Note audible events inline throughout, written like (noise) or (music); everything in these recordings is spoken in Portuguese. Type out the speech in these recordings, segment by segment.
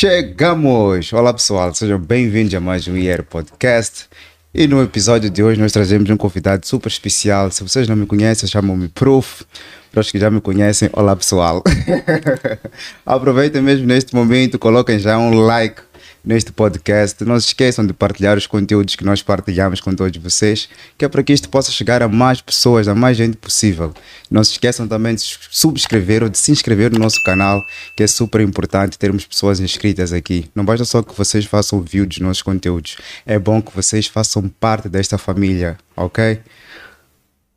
Chegamos! Olá pessoal, sejam bem-vindos a mais um IR Podcast. E no episódio de hoje nós trazemos um convidado super especial. Se vocês não me conhecem, chamam-me Proof. Para os que já me conhecem, olá pessoal. (laughs) Aproveitem mesmo neste momento, coloquem já um like neste podcast. Não se esqueçam de partilhar os conteúdos que nós partilhamos com todos vocês, que é para que isto possa chegar a mais pessoas, a mais gente possível. Não se esqueçam também de subscrever ou de se inscrever no nosso canal, que é super importante termos pessoas inscritas aqui. Não basta só que vocês façam view dos nossos conteúdos, é bom que vocês façam parte desta família, ok?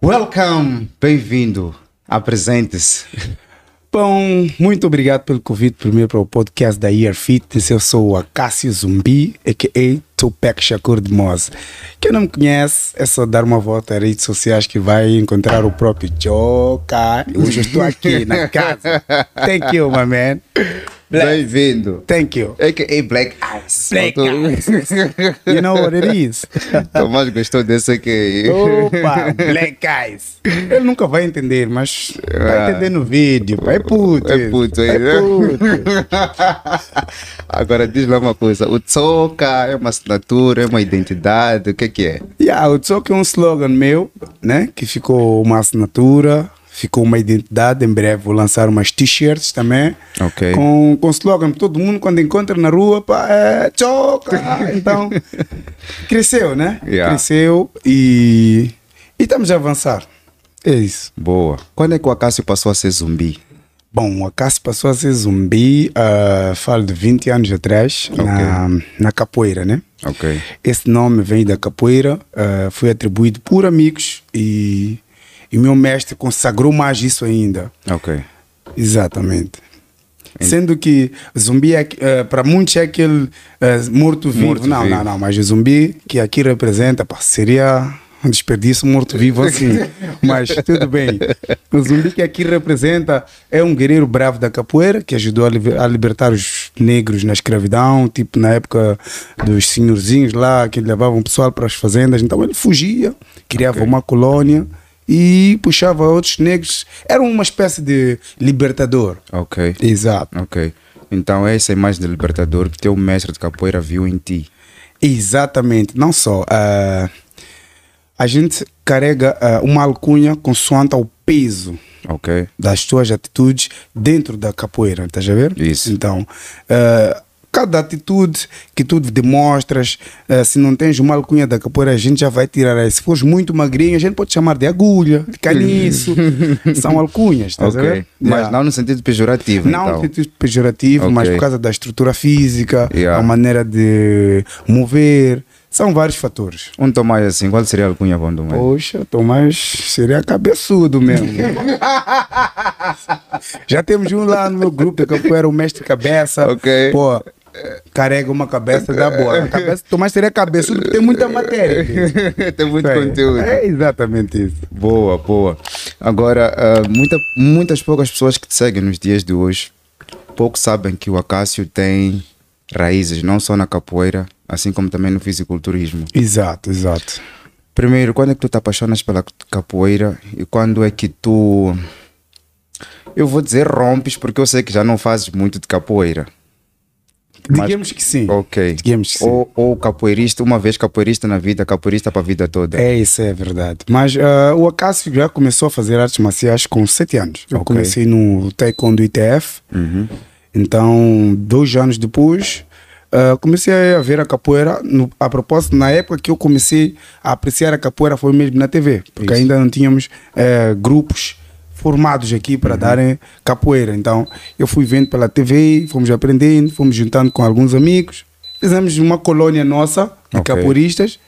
Welcome! Bem-vindo! Apresente-se. (laughs) Bom, muito obrigado pelo convite primeiro para o podcast da Year Fitness. Eu sou o Acácio Zumbi, a.k.a. Tupac Shakur de Moz. Quem não me conhece, é só dar uma volta às redes sociais que vai encontrar o próprio Joka. Hoje eu estou aqui na casa. (laughs) Thank you, my man. Bem-vindo. Thank you. A.k.a. Black Eyes. Black Eyes. (laughs) you know what it is. (laughs) Tomás gostou desse aqui. Opa, (laughs) Black Eyes. Ele nunca vai entender, mas vai Ah. entender no vídeo. É puto. É puto, É aí, né? puto. Agora diz lá uma coisa, o Tsoka é uma assinatura, é uma identidade, o que é que é? Yeah, o Tsoke é um slogan meu, né? Que ficou uma assinatura, ficou uma identidade. Em breve vou lançar umas t-shirts também. Ok. Com, com slogan. Todo mundo quando encontra na rua, pá, é Tsoka. Então, (laughs) cresceu, né? Yeah. Cresceu e, e estamos a avançar. É isso. Boa. Quando é que o Acácio passou a ser zumbi? Bom, o Acácio passou a ser zumbi, ah, falo de 20 anos atrás, na, na capoeira, né? Ok. Esse nome vem da capoeira, eh, foi atribuído por amigos e, e meu mestre consagrou mais isso ainda. Ok. Exatamente. Sendo que zumbi, é, eh, para muitos, é aquele eh, morto-vivo. Morto-vivo. não, não, não, mas o zumbi que aqui representa pá, seria um desperdício morto-vivo assim. (laughs) mas tudo bem. O zumbi que aqui representa é um guerreiro bravo da capoeira que ajudou a, liber- a libertar os negros na escravidão, tipo na época dos senhorzinhos lá que levavam o pessoal para as fazendas. Então ele fugia, criava Ok. uma colônia e puxava outros negros. Era uma espécie de libertador. Ok. Exato. Ok. Então essa é a imagem de libertador que teu mestre de capoeira viu em ti. Exatamente. Não só. ah, a gente carrega ah, uma alcunha consoante ao peso Ok. das tuas atitudes dentro da capoeira, estás a ver? Isso. Então, ah, cada atitude que tu demonstras, ah, se não tens uma alcunha da capoeira, a gente já vai tirar aí. Se fores muito magrinho, a gente pode chamar de agulha, de caniço. (laughs) São alcunhas, estás a Ok. ver? Mas Yeah. não no sentido pejorativo. Não então. no sentido pejorativo, mas Ok. por causa da estrutura física, Yeah. a maneira de mover. São vários fatores. Um Tomás assim, qual seria a alcunha bom do? Poxa, Tomás seria cabeçudo mesmo. (laughs) Já temos um lá no meu grupo de capoeira, o mestre cabeça. Ok. Pô, carrega uma cabeça da boa. (laughs) Cabeça, Tomás seria porque tem muita matéria. (laughs) Tem muito conteúdo. É exatamente isso. Boa, boa. Agora, ah, muita, muitas poucas pessoas que te seguem nos dias de hoje, pouco sabem que o Acácio tem raízes, não só na capoeira, assim como também no fisiculturismo. Exato, exato. Primeiro, quando é que tu te apaixonas pela capoeira e quando é que tu. Eu vou dizer rompes, porque eu sei que já não fazes muito de capoeira. Mas- Digamos que sim. Ok. Digamos que sim. Ou, ou capoeirista, uma vez capoeirista na vida, capoeirista para a vida toda. É, isso é verdade. Mas ah, o Acácio já começou a fazer artes marciais com 7 anos. Eu Ok. comecei no Taekwondo ITF. Uhum. Então, dois anos depois, ah, comecei a ver a capoeira. No, a propósito, na época que eu comecei a apreciar a capoeira foi mesmo na TV, porque Isso. ainda não tínhamos eh, grupos formados aqui para darem capoeira. Então, eu fui vendo pela TV, fomos aprendendo, fomos juntando com alguns amigos, fizemos uma colônia nossa de Ok. capoeiristas.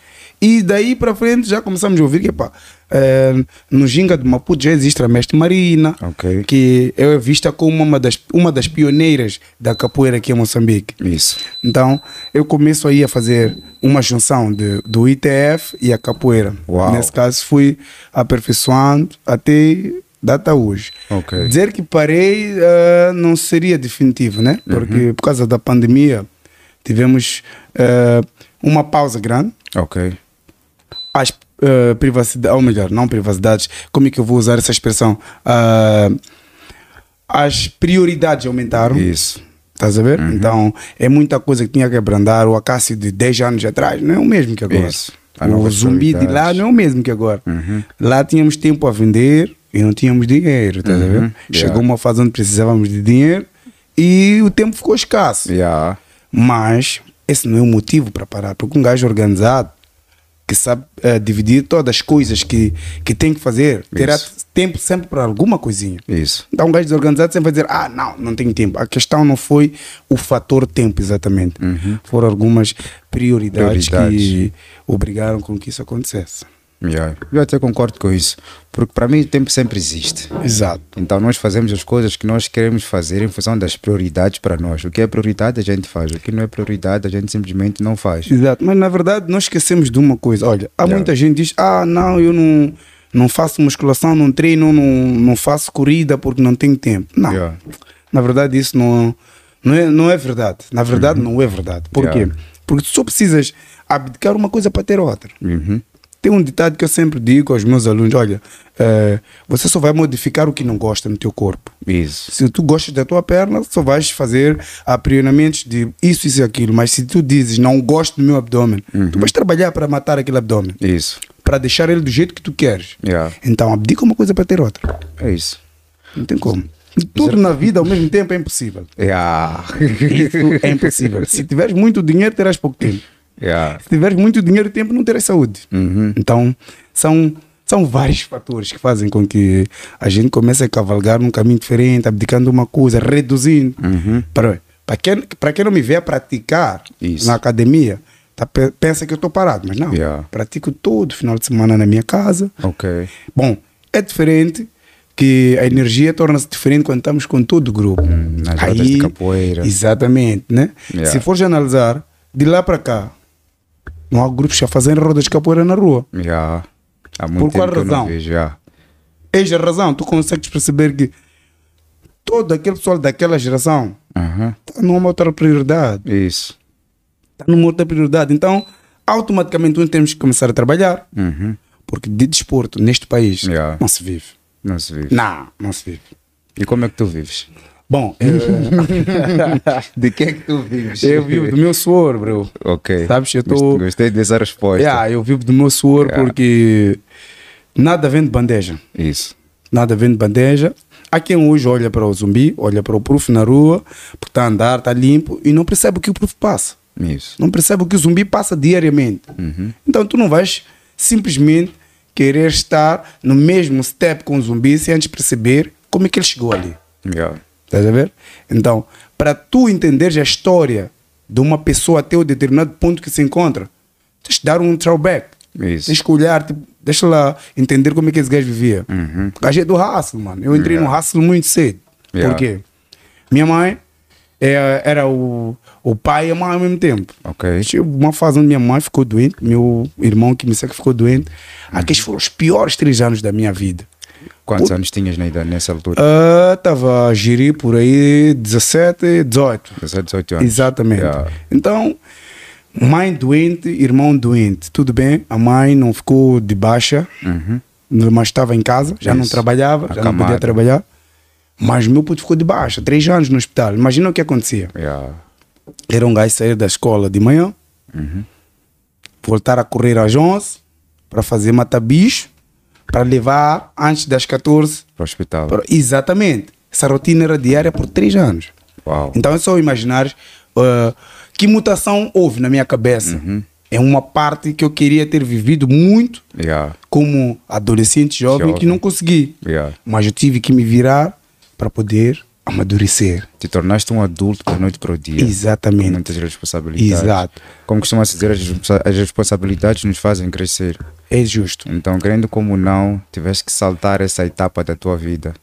E daí para frente já começamos a ouvir que pá, eh, no Ginga de Maputo já existe a Mestre Marina, Ok. que é vista como uma das, uma das pioneiras da capoeira aqui em Moçambique. Isso. Então eu começo aí a fazer uma junção de, do ITF e a capoeira. Uau. Nesse caso fui aperfeiçoando até data hoje. Ok. Dizer que parei eh, não seria definitivo, né? Porque por causa da pandemia tivemos eh, uma pausa grande Ok. as uh, privacidades, ou melhor, não privacidades, como é que eu vou usar essa expressão? Ah, as prioridades aumentaram. Isso. Estás a ver? Uhum. Então é muita coisa que tinha que abrandar. O Acácio de 10 anos atrás não é o mesmo que agora. Isso. O zumbi de lá não é o mesmo que agora. Uhum. Lá tínhamos tempo a vender e não tínhamos dinheiro. Estás a ver? Uhum. Chegou Yeah. uma fase onde precisávamos de dinheiro e o tempo ficou escasso. Yeah. Mas esse não é o motivo para parar, porque um gajo organizado que sabe eh, dividir todas as coisas que, que tem que fazer, terá Isso. tempo sempre para alguma coisinha. Isso. Então um gajo desorganizado sempre vai dizer, ah, não, não tenho tempo. A questão não foi o fator tempo exatamente. Foram algumas prioridades, que Prioridades. obrigaram com que isso acontecesse. Yeah. Eu até concordo com isso. Porque para mim o tempo sempre existe. Exato. Então nós fazemos as coisas que nós queremos fazer em função das prioridades para nós. O que é prioridade a gente faz. O que não é prioridade a gente simplesmente não faz. Exato, mas na verdade nós esquecemos de uma coisa. Olha, há Yeah. muita gente que diz: Ah, não, eu não, não faço musculação, não treino, não, não faço corrida porque não tenho tempo. Não, Yeah. na verdade isso não, não, é, não é verdade. Na verdade não é verdade. Por quê? Porque tu só precisas abdicar uma coisa para ter outra. Uhum. Tem um ditado que eu sempre digo aos meus alunos: Olha, eh, você só vai modificar o que não gosta no teu corpo. Isso. Se tu gostas da tua perna, só vais fazer aprionamentos de isso, isso e aquilo. Mas se tu dizes não gosto do meu abdômen, tu vais trabalhar para matar aquele abdômen, Isso. para deixar ele do jeito que tu queres. Yeah. Então abdica uma coisa para ter outra. É isso. Não tem como. Tudo na vida ao mesmo tempo é impossível. Yeah. Isso é impossível. Se tiveres muito dinheiro, terás pouco tempo. Yeah. Se tiveres muito dinheiro e tempo, não terás saúde. Uhum. Então, são, são vários fatores que fazem com que a gente comece a cavalgar num caminho diferente, abdicando uma coisa, reduzindo. Uhum. Para, para, quem, para quem não me vê a praticar Isso. na academia, tá, pe- pensa que eu estou parado, mas não. Yeah. Pratico todo final de semana na minha casa. Ok. Bom, é diferente que a energia torna-se diferente quando estamos com todo o grupo. Hum, nas rodas de capoeira. Exatamente, né? Yeah. Se fores analisar, de lá para cá, não há grupos a fazerem rodas de capoeira na rua. Yeah. Há muito Por qual razão? vejo. Yeah. Eis a razão, tu consegues perceber que todo aquele pessoal daquela geração Aham. está numa outra prioridade. Isso. Está numa outra prioridade. Então, automaticamente, nós temos que começar a trabalhar. Uhum. Porque de desporto neste país Yeah. não se vive. Não se vive. Não, não se vive. E como é que tu vives? Bom, eu, (laughs) De que é que tu vives? eu vivo do meu suor, bro. Ok. Sabes, eu tô- Gostei- Gostei dessa resposta. Yeah, eu vivo do meu suor Yeah. porque nada vem de bandeja. Isso. Nada vem de bandeja. Há quem hoje olha para o zumbi, olha para o prof na rua, porque está a andar, está limpo e não percebe o que o prof passa. Isso. Não percebe o que o zumbi passa diariamente. Uhum. Então tu não vais simplesmente querer estar no mesmo step com o zumbi sem antes perceber como é que ele chegou ali. Yeah. Estás a ver? Então, para tu entenderes a história de uma pessoa até o determinado ponto que se encontra, tens de dar um throwback. Isso. Tens que olhar, tipo, deixa lá entender como é que esse gajo vivia. Uhum. O gajo é do hustle, mano. Eu entrei no Yeah. hustle muito cedo. Yeah. Por quê? Minha mãe é- era o, o pai e a mãe ao mesmo tempo. Ok. Chegou uma fase onde minha mãe ficou doente, meu irmão que me segue ficou doente. Aqueles foram os piores três anos da minha vida. Quantos anos tinhas na idade, nessa altura? Estava a gerir por aí 17, 18. 17, 18 anos. Exatamente. Yeah. Então, mãe doente, irmão doente. Tudo bem, a mãe não ficou de baixa, Uhum. mas estava em casa, já não Isso. trabalhava, já não podia trabalhar. Mas meu puto ficou de baixa, três anos no hospital. Imagina o que acontecia. Yeah. Era um gajo sair da escola de manhã, Uhum. voltar a correr às 11 para fazer mata-bicho, para levar antes das 14. Para o hospital. para- Exatamente. Essa rotina era diária por três anos. Uau. Então é só imaginar uh, que mutação houve na minha cabeça. É uma parte que eu queria ter vivido muito Yeah. como adolescente jovem, Jovem. que não consegui. Yeah. Mas eu tive que me virar para poder amadurecer. Te tornaste um adulto da noite para o dia. Exatamente. Com muitas responsabilidades. Exato. Como costuma-se dizer, as responsa- as responsabilidades nos fazem crescer. É justo. Então, querendo como não, tiveste que saltar essa etapa da tua vida.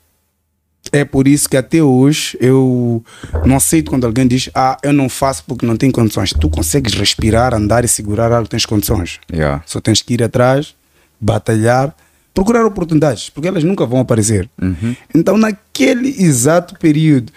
É por isso que até hoje eu não aceito quando alguém diz ah, eu não faço porque não tenho condições. Tu consegues respirar, andar e segurar algo, tens condições. Yeah. Só tens que ir atrás, batalhar, procurar oportunidades, porque elas nunca vão aparecer. Uhum. Então, naquele exato período,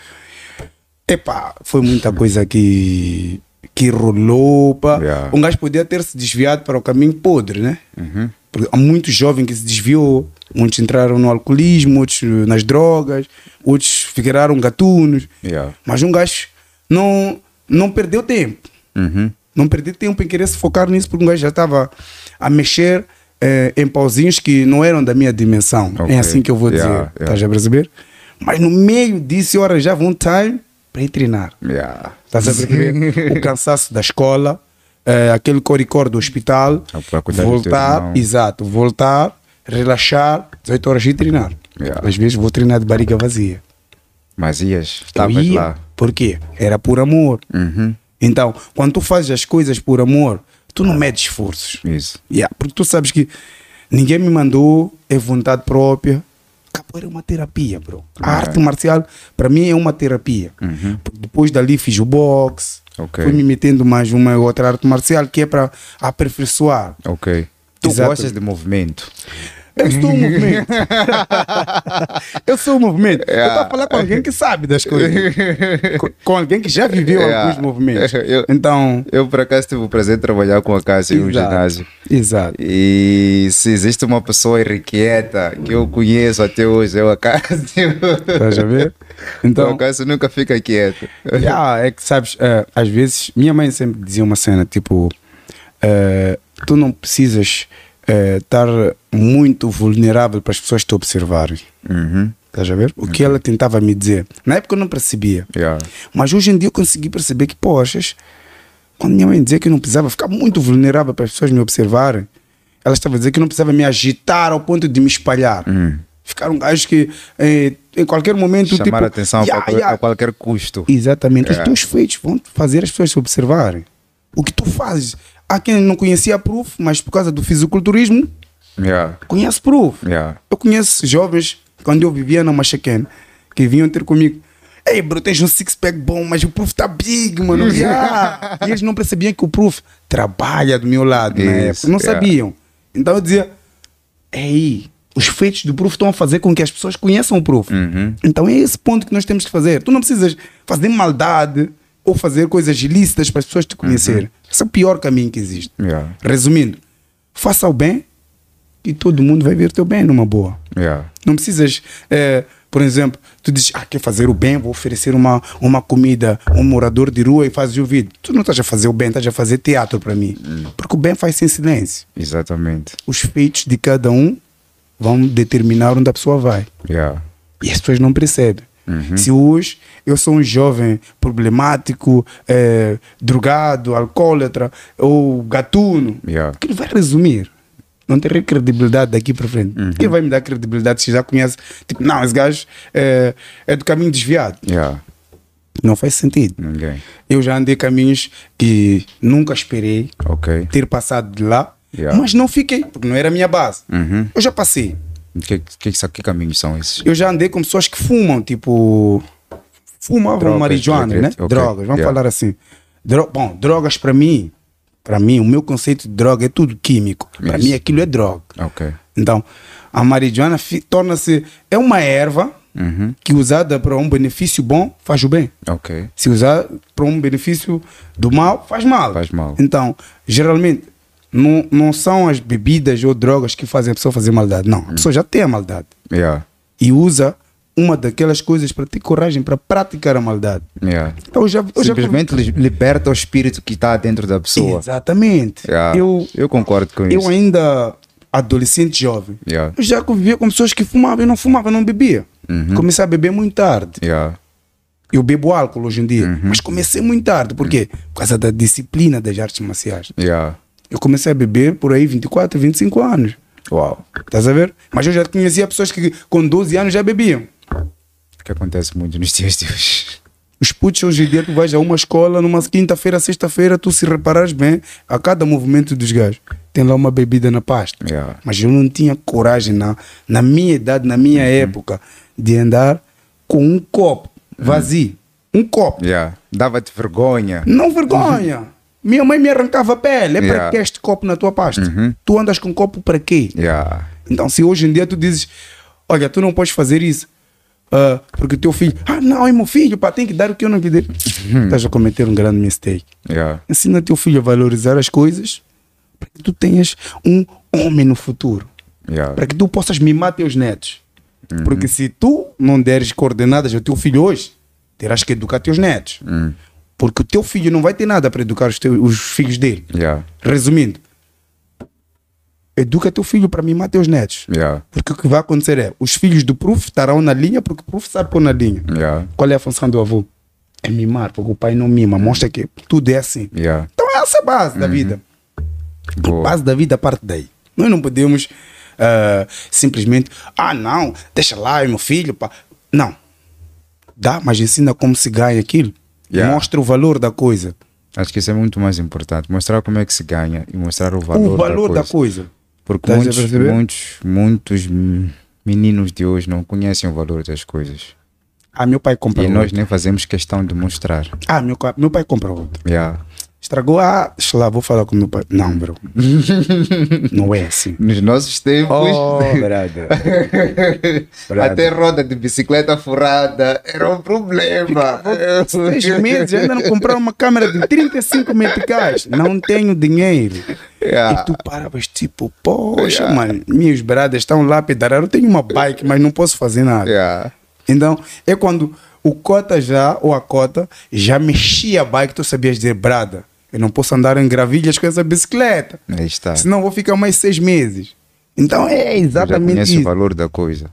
epá, foi muita coisa que, que rolou. Pá. Yeah. Um gajo podia ter se desviado para o caminho podre, né? Uhum. Porque há muitos jovens que se desviou, muitos entraram no alcoolismo, outros nas drogas, outros ficaram gatunos. Yeah. Mas um gajo não, não perdeu tempo. Uhum. Não perdi tempo em querer se focar nisso, porque um gajo já estava a mexer eh, em pauzinhos que não eram da minha dimensão. Ok. É assim que eu vou dizer. Yeah, yeah. Estás a perceber? Mas no meio disso eu arranjava um time para ir treinar. Yeah. Estás a perceber? o (laughs) cansaço da escola, eh, aquele coricor do hospital, teu voltar, exato, voltar, relaxar, 18 horas e treinar. Yeah. Às vezes vou treinar de barriga vazia. Mas ias, estavas ia, lá. Por quê? Era por amor. Uhum. Então, quando tu fazes as coisas por amor, tu não medes esforços. Isso. Yeah, porque tu sabes que ninguém me mandou, é vontade própria. Capoeira é uma terapia, bro. A arte marcial, para mim, é uma terapia. Uhum. Depois dali fiz o boxe, Ok. fui me metendo mais uma outra arte marcial que é para aperfeiçoar. Ok. Tu Exato. gostas de movimento. Eu sou o movimento. (laughs) eu sou o movimento. Eu estou a falar com alguém que sabe das coisas. com, com alguém que já viveu Yeah. alguns movimentos. (laughs) Eu- Então, Eu, por acaso, tive o prazer de trabalhar com a Cássia em um ginásio. exato. E se existe uma pessoa irrequieta que eu conheço até hoje, é o Acácio. Estás a ver? o Então, Acácio nunca fica quieto. Yeah, é que sabes, eh, às vezes, minha mãe sempre dizia uma cena tipo: eh, tu não precisas eh, estar muito vulnerável para as pessoas te observarem. Uhum. Estás a ver? O que ela tentava me dizer. Na época eu não percebia. Yeah. Mas hoje em dia eu consegui perceber que, poxas, quando minha mãe dizia que eu não precisava ficar muito vulnerável para as pessoas me observarem, ela estava a dizer que eu não precisava me agitar ao ponto de me espalhar. Hum. Ficar um gajo que eh, em qualquer momento. Chamar tipo, a atenção a, "Ya, qualquer, ya", a qualquer custo. Exatamente. Os É. teus feitos vão fazer as pessoas se observarem. O que tu fazes. Há quem não conhecia Proof, mas por causa do fisiculturismo, Yeah. conhece Proof. Yeah. Eu conheço jovens, quando eu vivia na Machaquene, que vinham ter comigo. Ei, bro, tens um six-pack bom, mas o Proof tá big, mano. (laughs) Yeah. e eles não percebiam que o Proof trabalha do meu lado na época. Não yeah. sabiam. Então eu dizia, ei, os feitos do Proof estão a fazer com que as pessoas conheçam o Proof. Uhum. Então é esse ponto que nós temos que fazer. Tu não precisas fazer maldade ou fazer coisas ilícitas para as pessoas te conhecerem. Esse é o pior caminho que existe. Yeah. Resumindo, faça o bem e todo mundo vai ver teu bem numa boa. Yeah. Não precisas, eh, por exemplo, tu dizes, ah, quer fazer o bem, vou oferecer uma, uma comida a um morador de rua e fazes o vídeo. Tu não estás a fazer o bem, estás a fazer teatro para mim. Porque o bem faz-se em silêncio. Exatamente. Os feitos de cada um vão determinar onde a pessoa vai. Yeah. E as pessoas não percebem. Se hoje eu sou um jovem problemático, eh, drogado, alcoólatra ou gatuno, Yeah. que ele vai resumir. Não terei credibilidade daqui para frente. Quem vai me dar credibilidade se já conhece? Tipo, não, esse gajo eh, é do caminho desviado. Yeah. Não faz sentido. Ninguém. Eu já andei caminhos que nunca esperei Ok. ter passado de lá, Yeah. mas não fiquei, porque não era a minha base. Uhum. Eu já passei. Que, que, que, que caminhos são esses? Eu já andei com pessoas que fumam, tipo. Fumavam Drogas, marijuana, né? ok, Drogas, vamos yeah. falar assim. Dro bom, drogas para mim, para mim, o meu conceito de droga é tudo químico. Para mim aquilo é droga. Ok. Então, a marijuana torna-se. É uma erva Uhum. que usada para um benefício bom faz o bem. Ok. Se usar para um benefício do mal, faz mal. Faz mal. Então, geralmente, não, não são as bebidas ou drogas que fazem a pessoa fazer maldade. Não, a pessoa já tem a maldade Yeah. e usa uma daquelas coisas para ter coragem para praticar a maldade. Yeah. Então, eu já, eu já Simplesmente li- liberta o espírito que está dentro da pessoa. Exatamente. Yeah. Eu, eu concordo com eu isso. ainda, adolescente jovem, Yeah. eu já convivia com pessoas que fumavam e não fumavam, não bebia. Uhum. Comecei a beber muito tarde. Yeah. Eu bebo álcool hoje em dia, Uhum. mas comecei muito tarde. Por quê? Por causa da disciplina das artes marciais. Eu comecei a beber por aí 24, 25 anos. Uau. Estás a ver? Mas eu já conhecia pessoas que com 12 anos já bebiam. Que acontece muito nos dias de hoje. Os putos hoje em dia, tu vais a uma escola, numa quinta-feira, sexta-feira, tu se reparares bem, a cada movimento dos gajos, tem lá uma bebida na pasta. Yeah. Mas eu não tinha coragem, na, na minha idade, na Uhum. minha época, de andar com um copo vazio. Um copo. Yeah. Dava-te vergonha. Não vergonha. Minha mãe me arrancava a pele. É para Yeah. que este copo na tua pasta? Uhum. Tu andas com copo para quê? Yeah. Então, se hoje em dia tu dizes, olha, tu não podes fazer isso, ah, porque teu filho, ah, não, é meu filho, pá, tem que dar o que eu não lhe dei. Uhum. Estás a cometer um grande mistake. Yeah. Ensina teu filho a valorizar as coisas para que tu tenhas um homem no futuro, Yeah. para que tu possas mimar teus netos. Uhum. Porque se tu não deres coordenadas ao teu filho hoje, terás que educar teus netos. Hum. Porque o teu filho não vai ter nada para educar os, teus, os filhos dele. Yeah. Resumindo, educa teu filho para mimar teus netos. Yeah. Porque o que vai acontecer é, os filhos do prof estarão na linha porque o prof sabe pôr na linha. Yeah. Qual é a função do avô? É mimar, porque o pai não mima, mostra que tudo é assim. Yeah. Então essa é a base da vida. A Boa. base da vida parte daí. Nós não podemos ah, simplesmente, ah não, deixa lá, é meu filho. Pá. Não. Dá, mas ensina como se ganha aquilo. Yeah. Mostra o valor da coisa. Acho que isso é muito mais importante. Mostrar como é que se ganha e mostrar o valor, o valor da da coisa. coisa. Porque muitos, muitos, muitos meninos de hoje não conhecem o valor das coisas. Ah, meu pai compra E nós outro. nem fazemos questão de mostrar. Ah, meu, meu pai compra outro. Yeah. Estragou, ah, deixa lá, vou falar com meu pai. Não, bro. (laughs) não é assim. Nos nossos tempos, Oh, brother. (laughs) até roda de bicicleta furada era um problema. Seis meses ainda não compraram uma câmera de 35 meticais. Não tenho dinheiro. Yeah. E tu paravas tipo, poxa, mano, meus brothers estão lá a pedalar. Eu tenho uma bike, mas não posso fazer nada. Yeah. Então, é quando o cota já, ou a cota, já mexia a bike, tu sabias dizer, brada, eu não posso andar em gravilhas com essa bicicleta. Aí está. Senão vou ficar mais seis meses. Então é Já exatamente conhece o isso. valor da coisa.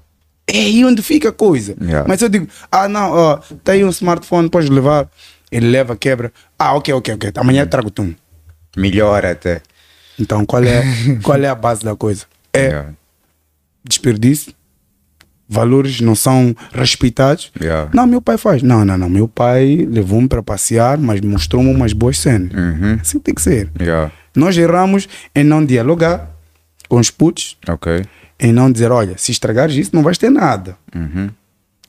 É aí onde fica a coisa. Yeah. Mas eu digo, ah não, ó, tá aí um smartphone, podes levar. Ele leva, quebra. Ah, ok, ok, ok. Amanhã eu trago tu. Melhor até. Então qual é, (laughs) qual é a base da coisa? É Yeah. desperdício, valores não são respeitados. Yeah. Não, meu pai faz. Não, não, não. Meu pai levou-me para passear, mas mostrou-me umas boas cenas. Uhum. Assim tem que ser. Yeah. Nós erramos em não dialogar com os putos, Ok. em não dizer, olha, se estragares isso, não vais ter nada. Uhum.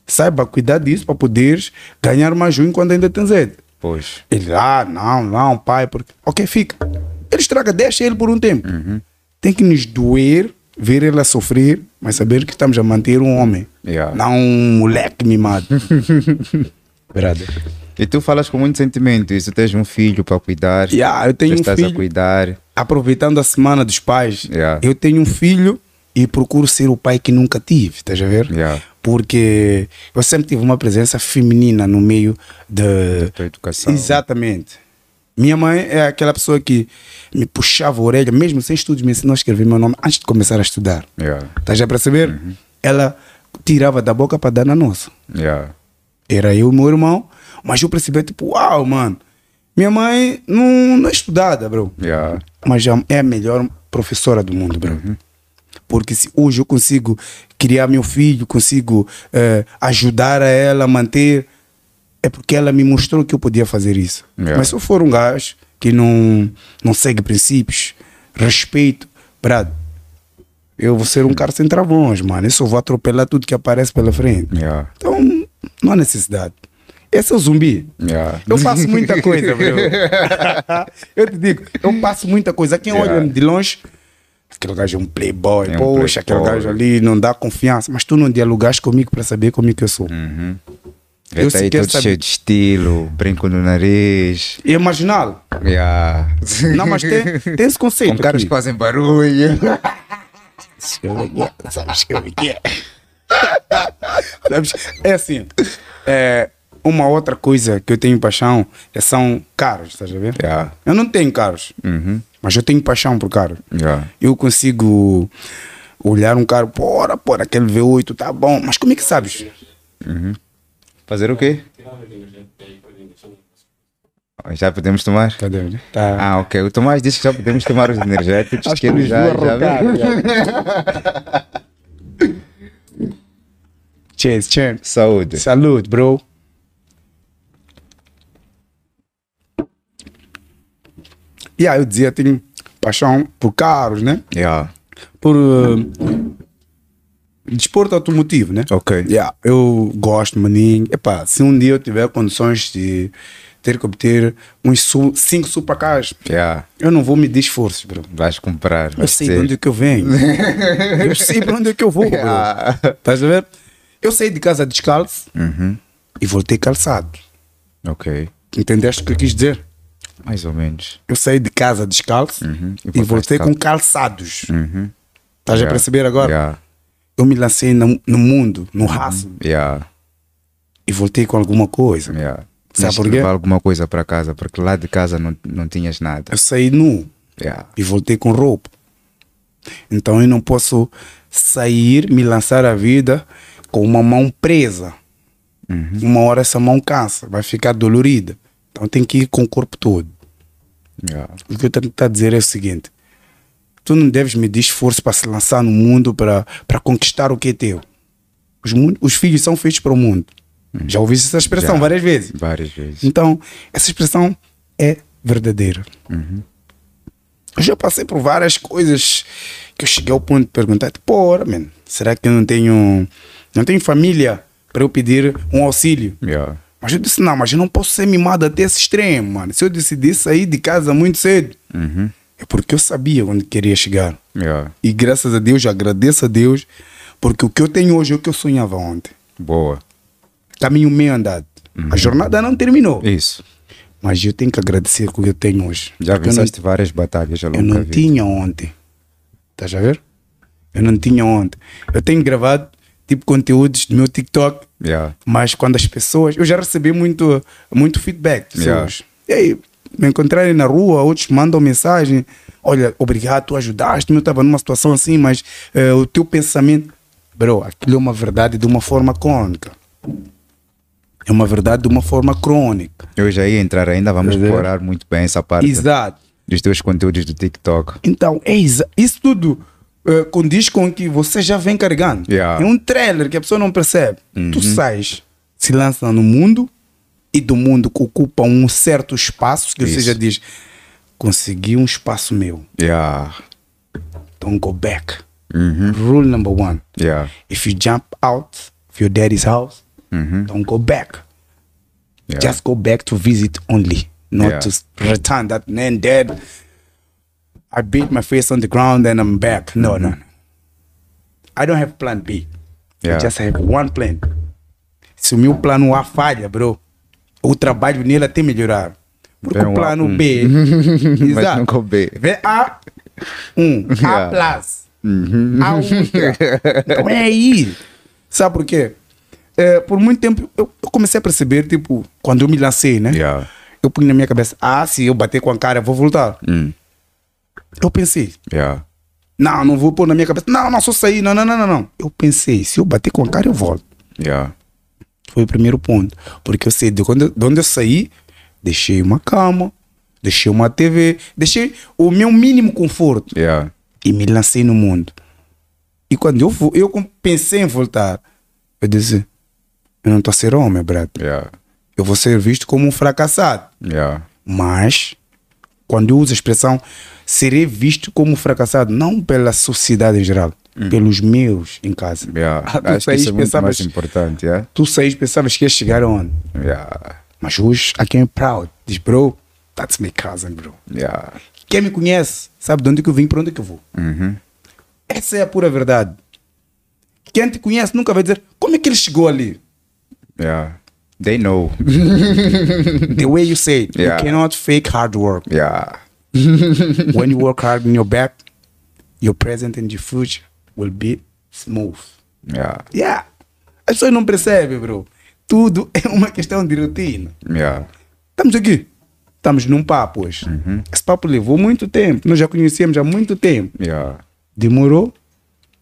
Saiba cuidar disso para poderes ganhar mais um quando ainda tens ele. Pois. Ele, ah, não, não, pai, porque. Ok, fica. Ele estraga, deixa ele por um tempo. Tem que nos doer ver ele a sofrer, mas saber que estamos a manter um homem, Yeah. não um moleque mimado. (laughs) Brother. E tu falas com muito sentimento. Tu tens um filho para cuidar. Yeah, eu tenho um estás a filho. cuidar. Aproveitando a semana dos pais, Yeah. eu tenho um filho e procuro ser o pai que nunca tive, estás a ver? Yeah. Porque eu sempre tive uma presença feminina no meio de. tua educação. Exatamente. Minha mãe é aquela pessoa que me puxava a orelha, mesmo sem estudos, me ensinou a escrever meu nome antes de começar a estudar. Yeah. Estás a perceber? Uhum. Ela tirava da boca para dar na nossa. Yeah. Era eu e meu irmão, mas eu percebi, tipo, uau, mano. Minha mãe não, não é estudada, bro. Yeah. Mas já é a melhor professora do mundo, bro. Uhum. Porque se hoje eu consigo criar meu filho, consigo eh, ajudar a ela a manter, é porque ela me mostrou que eu podia fazer isso. Yeah. Mas se eu for um gajo que não, não segue princípios, respeito, brado, eu vou ser um cara sem travões, mano. Eu só vou atropelar tudo que aparece pela frente. Yeah. Então, não há necessidade. Esse é o zumbi. Yeah. Eu faço muita coisa, bro. (laughs) eu te digo, eu faço muita coisa. Quem Yeah. olha de longe, aquele gajo é um playboy, É um poxa, aquele playboy. gajo ali não dá confiança. Mas tu não dialogaste comigo para saber como é que eu sou. Uhum. Eu Eu tá aí todo sabe- cheio de estilo, brinco no nariz. E é marginal. Yeah. (laughs) Não, mas tem, tem esse conceito. Com caras que fazem barulho. Sabes que é que é? Sabes? É assim. É, uma outra coisa que eu tenho paixão é, são carros, estás a ver? Yeah. Eu não tenho carros, Uhum. mas eu tenho paixão por carros. Yeah. Eu consigo olhar um carro, porra, porra, aquele V8 tá bom, mas como é que sabes? Fazer o quê? Já podemos tomar? Cadê? Tá. Ah, ok. O Tomás disse que já podemos tomar os energéticos. Acho que ele já, viu já viu. (laughs) Cheers, cheers. Saúde. Salute, bro. E aí eu dizia, tenho paixão por carros, né? Yeah. Por uh, desporto automotivo, né? Ok. Yeah, eu gosto, maninho. Epá, se um dia eu tiver condições de ter que obter uns su cinco supercars, Yeah. eu não vou medir esforços, bro. Vais comprar. Eu sei de onde é que eu venho. (laughs) eu sei para onde é que eu vou, bro. Estás a ver? Eu saí de casa descalço Uhum. e voltei calçado. Ok. Entendeste o que eu quis dizer? Mais ou menos. Eu saí de casa descalço Uhum. E e, voltei calçado. com calçados. Uhum. Estás Yeah. a perceber agora? Yeah. Eu me lancei no, no mundo, no raço, Yeah. e voltei com alguma coisa. Yeah. Sabe por quê? levar alguma coisa para casa, porque lá de casa não, não tinhas nada. Eu saí nu Yeah. e voltei com roupa. Então eu não posso sair, me lançar a vida com uma mão presa. Uma hora essa mão cansa, vai ficar dolorida. Então tem que ir com o corpo todo. Yeah. O que eu a dizer é o seguinte: tu não deves medir esforço para se lançar no mundo para para conquistar o que é teu. Os, os filhos são feitos para o mundo. Já ouviste essa expressão Já. várias vezes. Várias vezes. Então, essa expressão é verdadeira. Eu já passei por várias coisas que eu cheguei ao ponto de perguntar, porra, man, será que eu não tenho, não tenho família para eu pedir um auxílio? Yeah. Mas eu disse, não, mas eu não posso ser mimado até esse extremo, mano. Se eu decidir sair de casa muito cedo, Uhum. É porque eu sabia onde queria chegar. Yeah. E graças a Deus, eu agradeço a Deus, porque o que eu tenho hoje é o que eu sonhava ontem. Boa. Caminho meio andado. Uhum. A jornada não terminou. Isso. Mas eu tenho que agradecer o que eu tenho hoje. Já eu não, venceste várias batalhas ao eu longo não vida. tinha ontem. Estás a ver? Eu não tinha ontem. Eu tenho gravado tipo conteúdos do meu TikTok, Yeah. mas quando as pessoas. Eu já recebi muito, muito feedback de pessoas. E aí, me encontrarem na rua, outros mandam mensagem: Olha, obrigado, tu ajudaste-me. Eu estava numa situação assim, mas eh, o teu pensamento. Bro, aquilo é uma verdade de uma forma crônica. É uma verdade de uma forma crônica. Eu já ia entrar ainda, vamos Entendeu? explorar muito bem essa parte Exato. dos teus conteúdos do TikTok. Então, é isso tudo eh, condiz com que você já vem carregando. Yeah. É um trailer que a pessoa não percebe. Tu sais, se lança no mundo e do mundo que ocupa um certo espaço que você Isso. já diz, consegui um espaço meu. Yeah. Don't go back. Uhum. Rule number one. Yeah. If you jump out of your daddy's house, Uhum. don't go back. Yeah. Just go back to visit only, not Yeah. to return that man dead. I beat my face on the ground and I'm back. No, no, no. I don't have plan B. Yeah. I just have one plan. Se o meu plano A falha, bro, o trabalho nele até melhorar. Porque o um plano A1. B. (laughs) Mas exato. nunca o B. Vê A, um, (laughs) Yeah. A plus. A ultra. Então é aí. Sabe por quê? É, por muito tempo eu, eu comecei a perceber, tipo, quando eu me lancei, né? Yeah. Eu punha na minha cabeça, ah, se eu bater com a cara, eu vou voltar. Hum. Eu pensei, Yeah. não, não vou pôr na minha cabeça, não, não, só sair, não, não, não, não, não. Eu pensei, se eu bater com a cara, eu volto. Yeah. Foi o primeiro ponto. Porque eu sei de, quando, de onde eu saí, deixei uma cama, deixei uma TV, deixei o meu mínimo conforto Yeah. e me lancei no mundo. E quando eu, vo- eu pensei em voltar, eu disse, eu não estou a ser homem, brother. Yeah. Eu vou ser visto como um fracassado. Yeah. Mas, quando eu uso a expressão, serei visto como um fracassado, não pela sociedade em geral, pelos meus em casa. Yeah. Ah, tu Acho saís isso é muito pensavas- importante. Yeah. Tu saís pensavas que ia chegar onde? Yeah. Mas hoje, I came proud. Diz, bro, that's my cousin, bro. Yeah. Quem me conhece sabe de onde que eu vim, para onde que eu vou. Uhum. Essa é a pura verdade. Quem te conhece nunca vai dizer como é que ele chegou ali. Yeah. They know. (laughs) The way you say it, Yeah. you cannot fake hard work. Yeah. (laughs) when you work hard in your back, your present and your future will be smooth. Yeah. Yeah. As pessoas não percebem, bro. Tudo (laughs) é uma questão de rotina. Yeah. Estamos aqui. Estamos num papo hoje. Esse papo levou muito tempo. Nós já conhecemos há muito tempo. Yeah. Demorou.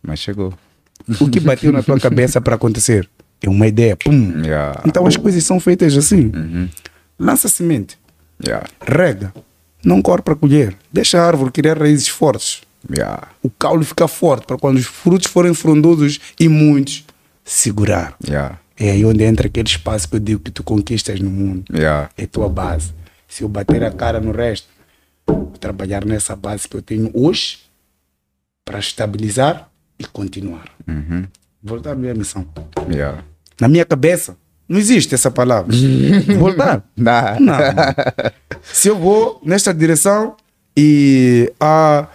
Mas chegou. O que bateu na tua (laughs) cabeça para acontecer? É uma ideia. Pum. Yeah. Então as coisas são feitas assim. Lança semente. Yeah. Rega. Não corre para colher. Deixa a árvore criar raízes fortes. Yeah. O caule fica forte para quando os frutos forem frondosos e muitos, segurar. Yeah. É aí onde entra aquele espaço que eu digo que tu conquistas no mundo. Yeah. É tua base. Se eu bater a cara no resto, vou trabalhar nessa base que eu tenho hoje para estabilizar e continuar. Uhum. Voltar à minha missão. Yeah. Na minha cabeça, não existe essa palavra. (laughs) Voltar. Nah. Não. Se eu vou nesta direção e há,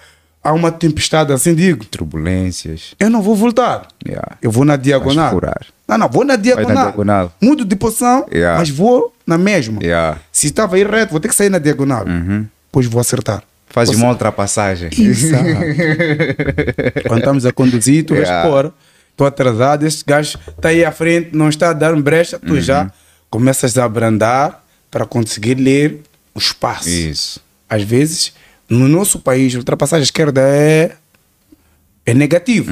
há uma tempestade assim, digo, Turbulências. eu não vou voltar. Yeah. Eu vou na diagonal. furar. Não, não, vou na diagonal. diagonal. Mudo de posição, Yeah. mas vou na mesma. Yeah. Se estava aí reto, vou ter que sair na diagonal. Uhum. Depois vou acertar. Faz uma ultrapassagem. Exato. (laughs) Quando estamos a conduzir, tu vais Yeah. fora, estou atrasado, este gajo está aí à frente, não está a dar brecha, tu Uhum. já começas a abrandar para conseguir ler o espaço. Isso. Às vezes, no nosso país, ultrapassar a esquerda é, é negativo.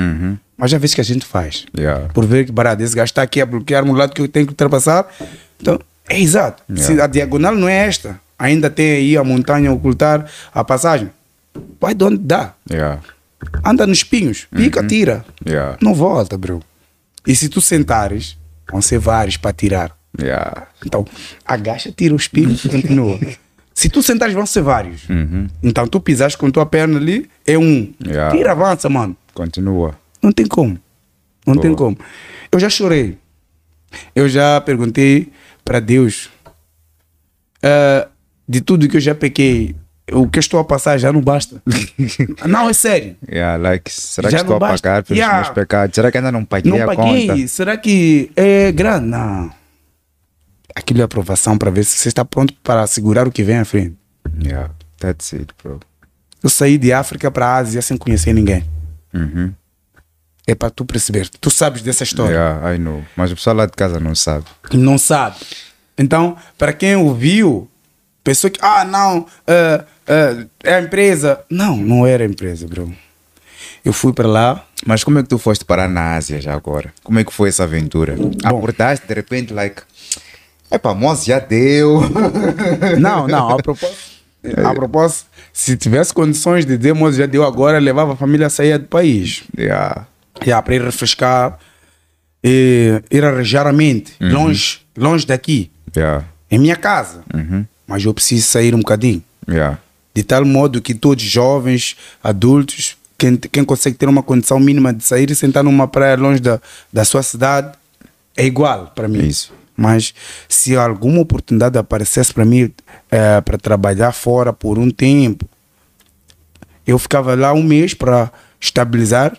Mas já vezes que a gente faz. Yeah. Por ver que, barato, esse gajo está aqui a bloquear-me o lado que eu tenho que ultrapassar. Então, é exato. Se Yeah. a diagonal não é esta, ainda tem aí a montanha a ocultar a passagem. Vai de onde dá. Yeah. Anda nos espinhos, pica, tira. Yeah. Não volta, bro. E se tu sentares, vão ser vários para tirar. Então, agacha, tira o espinho e continua. (laughs) Se tu sentares, vão ser vários. Uhum. Então, tu pisaste com tua perna ali, é um. Yeah. Tira, avança, mano. Continua. Não tem como. Não tem Boa. como. Eu já chorei. Eu já perguntei para Deus ah, de tudo que eu já pequei. O que eu estou a passar já não basta. (laughs) não, é sério. Yeah, like, será Já que estou não a basta. pagar pelos Yeah. meus pecados? Será que ainda não paguei Não a paguei. conta? Será que é grande? Não. Aquilo é aprovação para ver se você está pronto para segurar o que vem à frente. Yeah, that's it, bro. Eu saí de África para a Ásia sem conhecer ninguém. Uhum. É para tu perceber. Tu sabes dessa história. Yeah, I know. Mas o pessoal lá de casa não sabe. Não sabe. Então, para quem ouviu, pensou que, ah, não, é, é, é a empresa. Não, não era a empresa, bro. Eu fui para lá. Mas como é que tu foste parar na Ásia já agora? Como é que foi essa aventura? Acordaste de repente, like, epá, moço, já deu. Não, não, a propósito. A propósito, se tivesse condições de demos, já deu agora, levava a família a sair do país. yeah. Já, para ir refrescar, e ir arranjar a mente, longe, longe daqui, Yeah. em minha casa. Uhum. Mas eu preciso sair um bocadinho. Yeah. De tal modo que todos jovens, adultos, quem, quem consegue ter uma condição mínima de sair e sentar numa praia longe da, da sua cidade, é igual para mim. Isso. Mas se alguma oportunidade aparecesse para mim eh, para trabalhar fora por um tempo, eu ficava lá um mês para estabilizar.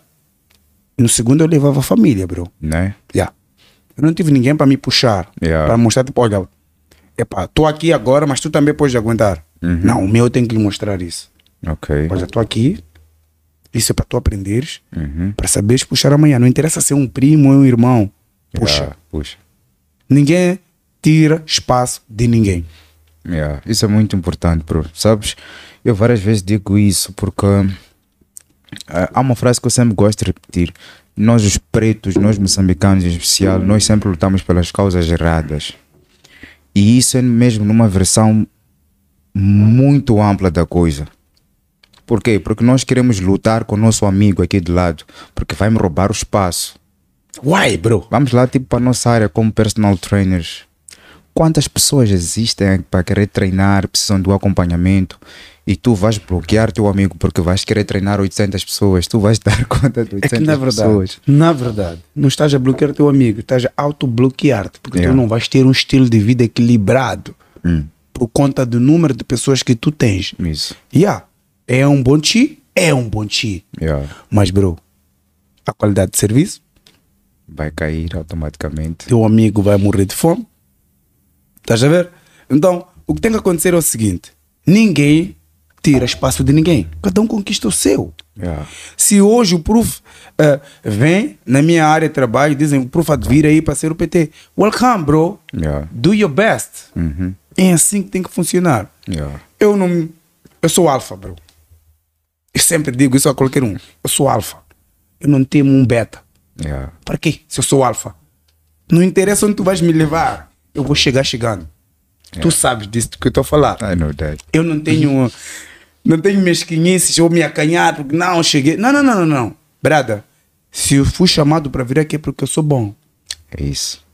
No segundo eu levava a família, bro. Né? Yeah. Eu não tive ninguém para me puxar, Yeah. para mostrar, tipo, olha, epá, tô aqui agora, mas tu também podes aguentar. Não, o meu eu tenho que lhe mostrar isso. Ok. Olha, tô aqui, isso é para tu aprenderes, Uhum. para saberes puxar amanhã. Não interessa ser um primo ou um irmão. Puxa, Yeah, Puxa. Ninguém tira espaço de ninguém. Yeah, Isso é muito importante, bro. Sabes? Eu várias vezes digo isso porque ah, há uma frase que eu sempre gosto de repetir. Nós, os pretos, nós moçambicanos em especial, nós sempre lutamos pelas causas erradas. E isso é mesmo numa versão muito ampla da coisa. Por quê? Porque nós queremos lutar com o nosso amigo aqui do lado, porque vai me roubar o espaço. Uai, bro. Vamos lá, tipo, para a nossa área como personal trainers. Quantas pessoas existem para querer treinar, precisam do acompanhamento e tu vais bloquear teu amigo porque vais querer treinar 800 pessoas, tu vais dar (laughs) conta de 800 É que na verdade, pessoas. na verdade, não estás a bloquear teu amigo, estás a auto-bloquear-te, porque Yeah. tu não vais ter um estilo de vida equilibrado Hum, por conta do número de pessoas que tu tens. isso. Yeah, é um bom chi? É um bom chi. Yeah. Mas, bro, a qualidade de serviço, Vai cair automaticamente. teu amigo vai morrer de fome. Estás a ver? Então, o que tem que acontecer é o seguinte: ninguém tira espaço de ninguém. Cada um conquista o seu. Yeah. Se hoje o Proof eh, vem na minha área de trabalho e dizem o Proof há de vir aí para ser o PT, welcome, bro. Yeah. Do your best. Uhum. É assim que tem que funcionar. Yeah. Eu não. Eu sou alfa, bro. Eu sempre digo isso a qualquer um. Eu sou alfa. Eu não temo um beta. Yeah. Para quê? Se eu sou alfa. Não interessa onde tu vais me levar. Eu vou chegar chegando. Tu sabes disso que eu estou a falar. I know that. Eu não tenho. (laughs) Não tenho mesquinhices ou me acanhar porque não cheguei. Não, não, não, não, não. Brada, se eu fui chamado para vir aqui é porque eu sou bom. É isso.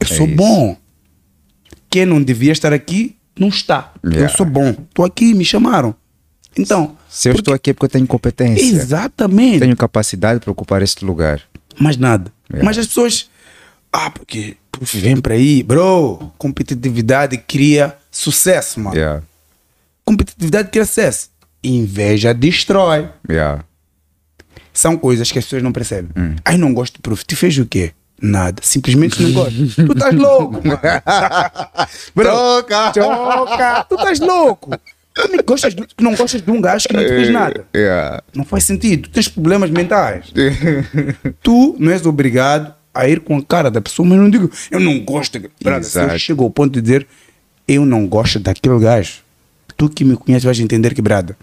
Eu É sou isso. bom. Quem não devia estar aqui, não está. Yeah. Eu sou bom. Estou aqui, me chamaram. Então. Se eu porque- estou aqui é porque eu tenho competência. Exatamente. Tenho capacidade para ocupar este lugar. Mais nada. Yeah. Mas as pessoas. Ah, porque vem para aí, bro. Competitividade cria sucesso, mano. Yeah. Competitividade cria sucesso. Inveja destrói. Yeah. São coisas que as pessoas não percebem. Hum. Ai, não gosto do prof. Tu fez o quê? Nada. Simplesmente não gosto. tu estás louco, mano. (laughs) Bro, Troca! Troca! Tu estás louco! Tu não gostas, de, tu não gostas de um gajo que não te fez nada. Yeah. Não faz sentido. Tu tens problemas mentais. tu não és obrigado a ir com a cara da pessoa, mas eu não digo, eu não gosto. se eu chego ao ponto de dizer, eu não gosto daquele gajo. Tu que me conhece vais entender que, brada,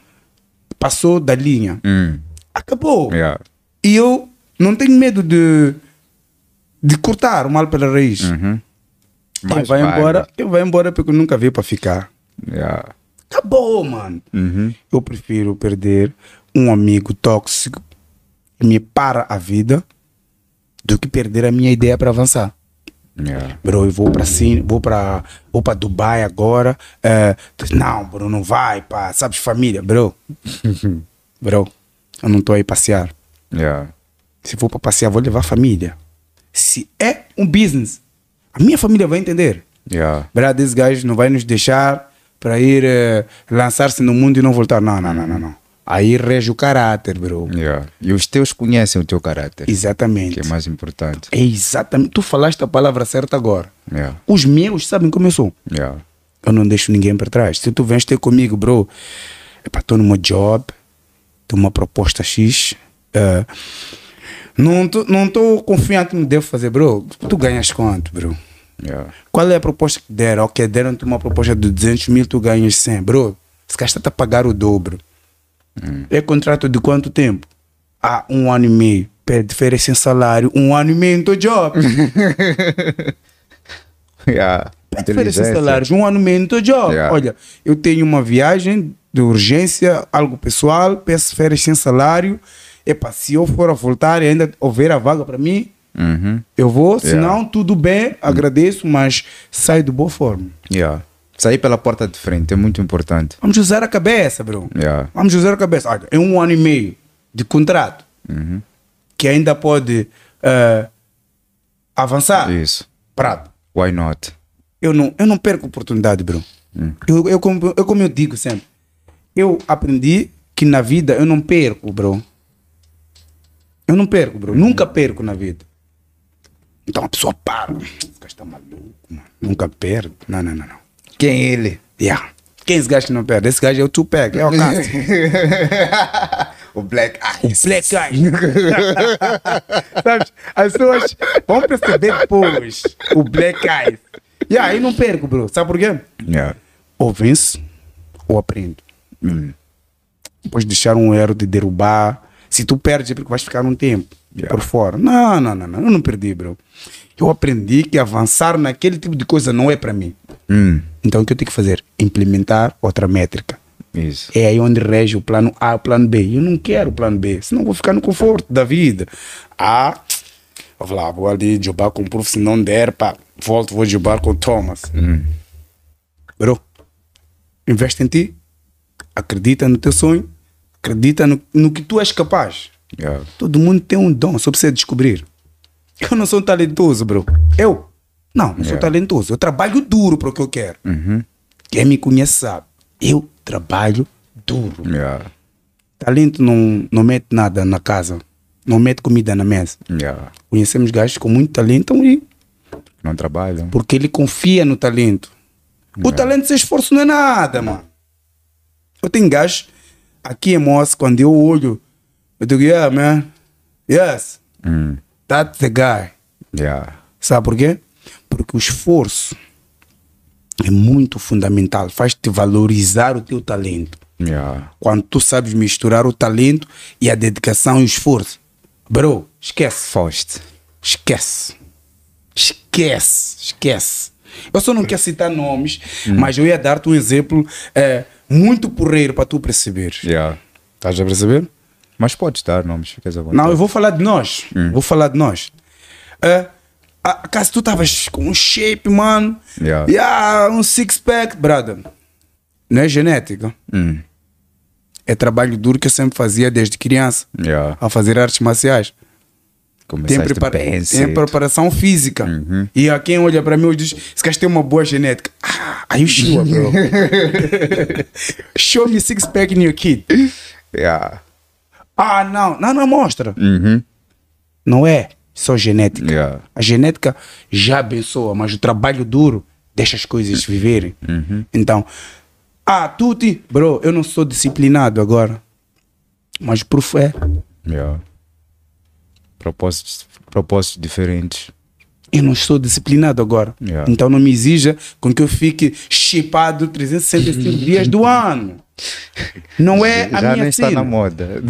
passou da linha. Hum. Acabou. Yeah. E eu não tenho medo de, de cortar o mal pela raiz. Uhum. Mais vai embora, quem vai embora porque nunca veio para ficar. Yeah. Acabou, mano. Uhum. Eu prefiro perder um amigo tóxico que me para a vida do que perder a minha ideia para avançar. Yeah. Bro, eu vou para sim, vou para vou para Dubai agora. eh, não, bro, não vai, pá, sabes família, bro. (laughs) bro, eu não estou aí passear. Yeah. Se for para passear, vou levar a família. Se é um business, a minha família vai entender. Yeah. Brad, esse gajo não vai nos deixar para ir eh, lançar-se no mundo e não voltar. Não, não, não, não, não. Aí rege o caráter, bro. Yeah. E os teus conhecem o teu caráter, Exatamente. que é mais importante. É exatamente. Tu falaste a palavra certa agora. Yeah. Os meus sabem como eu sou. Yeah. Eu não deixo ninguém para trás. Se tu vens ter comigo, bro, é para estou numa job, tenho uma proposta X. eh, não tô, não tô confiante no que devo fazer, bro. Tu ganhas quanto, bro? Yeah. Qual é a proposta que deram? Ok, deram-te uma proposta de 200 mil, tu ganhas 100. Bro, gajo está a pagar o dobro. É contrato de quanto tempo? Ah, um ano e meio. Pede férias sem salário, um ano e meio no teu job. (laughs) Yeah. Pede férias sem Inteligência. salário, um ano e meio no teu job. Yeah. Olha, eu tenho uma viagem de urgência, algo pessoal, peço férias sem salário. Epa, se eu for a voltar e ainda houver a vaga para mim, Uhum. eu vou. Yeah. Senão, tudo bem, agradeço, mas sai de boa forma. Yeah. Sair pela porta de frente é muito importante. Vamos usar a cabeça, bro. Yeah. Vamos usar a cabeça. Olha, é um ano e meio de contrato Uhum. que ainda pode eh, avançar. Isso. Prato. Why not? Eu não, eu não perco oportunidade, bro. Eu, eu, como, eu, como eu digo sempre, eu aprendi que na vida eu não perco, bro. Eu não perco, bro. Nunca perco na vida. Então a pessoa para. Esse gajo está maluco, mano. Nunca perde. Não, não, não, não. Quem é ele? Yeah. Quem é esse gajo que não perde? Esse gajo é o Tupac, é o Cássio. (laughs) o Black Eyes. Black Eyes. (laughs) Sabes? As pessoas vão perceber depois o Black Eyes. E aí não perco, bro. Sabe por quê? Yeah. Ou venço ou aprendo. Hum. Depois deixar um erro de derrubar. Se tu perdes é porque vais ficar um tempo Yeah. por fora. Não, não, não, não. Eu não perdi, bro. Eu aprendi que avançar naquele tipo de coisa não é para mim. Hum. Então o que eu tenho que fazer? Implementar outra métrica. Isso. É aí onde rege o plano A o plano B. Eu não quero o plano B, senão vou ficar no conforto da vida. Ah, eu vou lá, vou ali jogar com o prof, se não der, pá, volto, vou jogar com o Thomas. Bro, investe em ti, acredita no teu sonho, acredita no, no que tu és capaz. Yeah. Todo mundo tem um dom, só precisa descobrir. Eu não sou talentoso, bro. Eu? Não, não sou Yeah. talentoso. Eu trabalho duro para o que eu quero. Quem me conhece sabe. Eu trabalho duro. Yeah. Talento não, não mete nada na casa. Não mete comida na mesa. Yeah. Conhecemos gajos com muito talento e Não trabalham. porque ele confia no talento. O talento sem esforço não é nada, mano. Eu tenho gajos aqui em Moça, quando eu olho, eu digo, yeah, man. Yes, Hum. that's the guy. Yeah. Sabe por quê? Porque o esforço é muito fundamental. Faz-te valorizar o teu talento. Yeah. Quando tu sabes misturar o talento e a dedicação e o esforço. Bro, esquece. Faust. Esquece. Esquece. Esquece. Eu só não quero citar nomes, mas eu ia dar-te um exemplo é, muito porreiro para tu perceber. Yeah. Estás a perceber? Mas podes dar nomes, ficas à vontade. Não, eu vou falar de nós. Vou falar de nós. É, a- caso tu estavas com um shape, mano. Yeah. Yeah, um six-pack, brother. Não é genética. Hum. É trabalho duro que eu sempre fazia desde criança. Yeah. A fazer artes marciais. Tem, prepara tem preparação física. E a quem olha para mim hoje diz: esse gajo tem uma boa genética. Ah, are you sure, bro? (laughs) Show me six pack in your kid. Yeah. Ah, não, não, não mostra. Uhum. Não é só genética. Yeah. A genética já abençoa, mas o trabalho duro deixa as coisas viverem. Então, ah, Tuti, bro, eu não sou disciplinado agora. Mas por fé, Yeah. Propósitos, propósitos diferentes. Eu não estou disciplinado agora. Yeah. Então não me exija com que eu fique chipado 365 dias do ano. Não é a já minha nem está na moda.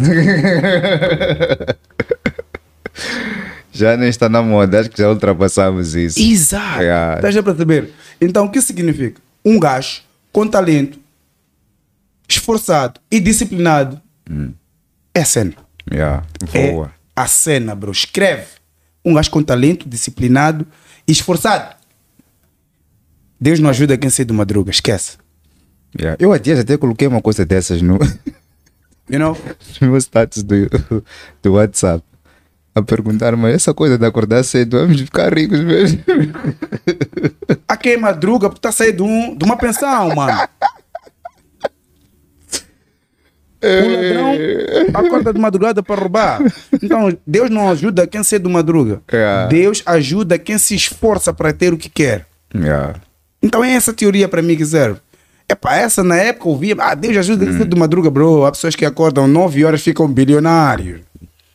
já nem está na moda, acho que já ultrapassamos isso. Exato. Yeah. Estás a perceber? Então, o que significa? Um gajo com talento, esforçado e disciplinado é cena. Yeah, É voa. a cena, bro. Escreve. Um gajo com talento, disciplinado e esforçado. Deus não ajuda quem sai de madruga, esquece. Yeah. Eu há dias até coloquei uma coisa dessas no, (laughs) You know? (laughs) no meu status do, do WhatsApp. A perguntar, mas essa coisa de acordar cedo, vamos ficar ricos mesmo. (laughs) A quem madruga porque tá saindo um, de uma pensão, mano. O ladrão acorda de madrugada para roubar. Então, Deus não ajuda quem sai de madruga. É. Deus ajuda quem se esforça para ter o que quer. Yeah. Então é essa teoria para mim que serve. É para essa na época eu ouvia, ah, Deus ajuda sai de madruga, bro. Há pessoas que acordam 9 horas e ficam bilionários.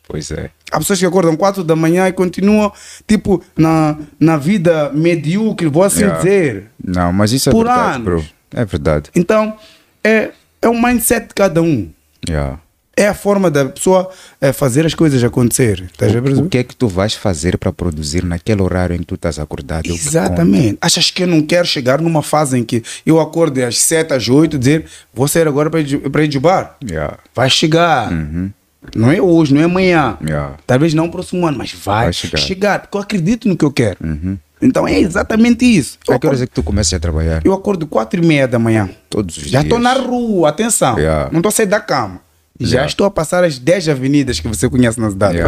Pois é. Há pessoas que acordam 4 da manhã e continuam, tipo, na, na vida medíocre, vou assim Yeah. dizer. Não, mas isso é Por verdade, anos. bro. É verdade. Então, é, é um mindset de cada um. Yeah. É a forma da pessoa é, fazer as coisas acontecer. Estás a O que é que tu vais fazer para produzir naquele horário em que tu estás acordado? O que Exatamente. Achas que eu não quero chegar numa fase em que eu acordo às 7, às 8 dizer vou sair agora para ir, de bar? Yeah. Vai chegar. Uhum. Não é hoje, não é amanhã. Yeah. Talvez não no próximo ano, mas vai, Vai chegar. chegar. Porque eu acredito no que eu quero. Uhum. Então é exatamente isso. Eu A que horas é que tu começas a trabalhar? eu acordo 4 e meia da manhã. Todos os Já dias. estou na rua, atenção. Yeah. Não estou a sair da cama. Já estou a passar as 10 avenidas que você conhece na cidade.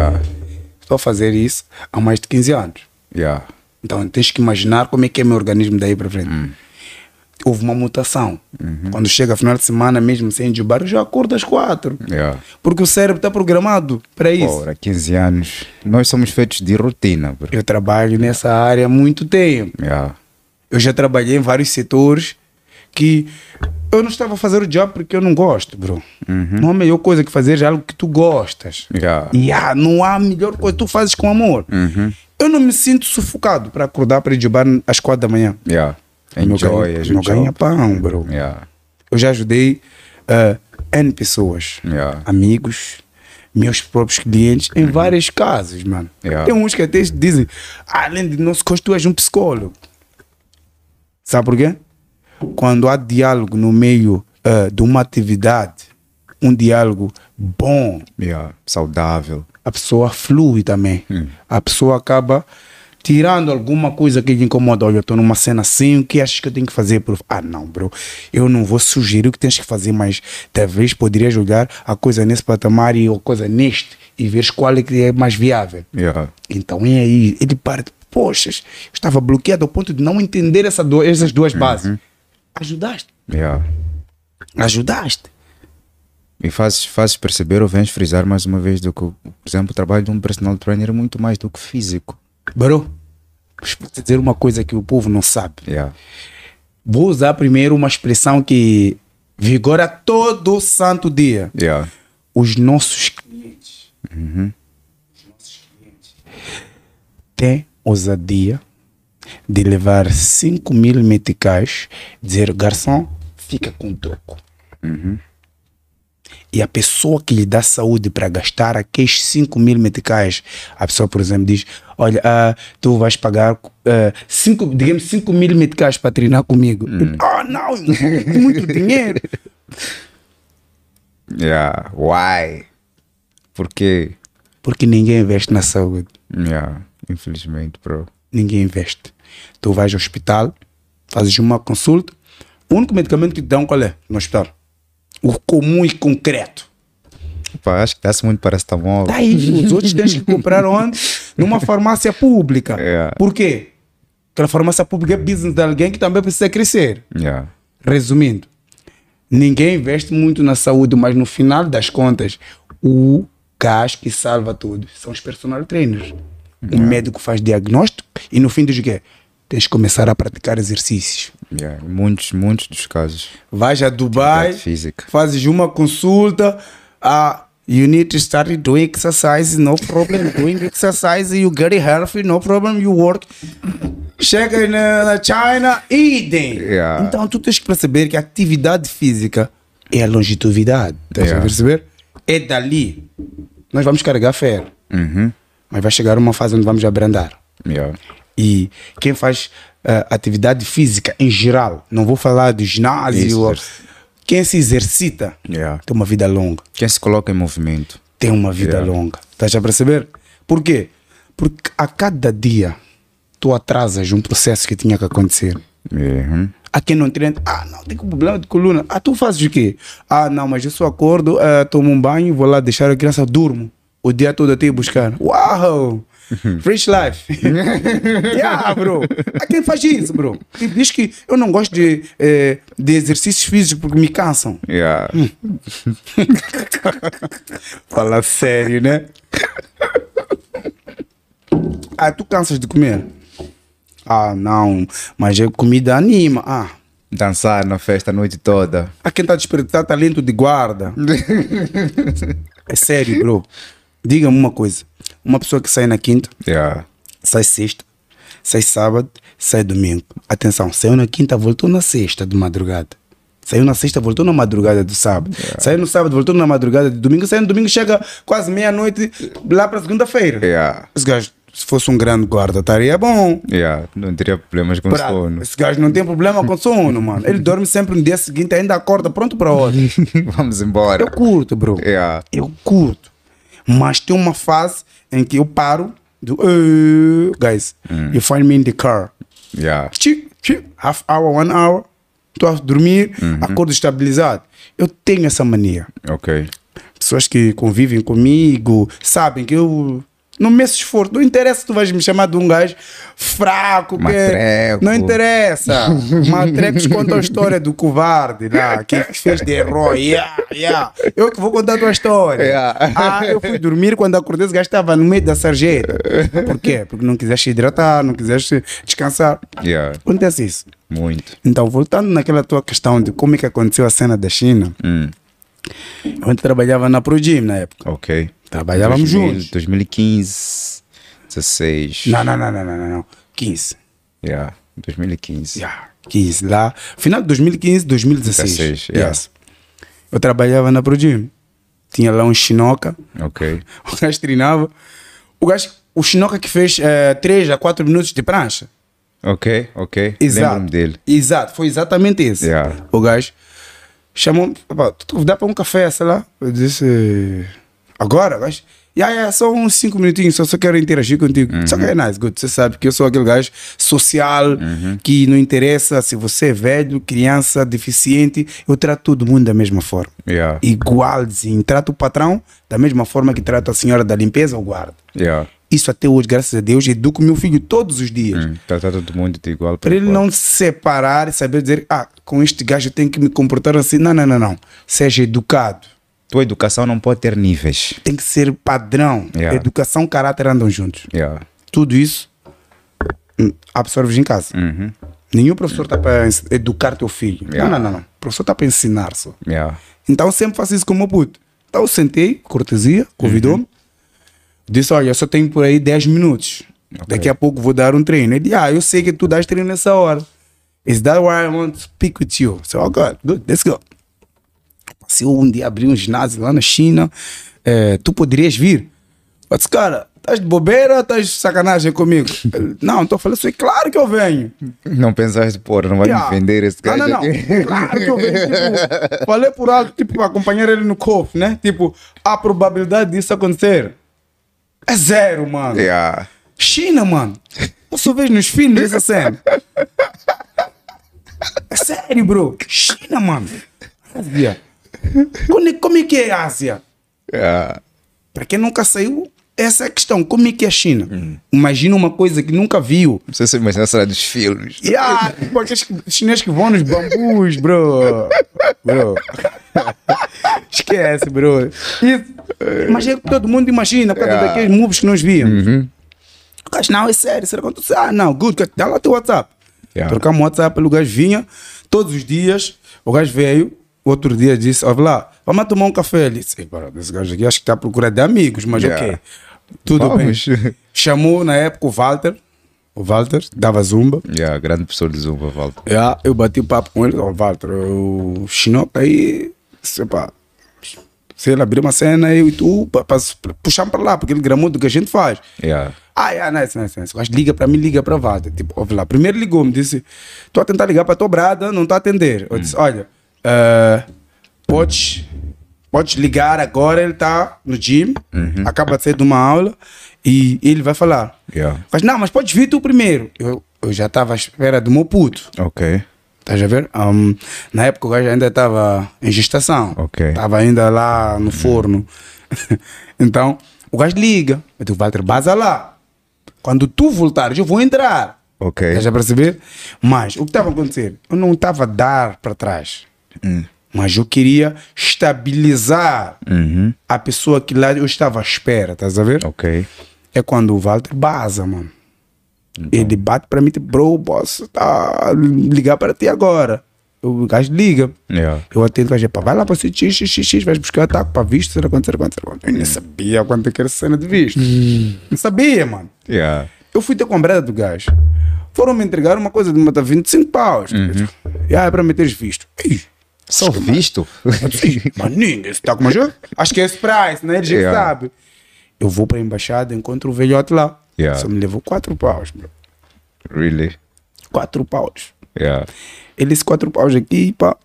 Estou a fazer isso há mais de 15 anos. Então tens que imaginar como é que é meu organismo daí para frente. Hum. Houve uma mutação. Uhum. Quando chega final de semana, mesmo sem enjubar, eu já acordo às 4. Yeah. Porque o cérebro está programado para isso. Ora, 15 anos. Nós somos feitos de rotina, bro. Eu trabalho nessa área há muito tempo. Yeah. Eu já trabalhei em vários setores que eu não estava a fazer o job porque eu não gosto, bro. Não há melhor coisa que fazer é algo que tu gostas. Yeah. E ah, não há melhor coisa, tu fazes com amor. Uhum. Eu não me sinto sufocado para acordar para ir jobar às quatro da manhã. Yeah. Enjoy as não ganha pão, bro. Yeah. Eu já ajudei ah, N pessoas, Yeah. amigos, meus próprios clientes, em vários casos, mano. Yeah. Tem uns que até dizem, "Ah, além de nosso custo, tu és um psicólogo. Sabe por quê? Quando há diálogo no meio ah, de uma atividade, um diálogo bom, Yeah. Saudável. a pessoa flui também. Hum. A pessoa acaba tirando alguma coisa que lhe incomoda. Olha, eu estou numa cena assim, o que achas que eu tenho que fazer? Prof? Ah, não, bro. Eu não vou sugerir o que tens que fazer, mas talvez poderias olhar a coisa nesse patamar e a coisa neste e ver qual é que é mais viável. Yeah. Então é aí, ele parte. Poxa, eu estava bloqueado ao ponto de não entender essa do- essas duas bases. Ajudaste. Yeah. Ajudaste. E fazes, fazes perceber ou vens frisar mais uma vez do que, por exemplo, o trabalho de um personal trainer é muito mais do que físico. Bro, vou te dizer uma coisa que o povo não sabe. Yeah. Vou usar primeiro uma expressão que vigora todo santo dia. Yeah. Os nossos clientes. Os nossos clientes têm ousadia de levar 5 mil meticais, dizer, garçom, fica com troco. E a pessoa que lhe dá saúde para gastar aqueles 5 mil meticais, a pessoa, por exemplo, diz: Olha, ah, tu vais pagar, ah, cinco, digamos, 5 mil meticais para treinar comigo. Ah, não, é muito dinheiro. (laughs) Yeah. Why? Porque, Porque ninguém investe na saúde. yeah. infelizmente, bro. Ninguém investe. Tu vais ao hospital, fazes uma consulta, o único medicamento que te dão qual é? No hospital. O comum e concreto. Pá, acho que dá-se muito paracetamol. Tá aí, os outros tens que comprar onde? Numa farmácia pública. É. Por quê? Aquela farmácia pública é business de alguém que também precisa crescer. Yeah. Resumindo, ninguém investe muito na saúde, mas no final das contas, o gás que salva tudo são os personal trainers. O médico faz diagnóstico e no fim diz o quê? Tens que começar a praticar exercícios. Yeah. Muitos, muitos dos casos. Vais a Dubai, fazes uma consulta, a You need to start doing exercise, no problem. (laughs) Doing exercise, you get healthy, no problem. You work. Chega na, na China, idem. Yeah. Então tu tens que perceber que a atividade física é a longevidade. Estás Yeah. a perceber? É dali. Nós vamos carregar ferro. Uhum. Mas vai chegar uma fase onde vamos abrandar. Yeah. E quem faz eh, atividade física em geral, não vou falar do ginásio, Isso, ou- quem se exercita Yeah. tem uma vida longa. Quem se coloca em movimento. Tem uma vida Yeah. longa. Estás a perceber? Por quê? Porque a cada dia tu atrasas um processo que tinha que acontecer. Uhum. Há quem não treina, ah, não, tem problema de coluna. Ah, tu fazes o quê? Ah, não, mas eu só acordo, eh, tomo um banho, vou lá deixar a criança, durmo. O dia todo até ir buscar. Uau! Rich life. (laughs) yeah, bro. Há quem faz isso, bro. E diz que eu não gosto de, eh, de exercícios físicos porque me cansam. Yeah. (laughs) Fala sério, né? Ah, tu cansas de comer? Ah, não, mas a comida anima. Ah, Dançar na festa a noite toda. há quem está a desperdiçar talento de guarda. (laughs) É sério, bro. Diga-me uma coisa. Uma pessoa que sai na quinta, Yeah. sai sexta, sai sábado, sai domingo. Atenção, saiu na quinta, voltou na sexta de madrugada. Saiu na sexta, voltou na madrugada do sábado. Saiu no sábado, voltou na madrugada de domingo. Saiu no domingo, chega quase meia-noite lá para segunda-feira. Yeah. Esse gajo, se fosse um grande guarda, estaria bom. Yeah. Não teria problemas com Pra- sono. Esse gajo não tem problema com sono, mano. Ele (laughs) dorme sempre no dia seguinte, ainda acorda pronto para outra. (laughs) Vamos embora. Eu curto, bro. Yeah. Eu curto. Mas tem uma fase em que eu paro. Do, "Eh, guys, you find me in the car. Yeah. Half hour, one hour. Estou a dormir, acordo estabilizado. Eu tenho essa mania. Ok. Pessoas que convivem comigo sabem que eu não meço esforço. Não interessa se tu vais me chamar de um gajo fraco. Matreco. não interessa. (laughs) Matrecos conta a história do covarde lá, que fez de herói. Yeah, yeah. Eu que vou contar a tua história. Yeah. Ah, eu fui dormir quando acordei, esse gajo estava no meio da sarjeta. Por quê? Porque não quiseste hidratar, não quiseste descansar. Yeah. Acontece isso. Muito. Então, voltando naquela tua questão de como é que aconteceu a cena da China, Hum. eu trabalhava na ProGym na época. Ok. Trabalhávamos 2000, juntos. 2015, 16. Não, não, não, não, não, não, não. 15. Yeah. 2015. Yeah. 15 lá. Final de 2015, 2016. 16, yeah. Yes. Eu trabalhava na ProGym. Tinha lá um chinoca. Ok. (laughs) O gajo treinava. O gajo, o chinoca que fez 3 a 4 minutos de prancha. Ok, ok. Exato. Dele. Exato, foi exatamente esse. Yeah. O gajo chamou-me, "Pá, tu dá para um café, sei lá. Eu disse, agora, gajo. Yeah, yeah, só uns 5 minutinhos, só, só quero interagir contigo. Só que é nice, good. Você sabe que eu sou aquele gajo social, que não interessa se você é velho, criança, deficiente, eu trato todo mundo da mesma forma. Yeah. Igualzinho. Trato o patrão da mesma forma que trato a senhora da limpeza ou guarda. Yeah. Isso até hoje, graças a Deus, educo meu filho todos os dias. Hum. Tratar todo mundo de igual Para ele não se separar e saber dizer, ah, com este gajo eu tenho que me comportar assim. Não, não, não, não. Seja educado. Tua educação não pode ter níveis. Tem que ser padrão. Yeah. Educação caráter andam juntos. Yeah. Tudo isso hum, absorves em casa. Uhum. Nenhum professor está para educar teu filho. Yeah. Não, não, não, não. O professor está para ensinar só. Então sempre faço isso com o meu puto. Então eu sentei, cortesia, convidou-me. Disse, olha, eu só tenho por aí 10 minutos. Daqui a pouco vou dar um treino. Ele disse, ah, eu sei que tu dás treino nessa hora. Is that why I want to speak with you? So, oh, good, let's go. Se eu um dia abrir um ginásio lá na China, eh, tu poderias vir? Eu disse, cara, estás de bobeira ou estás de sacanagem comigo? Ele, não, estou falando assim, claro que eu venho. Não pensaste, porra, não vai Yeah. me vender esse Não, gajo não, não. aqui. (laughs) Claro que eu venho. Tipo, falei por alto, tipo, para acompanhar ele no cofre, né? Tipo, a probabilidade disso acontecer é zero, mano. Yeah. China, mano. Eu só vejo nos filmes essa cena. É sério, bro. China, mano. Ásia. Como é, como é que é a Ásia? Yeah. Para quem nunca saiu, essa é a questão. Como é que é a China? Imagina uma coisa que nunca viu. Não sei se imagina será dos filmes. Yeah, aqueles chineses que vão nos bambus, bro. Bro. Esquece, bro. Isso. Mas é que todo mundo imagina, por causa Yeah. daqueles moves que nós víamos. O gajo, não, é sério, será que aconteceu? Ah, não, good, good. dá lá teu WhatsApp. Yeah. Trocamos o WhatsApp, o gajo vinha todos os dias, o gajo veio, outro dia disse, olha lá, vamos tomar um café. Ele disse, "Ei, bora, esse gajo aqui acho que está à procura de amigos, mas Yeah. ok. Tudo Vamos. bem. (laughs) Chamou na época o Walter, o Walter, dava zumba. Yeah, grande professor de Zumba, Walter. Yeah, eu bati o papo com ele, ó, Walter, o Chinoca aí, sei pá, se ele abrir uma cena, eu e tu, puxar para lá, porque ele gramou do que a gente faz. Yeah. Ah, yeah, nice, nice, nice. Mas liga para mim, liga para Walter. Tipo, ouve lá. Primeiro ligou-me, disse: Estou a tentar ligar para a tua brada, não está a atender. Eu disse: Olha, eh, podes, podes ligar agora, ele está no gym, acaba de sair de uma aula e ele vai falar. Yeah. Mas não, mas podes vir tu primeiro. Eu, eu já estava à espera do meu puto. Ok. Estás a ver? Um, na época o gajo ainda estava em gestação. Ok. Estava ainda lá no forno. (laughs) então, o gajo liga. Eu digo, Walter, baza lá. Quando tu voltares, eu vou entrar. Ok. Estás a perceber? Mas o que estava a acontecer? Eu não estava a dar para trás. Hum. Mas eu queria estabilizar Uhum. a pessoa que lá eu estava à espera. Estás a ver? Ok. É quando o Walter baza, mano. Ele bate para mim, tipo, bro, posso tá, ligar para ti agora. O gajo liga. Yeah. Eu atendo o gajo, vai lá para o x, x, x, x, vais buscar ataque para visto, será quanto, será quanto, será quanto. Eu nem sabia quanto é que era cena de visto. Não sabia, mano. Yeah. Eu fui ter com a brada do gajo. Foram me entregar uma coisa de uma 25 paus. E aí, é para meteres visto. Ih, Só visto? Maninho, esse tá com uma Acho que é esse price, né? Ele já Yeah. sabe. Eu vou para a embaixada, encontro o velhote lá. Yeah. Só me levou quatro paus, bro. really? Quatro paus. Yeah. Ele disse quatro paus aqui, pá.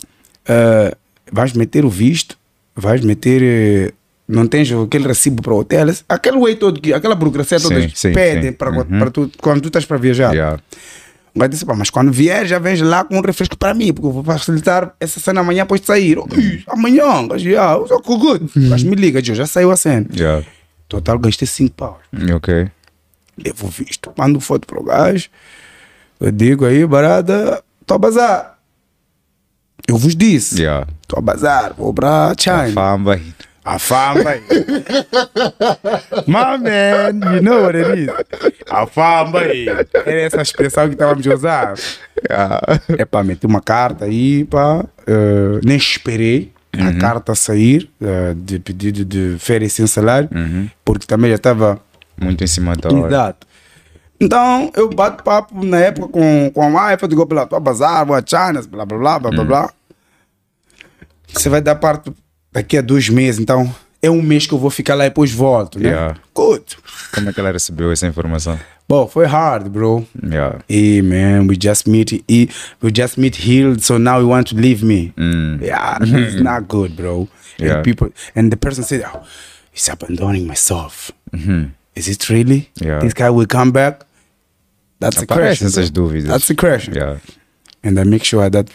eh, vais meter o visto, vais meter. eh, não tens aquele recibo para o hotel, aquele way todo, que- aquela burocracia toda Sim, que sim, pedem para Uhum. tu, quando tu estás para viajar. Yeah. O gajo disse, mas quando vier, já vens lá com um refresco para mim, porque eu vou facilitar essa cena amanhã depois de sair. Ui, amanhã, gajo, yeah, good. O gajo me liga, "Gio, já saiu a cena. Yeah. Total, gastei 5 paus. Ok. Levo o visto, mando foto pro gajo. Eu digo aí, barada, tô a bazar. Eu vos disse, Yeah. tô a bazar, vou pra China. Famba. A fama aí. My man, you know what it is. A fama aí. Era essa expressão que estávamos a usar. Yeah. É para meter uma carta aí, pá. eh, nem esperei a carta sair eh, de pedido de férias sem salário, porque também já estava Muito em cima da hora. Exato. Então, eu bato papo na época com, com a wife, eu digo, blá, tô a bazar, vou a China, blá, blá, blá, blá, blá, blá. Você vai dar parte daqui a dois meses, então é um mês que eu vou ficar lá e depois volto, né? Yeah. Good. Como é que ela recebeu essa informação? Bom, foi hard, bro. Yeah. Hey, man, we just meet, e- we just meet healed, so now you want to leave me. Mm. Yeah, (laughs) it's not good, bro. Yeah. And people, and the person said, oh, he's abandoning myself. Is it really? Yeah. This guy will come back? That's a question. essas bro. dúvidas. That's the question. Yeah. And I make sure that,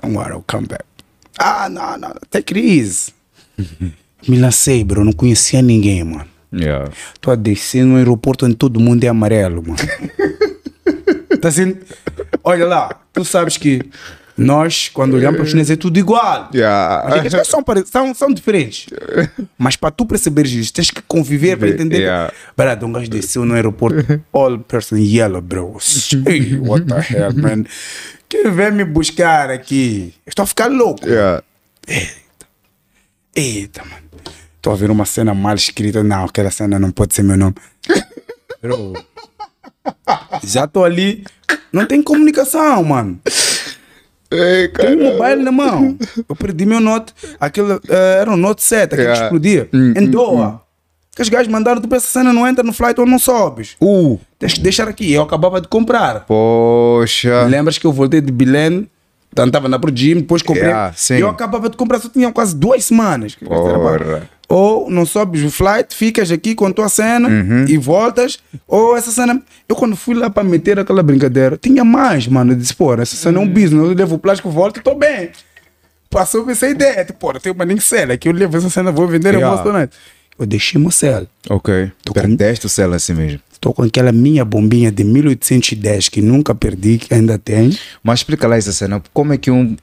don't worry, I'll come back. Ah, no, take it easy. Me lancei, bro, não conhecia ninguém, mano. Yeah. Tô a descer no aeroporto onde todo mundo é amarelo, mano. (laughs) tá assim? Olha lá, tu sabes que nós, quando olhamos para os chineses, é tudo igual. Yeah. As questões são, são, são diferentes. (laughs) Mas para tu perceberes isso, tens que conviver para entender. Yeah. Brad, um gajo desceu no aeroporto, all person yellow, bro. Hey, what the hell, man? Quem vem me buscar aqui? Estou a ficar louco. Yeah. Eita, mano. Estou a ver uma cena mal escrita. Não, aquela cena não pode ser meu nome. (laughs) Bro. Já estou ali. Não tem comunicação, mano. Ei, Tem um mobile na mão. Eu perdi meu note. Aquele, eh, era um note 7, aquele que Yeah. explodia. em Doha. Que os gajos mandaram, tu pensa, essa cena não entra no flight ou não sobes. Uh. Tens que deixar aqui. Eu acabava de comprar. Poxa. Lembras que eu voltei de Belém? Então estava na Pro Gym, depois comprei. Yeah, eu acabava de comprar, só tinha quase duas semanas. Porra. Ou não sobes o flight, ficas aqui com a tua cena Uhum. e voltas. Ou essa cena. Eu quando fui lá para meter aquela brincadeira, tinha mais, mano. Eu disse, pô, essa cena é um business. Eu levo o plástico, volto e tô bem. Passou essa ideia. Tipo, pô, eu tenho uma nem cela aqui, eu levo essa cena, vou vender Yeah. eu vou. Eu deixei meu cela. Ok. Tu perdeste o céu assim mesmo. Estou com aquela minha bombinha de 1810 que nunca perdi, que ainda tem. Mas explica lá essa cena. Como é que um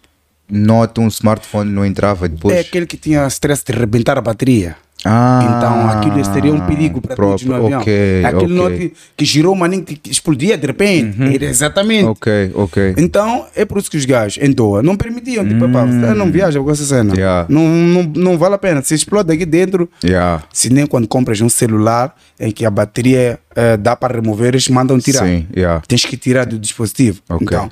Note, um smartphone não entrava depois? É aquele que tinha stress de rebentar a bateria. Ah, Então aquilo seria um perigo para todos no avião. ok, Aquilo ok. não que, girou o maninho que explodia de repente. Era exatamente. Ok, ok. Então é por isso que os gajos em Doha não permitiam. Tipo, pá, você não viaja com essa cena. Hum. Yeah. Não, não, não vale a pena. Se explode aqui dentro, Yeah. se nem quando compras um celular em que a bateria eh, dá para remover, eles mandam tirar. Sim, yeah. Tens que tirar do dispositivo. Ok. Então,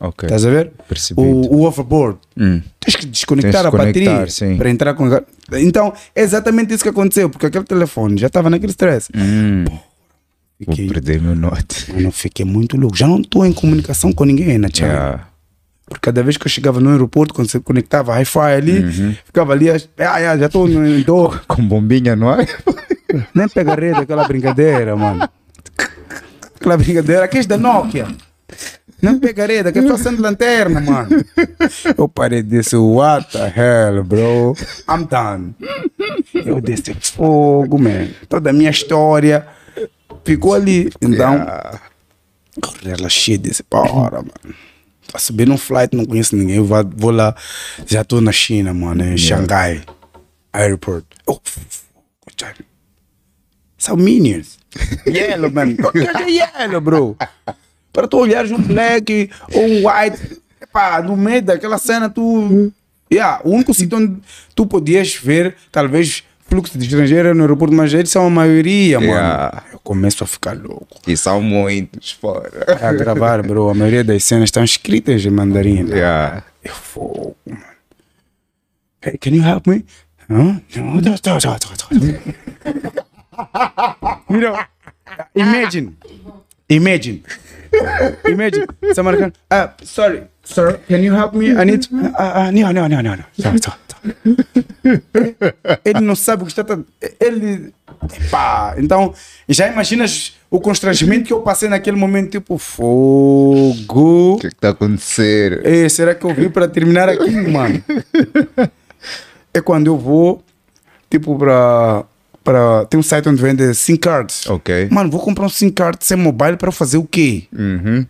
Ok. estás a ver? Percebido. O, o overboard. Hum. Tens que desconectar Tens a bateria sim. para entrar com. Então, é exatamente isso que aconteceu, porque aquele telefone já estava naquele stress. Hum. Vou Fiquei, perder meu note. mano, fiquei muito louco. Já não estou em comunicação com ninguém na China. Yeah. Porque cada vez que eu chegava no aeroporto, quando você conectava Wi-Fi ali, Uhum. ficava ali, ah, ah, já estou em dor. (laughs) Com bombinha, não é? (laughs) Nem pega rede aquela brincadeira, mano. Aquela brincadeira, é da Nokia. Nem pega rede, aqui é só sendo lanterna, mano. Eu parei dizer, what the hell, bro? I'm done. Eu disse, fogo, man. Toda a minha história ficou ali. Então, Yeah. relaxei, disse, bora, mano. Tô subindo um flight, não conheço ninguém. Eu vou, lá, já estou na China, mano, em Xangai Airport. Oh. São Minions. Yellow, man. (laughs) yellow, bro. Para tu olhares um black ou um white, epá, no meio daquela cena, tu. Yeah, o único sítio onde tu podias ver, talvez, fluxo de estrangeiro no aeroporto, mas eles são a maioria, mano. Yeah. Eu começo a ficar louco. E são muitos fora. A gravar, bro. A maioria das cenas estão escritas em mandarim. Yeah. Eu fogo, mano. Hey, can you help me? Huh? No, no, no, no, no. You know, imagine, imagine, (laughs) imagine. Someone can, uh, sorry, sir, can you help me? I need, uh, uh, no, no, no, no, no. Sorry, sorry, sorry. (laughs) Ele não sabe o que está. Ele. Pá, então, já imaginas o constrangimento que eu passei naquele momento, tipo, fogo. O que está a acontecer? Ei, será que eu vim para terminar aqui, mano? (laughs) é quando eu vou, tipo, para. Pra, tem um site onde vende SIM cards. Ok. Mano, vou comprar um SIM card sem mobile para fazer o quê? Uhum.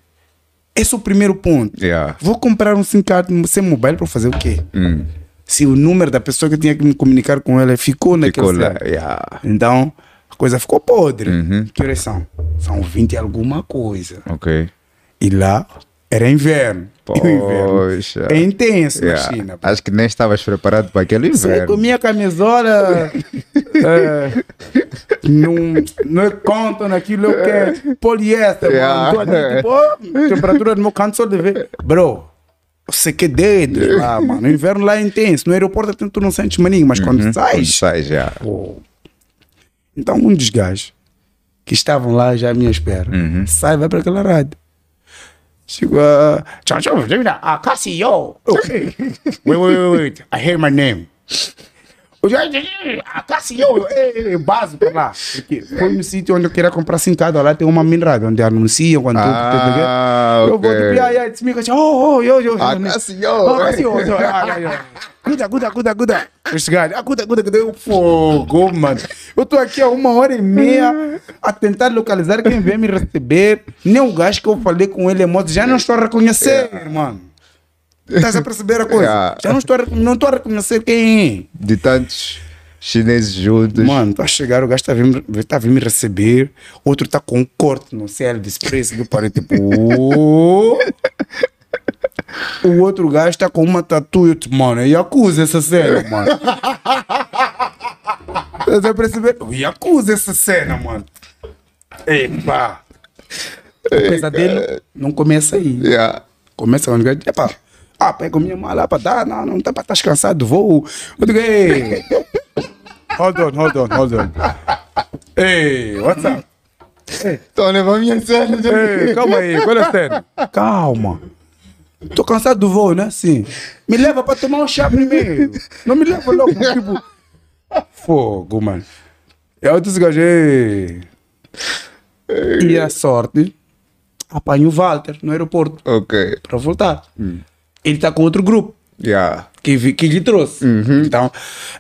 Esse é o primeiro ponto. Yeah. Vou comprar um SIM card sem mobile para fazer o quê? Hum. Se o número da pessoa que eu tinha que me comunicar com ela ficou naquele Ficou lá. Yeah. Então, a coisa ficou podre. Uhum. Que horas são? São 20 e alguma coisa. Ok. E lá era inverno. O inverno Poxa. é intenso Yeah. na China. Acho que nem estavas preparado para aquele Você inverno. comia camisola, (laughs) é, não, não é conta naquilo que é poliéster, Yeah. mano. Tipo, oh, temperatura do meu canto só de ver. Bro, você que dedo lá, mano. O inverno lá é intenso. No aeroporto tu não sentes maninho, mas quando Uhum. Quando sais, sai já. pô. Então um dos gajos que estavam lá já à minha espera, Uhum. sai, vai para aquela rádio. Chegou a. Tchau, tchau, ah, Cassio. Okay. Wait, wait, wait, wait. I hear my name. A Cassio, ei, base para lá. Porque foi no sítio onde eu queria comprar cincado. Lá tem uma minerada onde anunciam quando tu- tu- Ah, Eu vou yeah, it's me. Cassio. Oh, oh, yo, yo. Ah, Cassio. oh, yeah, yeah, yeah. Cuida, cuida, cuida, cuida. Esse gajo, ah, cuida, cuida, cuida. Eu fogo, mano. Eu tô aqui há uma hora e meia a tentar localizar quem vem me receber. Nem o gajo que eu falei com ele, moto, já não estou a reconhecer, mano. Estás a perceber a coisa? Yeah. (laughs) Já não estou a, não estou a reconhecer quem é. De tantos chineses juntos. Mano, tá a chegar, o gajo está a vir, tá a vir me receber, outro tá com um corte no Elvis Presley, eu parei tipo... "Oh." o outro gajo está com uma tatu, eu tipo, mano, é Yakuza essa cena, mano. Estás a perceber? O Yakuza essa cena, mano. Epa! O pesadelo não começa aí. Yeah. Começa quando o gajo, epa, pega a minha mala para dar, não, não tá para estar cansado do voo. Eu digo, ei, hold on, hold on, hold on. Ei, what's up? Estão levar minha cena. Ei, calma aí, qual é a cena? Calma. Tô cansado do voo, né? Sim. Me leva para tomar um chá primeiro. Não me leva logo, tipo... Fogo, mano. Eu disse, gajo, ei. E a sorte, apanho o Walter no aeroporto Ok. para voltar. Ele está com outro grupo. Yeah. que, que lhe trouxe. Então,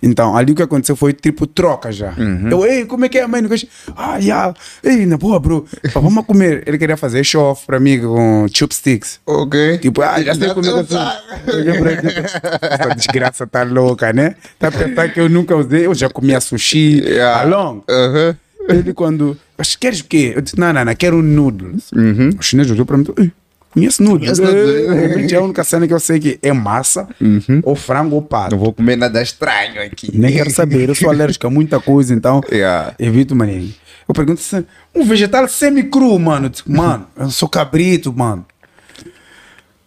então, ali o que aconteceu foi tipo troca já. Eu, ei, como é que é, mãe? Ah, yeah. Ei, na boa, bro. Pá, vamos (laughs) comer. Ele queria fazer show-off pra mim com chopsticks. Ok. Tipo, ah, já sei comer assim. Eu falei, Essa desgraça tá louca, né? Tá pensando que eu nunca usei, eu já comia sushi, Yeah. along. Aham. Ele quando, mas queres o quê? Eu disse, não, não, não, quero noodles. O chinês olhou para mim, "Ei, conheço noodles. Conheço noodles. Eh, Realmente é a única cena que eu sei que é massa, ou frango ou pato. Não vou comer nada estranho aqui. Nem quero saber, eu sou alérgico a muita coisa, então (laughs) Yeah. evito, maninho. Eu pergunto se um vegetal semi-cru, mano. Eu digo, mano, eu sou cabrito, mano.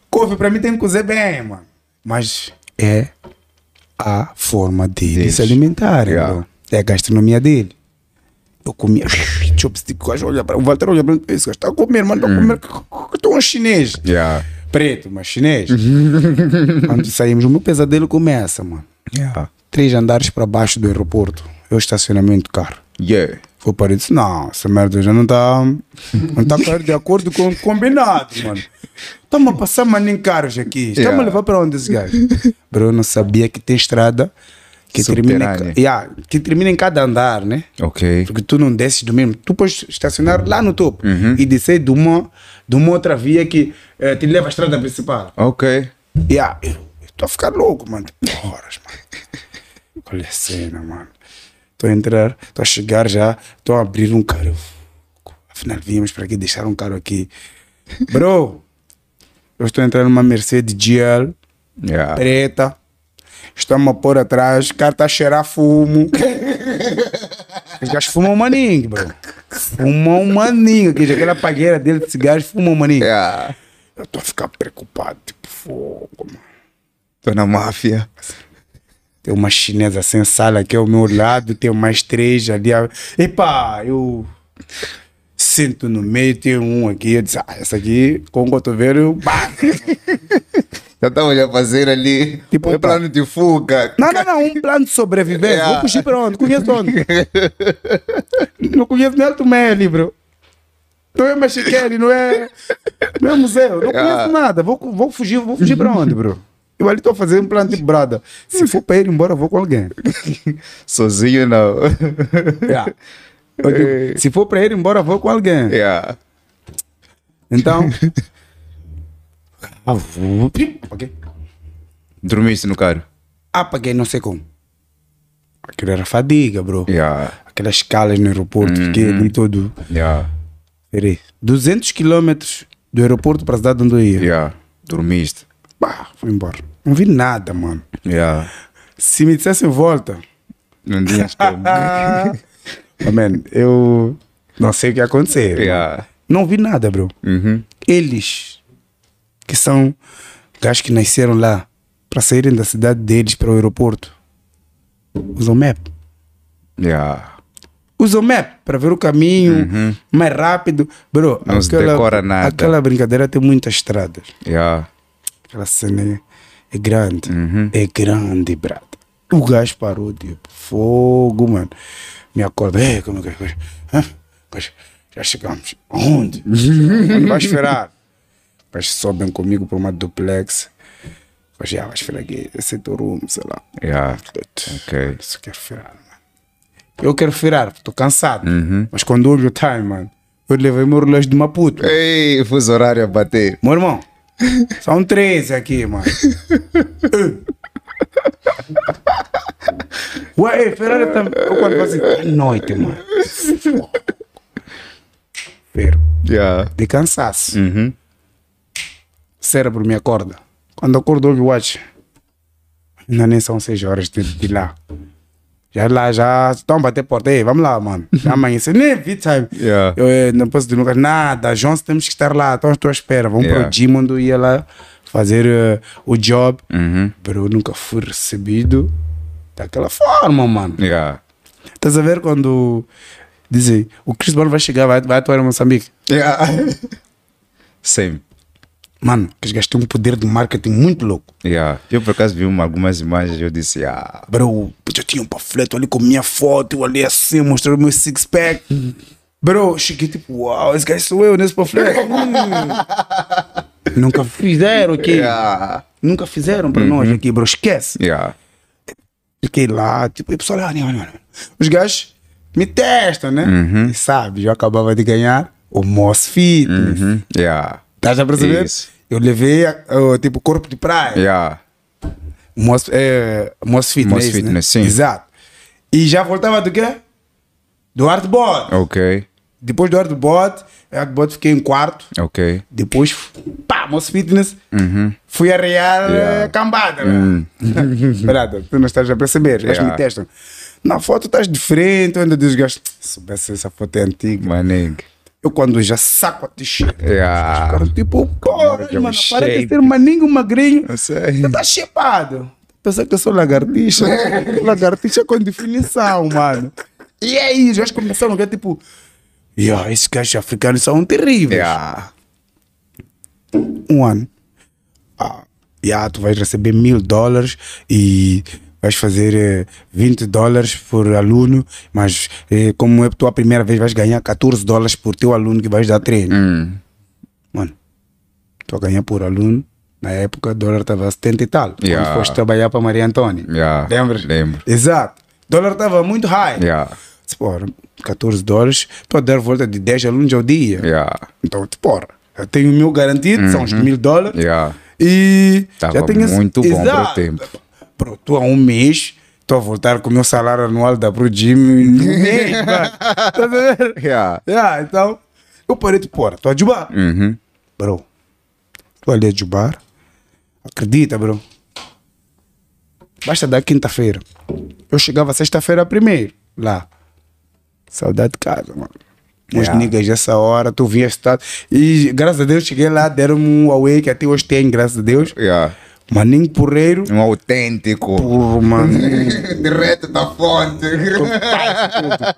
Couve pra mim tem que cozer bem, mano. Mas é a forma dele Deles. se alimentar, Yeah. É a gastronomia dele. Eu comia chopstick, quase olha para o Walter olha para mim, esse gajo está a comer, mano, está a comer, estou um chinês. Yeah. Preto, mas chinês. (laughs) Quando saímos, o meu pesadelo começa, mano. Yeah. Três andares para baixo do aeroporto. Eu estacionamento do carro. Yeah. Foi para ele disse, não, essa merda já não está não tá de acordo com o combinado, mano. Estamos a passar maninho carros aqui. Estamos Yeah. a levar para onde esse gajo? Bro, eu não sabia que tem estrada que termina, yeah, que termina em cada andar, né? Ok. Porque tu não desces do mesmo. Tu podes estacionar lá no topo Uhum. e descer de uma, de uma outra via que eh, te leva à estrada principal. Ok. Yeah, eu estou a ficar louco, mano. Horas, mano. Olha a cena, mano. Estou a entrar, estou a chegar já, estou a abrir um carro. Afinal, viemos para aqui deixar um carro aqui. Bro, eu estou a entrar numa Mercedes GL Yeah. preta. Estamos a pôr atrás, o cara está a cheirar fumo. (laughs) Os gajos fumam maninho, bro. Fumam maninho. Aquela pagueira dele de cigarros fumam maninho. Yeah. Eu estou a ficar preocupado, tipo, fogo, mano. Tô na máfia. Tem uma chinesa sem sala aqui ao meu lado, tem mais três ali. Epa, eu sinto no meio, tem um aqui. Eu disse, ah, essa aqui, com o cotovelo, eu. (laughs) Já tava já fazer ali Tipo, um opa. plano de fuga. Não, não, não, um plano de sobrevivência. Yeah. Vou (laughs) fugir para onde? Conheço onde? (laughs) não conheço nem Alto Meli, bro. Não é Mexiquele, não é, não é museu. Não Yeah. conheço nada. Vou, vou fugir, vou fugir para onde, bro? Eu ali estou fazendo um plano de brada. Se (laughs) for para ir embora, eu vou com alguém. Sozinho não. Yeah. Eu digo, se for para ir embora, vou com alguém. yeah. Então. Ah, Apaguei. Dormiste no carro? Apaguei, não sei como. Aquilo era fadiga, bro. Yeah. Aquelas escalas no aeroporto, fiquei ali todo. Yeah. Peraí. 200 quilômetros do aeroporto para a cidade onde eu ia. Yeah. Dormiste. Bah, fui embora. Não vi nada, mano. Yeah. Se me dissessem volta. Não tinhas (laughs) como. Oh, man, eu não sei o que ia acontecer. yeah. Não vi nada, bro. Uhum. Eles, que são gajos que nasceram lá, para saírem da cidade deles para o aeroporto, usam map. Yeah. Usam map para ver o caminho mais rápido. Bro, Uhum. Não se decora nada. Aquela brincadeira tem muitas estradas. Yeah. Aquela cena é, é grande. Uhum. É grande, brada. O gajo parou, tipo, fogo, mano. Me acorda, como é que é? Já chegamos. Onde? (laughs) Onde vai esperar? Mas sobem comigo para uma duplex. Mas já vai esperar aqui, esse é teu room, sei lá. Yeah. Ok. Isso eu quero virar, mano. Eu quero virar, estou cansado. Uhum. Mas quando olho o time, mano, eu levei meu relógio de Maputo. Ei, fuso horário a bater. Meu irmão, são 13 aqui, mano. (laughs) Ué, Ferrari tá. Eu quando falo assim, à noite, mano. (laughs) Pero, Yeah. de cansaço. Uhum. Cérebro me acorda. Quando eu acordo, olho o watch. Ainda nem são 6 horas de, de lá. Já lá, já estão a bater porta. Ei, vamos lá, mano. (laughs) Já amanhece. Nem vi time. Yeah. Eu eh, não posso nunca nada. Jones, temos que estar lá. Estão à tua espera. Vamos Yeah. para o gym onde eu ia lá fazer eh, o job. Uhum. Pero eu nunca fui recebido daquela forma, mano. Yeah. Estás a ver quando dizem o Chris Brown vai chegar, vai, vai atuar em Moçambique? Yeah. (laughs) Same. Mano, que gajos têm um poder de marketing muito louco. Yeah. Eu por acaso vi uma, algumas imagens e eu disse, ah, Bro, já tinha um panfleto ali com minha foto, eu ali assim, mostrando meu six-pack. Bro, eu cheguei tipo, uau, esse gajo sou eu nesse panfleto. Hum. (laughs) Nunca fizeram aqui. yeah. nunca fizeram para nós aqui, bro. Esquece. Yeah. Fiquei lá, tipo, e o pessoal, não, não, não. Os gajos me testam, né? E sabe, eu acabava de ganhar o Moss Fitness. Uhum. Yeah. Estás a perceber? Isso. Eu levei, o, tipo, corpo de praia. Yeah. Moss, é, Moss Fitness. Isso, né? Fitness, sim. Exato. E já voltava do quê? Do Artbot. Ok. Depois do Artbot, Artbot fiquei em quarto. Ok. Depois, pá, Moss Fitness. Fui arrear Yeah. yeah. cambada. né? (laughs) Brada, tu não estás a perceber. Yeah. me testam. Na foto estás diferente, ainda diz gajos. Se soubesse essa foto é antiga. Manig. Eu quando já saco a t-shirt. Yeah. Cara, tipo, porra, que é um mano, para de ser maninho, magrinho. Eu sei. Você tá chepado. Pensa que eu sou lagartixa. (laughs) lagartixa com definição, mano. E aí, já começaram a ver, tipo, yeah, esses gajos africanos são terríveis. Yeah. Um ano. Ah, yeah, tu vais receber mil dólares e vais fazer eh, 20 dólares por aluno, mas eh, como é a tua primeira vez, vais ganhar 14 dólares por teu aluno que vais dar treino. Hum. Mano, tu a ganhar por aluno, na época o dólar estava a 70 e tal. Yeah. Quando foste trabalhar para Maria Antônia. Yeah. Lembras? Lembro. Exato. O dólar estava muito high. Yeah. Porra, 14 dólares, estou a dar volta de 10 alunos ao dia. Yeah. Então, porra, eu tenho o meu garantido, são os mil dólares. Uhum. Yeah. E Tava já tenho esse- muito bom pro Exato. tempo. Bro, estou há um mês, estou a voltar com o meu salário anual da Pro Gym no mês. Tá vendo? Yeah. Yeah, então, eu parei de porra, estou a jubar. Uhum. Bro, estou ali a jubar. Acredita, bro. Basta da quinta-feira. Eu chegava sexta-feira primeiro, lá. Saudade de casa, mano. Os Yeah. niggas dessa hora, tu vinhas estar. E graças a Deus cheguei lá, deram-me um Huawei que até hoje tem, graças a Deus. Yeah. Maninho porreiro. Um autêntico. Puro, mano. Direto da fonte.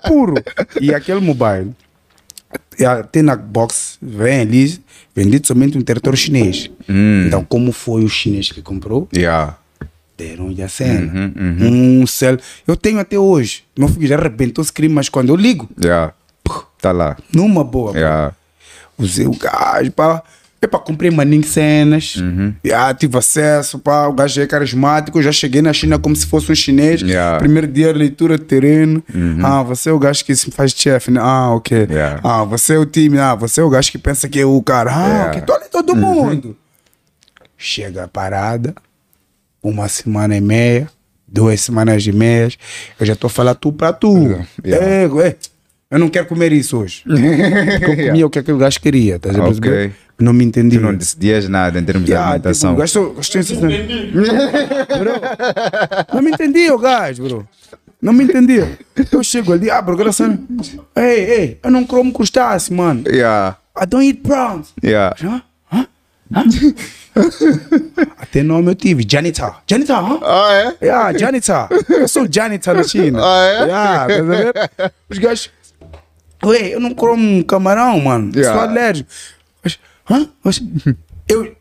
puro. E aquele mobile, e até na box, vem ali, vendido somente no território chinês. Hum. Então, como foi o chinês que comprou? Yeah. Deram-lhe a cena. Um cell. Eu tenho até hoje. Meu filho já arrebentou o screen, mas quando eu ligo, Yeah. Tá lá. numa boa. Yeah. Usei o gás, pá. Epa, comprei maninho cenas. Já tive acesso, pá. O gajo é carismático. Já cheguei na China como se fosse um chinês. Yeah. Primeiro dia, leitura de terreno. Ah, você é o gajo que se faz chefe, né? Ah, ok. Yeah. Ah, você é o time. Ah, você é o gajo que pensa que é o cara. Ah, Yeah. ok. Tô ali todo mundo. Chega a parada. Uma semana e meia. Duas semanas e meias. Eu já tô a falar tu pra tu. Yeah. É, é. Eu não quero comer isso hoje. (laughs) Porque eu comia o que aquele gajo queria, estás a Ok. perceber? Não me entendi. Tu não decidias nada em termos de Yeah, alimentação. tipo, o gajo gostou disso. Bro, não me entendi o gajo, bro. Não me entendia. Eu chego ali, ah, bro, graças a Ei, ei, eu não como crustáceo, mano. Yeah. I don't eat prawns. Yeah. Hã? Hã? Até nome eu tive, Janitor. Janitor, hã? Ah, é? Yeah, janitor. Eu sou janitor na China. Ah, é? Yeah, tá vendo? Os gajos. Ué, eu não como camarão, mano. Yeah. Sou alérgico. Mas, hã? Mas, (laughs) eu.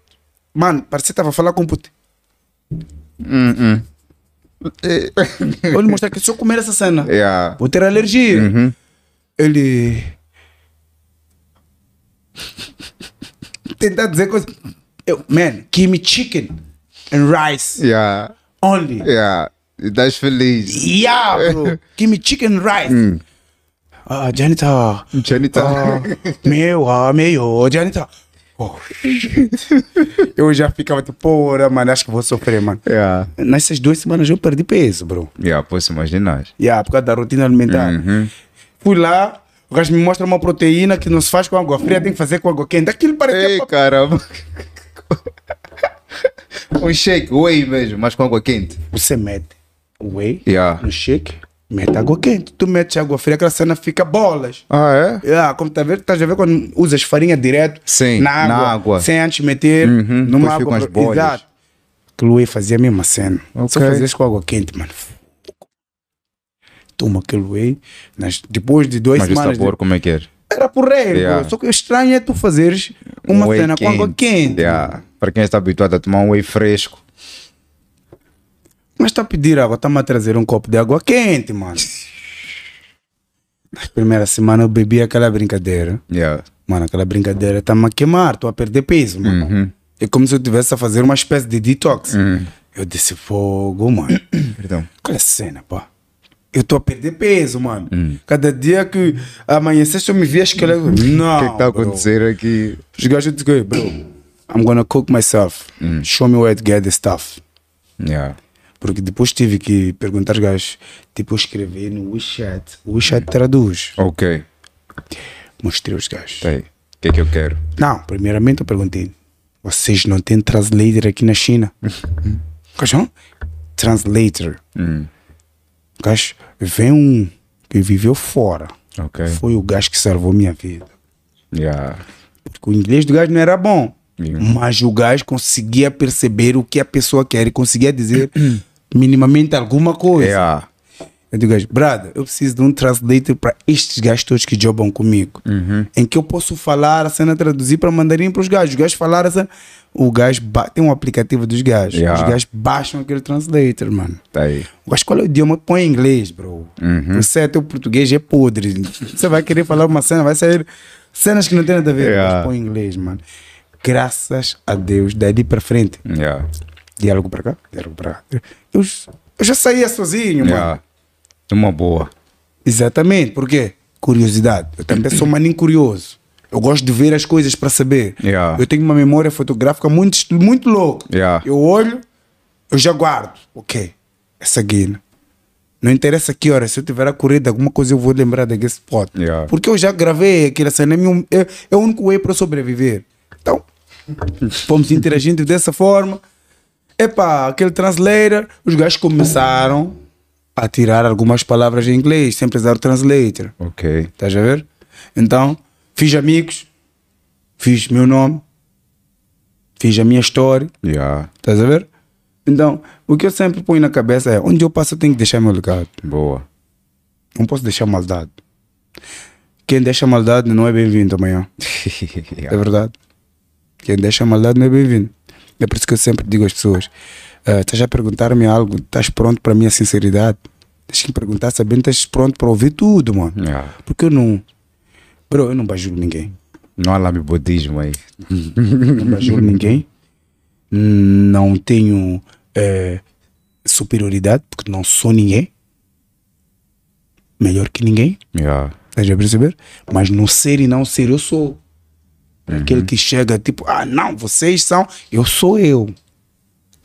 Mano, parecia que tava a falar com o puto. (laughs) Eu lhe mostrar que se eu comer essa cena, Yeah. vou ter alergia. Ele. Tentar dizer coisas. Eu, man, give me chicken and rice Yeah. only. Yeah. E estás feliz. Yeah, bro. (laughs) Give me chicken and rice. Ah, janitor. Janita. Ah, meu, ah, meu, janitor. Oh, (laughs) eu já ficava tipo, porra, mano, acho que vou sofrer, mano. Yeah. Nessas duas semanas eu perdi peso, bro. Yeah, posso imaginar. Yeah, por causa da rotina alimentar. Fui lá, o gajo me mostra uma proteína que não se faz com água fria, tem que fazer com água quente. Aquilo parecia. Ei, pa- caramba. (laughs) um shake, whey mesmo, mas com água quente. Você mete whey Yeah. no shake, mete água quente. Tu metes água fria, aquela cena fica bolas. Ah, é? Yeah, como tá vendo, estás a ver quando usas farinha direto Sim, na água, na água. sem antes meter Uhum, numa água. as bolhas. Exato. Aquilo whey fazia a mesma cena. Se eu Ok. fazia com água quente, mano. Toma aquele whey. Nas, depois de duas Mas o semanas. sabor, de- como é que era? era porreiro, Yeah. bro. Só que o estranho é tu fazeres uma Um cena com água quente. Yeah. Para quem está habituado a tomar um whey fresco. Mas está a pedir água, está-me a trazer um copo de água quente, mano. Na primeira semana eu bebi aquela brincadeira. Yeah. Mano, aquela brincadeira está-me a queimar, estou a perder peso, mano. Uhum. É como se eu estivesse a fazer uma espécie de detox. Eu disse, fogo, mano. (coughs) Perdão. Qual é a cena, pá? Eu estou a perder peso, mano. Cada dia que amanheceste eu me vi escrever. Não. O que é está a bro. acontecer aqui? Os gajos dizem, bro, I'm gonna cook myself. Show me where to get the stuff. Yeah. Porque depois tive que perguntar aos gajos, tipo, eu escrevi no WeChat. O WeChat traduz. Ok. Mostrei aos gajos. Aí. O que é que eu quero? Não, primeiramente eu perguntei, vocês não têm translator aqui na China? Gajo, translator. Hum. Gajo, vem um que viveu fora. Ok. Foi o gajo que salvou minha vida. Yeah. Porque o inglês do gajo não era bom. Hum. Mas o gajo conseguia perceber o que a pessoa quer e conseguia dizer (clears throat) minimamente alguma coisa. Yeah. Eu digo, brother, eu preciso de um translator para estes gajos todos que jobam comigo. Em que eu posso falar a cena, traduzir para mandarim para os gajos. Os gajos falaram a cena. O gajo ba- tem um aplicativo dos gajos. Yeah. Os gajos baixam aquele translator, mano. Tá aí. O gajo, qual é o idioma? Põe inglês, bro. Você é teu português é podre. Você vai querer falar uma cena, vai sair cenas que não tem nada a ver. Yeah. Mas põe inglês, mano. Graças a Deus, dali para frente. Yeah. Diálogo para cá, diálogo para cá. Eu, eu já saía sozinho, mano. Yeah. Uma boa. Exatamente, por quê? Curiosidade. Eu também sou maninho curioso. Eu gosto de ver as coisas para saber. Yeah. Eu tenho uma memória fotográfica muito, muito louca. Yeah. Eu olho, eu já guardo. Ok, essa guina. Não interessa que hora, se eu tiver a correr de alguma coisa, eu vou lembrar daquele spot. Yeah. Porque eu já gravei aquela cena, é, é, é o único way para sobreviver. Então, (laughs) fomos interagindo dessa forma. Epá, aquele translator, os gajos começaram a tirar algumas palavras em inglês, sem precisar do translator. Ok. Estás a ver? Então, fiz amigos, fiz meu nome, fiz a minha história, Yeah. estás a ver? Então, o que eu sempre ponho na cabeça é: onde eu passo, eu tenho que deixar meu legado. Boa. Não posso deixar maldade. Quem deixa maldade não é bem-vindo amanhã. (laughs) É yeah. verdade. Quem deixa maldade não é bem-vindo. É por isso que eu sempre digo às pessoas: "Ah, estás a perguntar-me algo, estás pronto para a minha sinceridade? Tens que me perguntar sabendo que estás pronto para ouvir tudo, mano. Yeah. Porque eu não. Bro, eu não bajulo ninguém. Não há budismo aí. Não bajulo ninguém. Não tenho eh, superioridade, porque não sou ninguém. Melhor que ninguém. Yeah. Estás a perceber? Mas no ser e não ser, eu sou. Aquele que chega tipo, ah, não, vocês são, eu sou eu.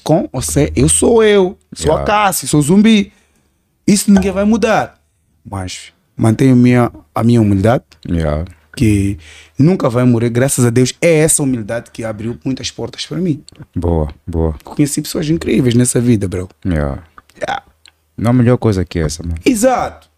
Com você, eu sou eu. Sou a Yeah. Cassi, sou zumbi. Isso ninguém vai mudar. Mas mantenho minha, a minha humildade, Yeah. que nunca vai morrer, graças a Deus. É essa humildade que abriu muitas portas para mim. Boa, boa. Conheci pessoas incríveis nessa vida, bro. Yeah. Yeah. Não há melhor coisa que essa, mano. Exato.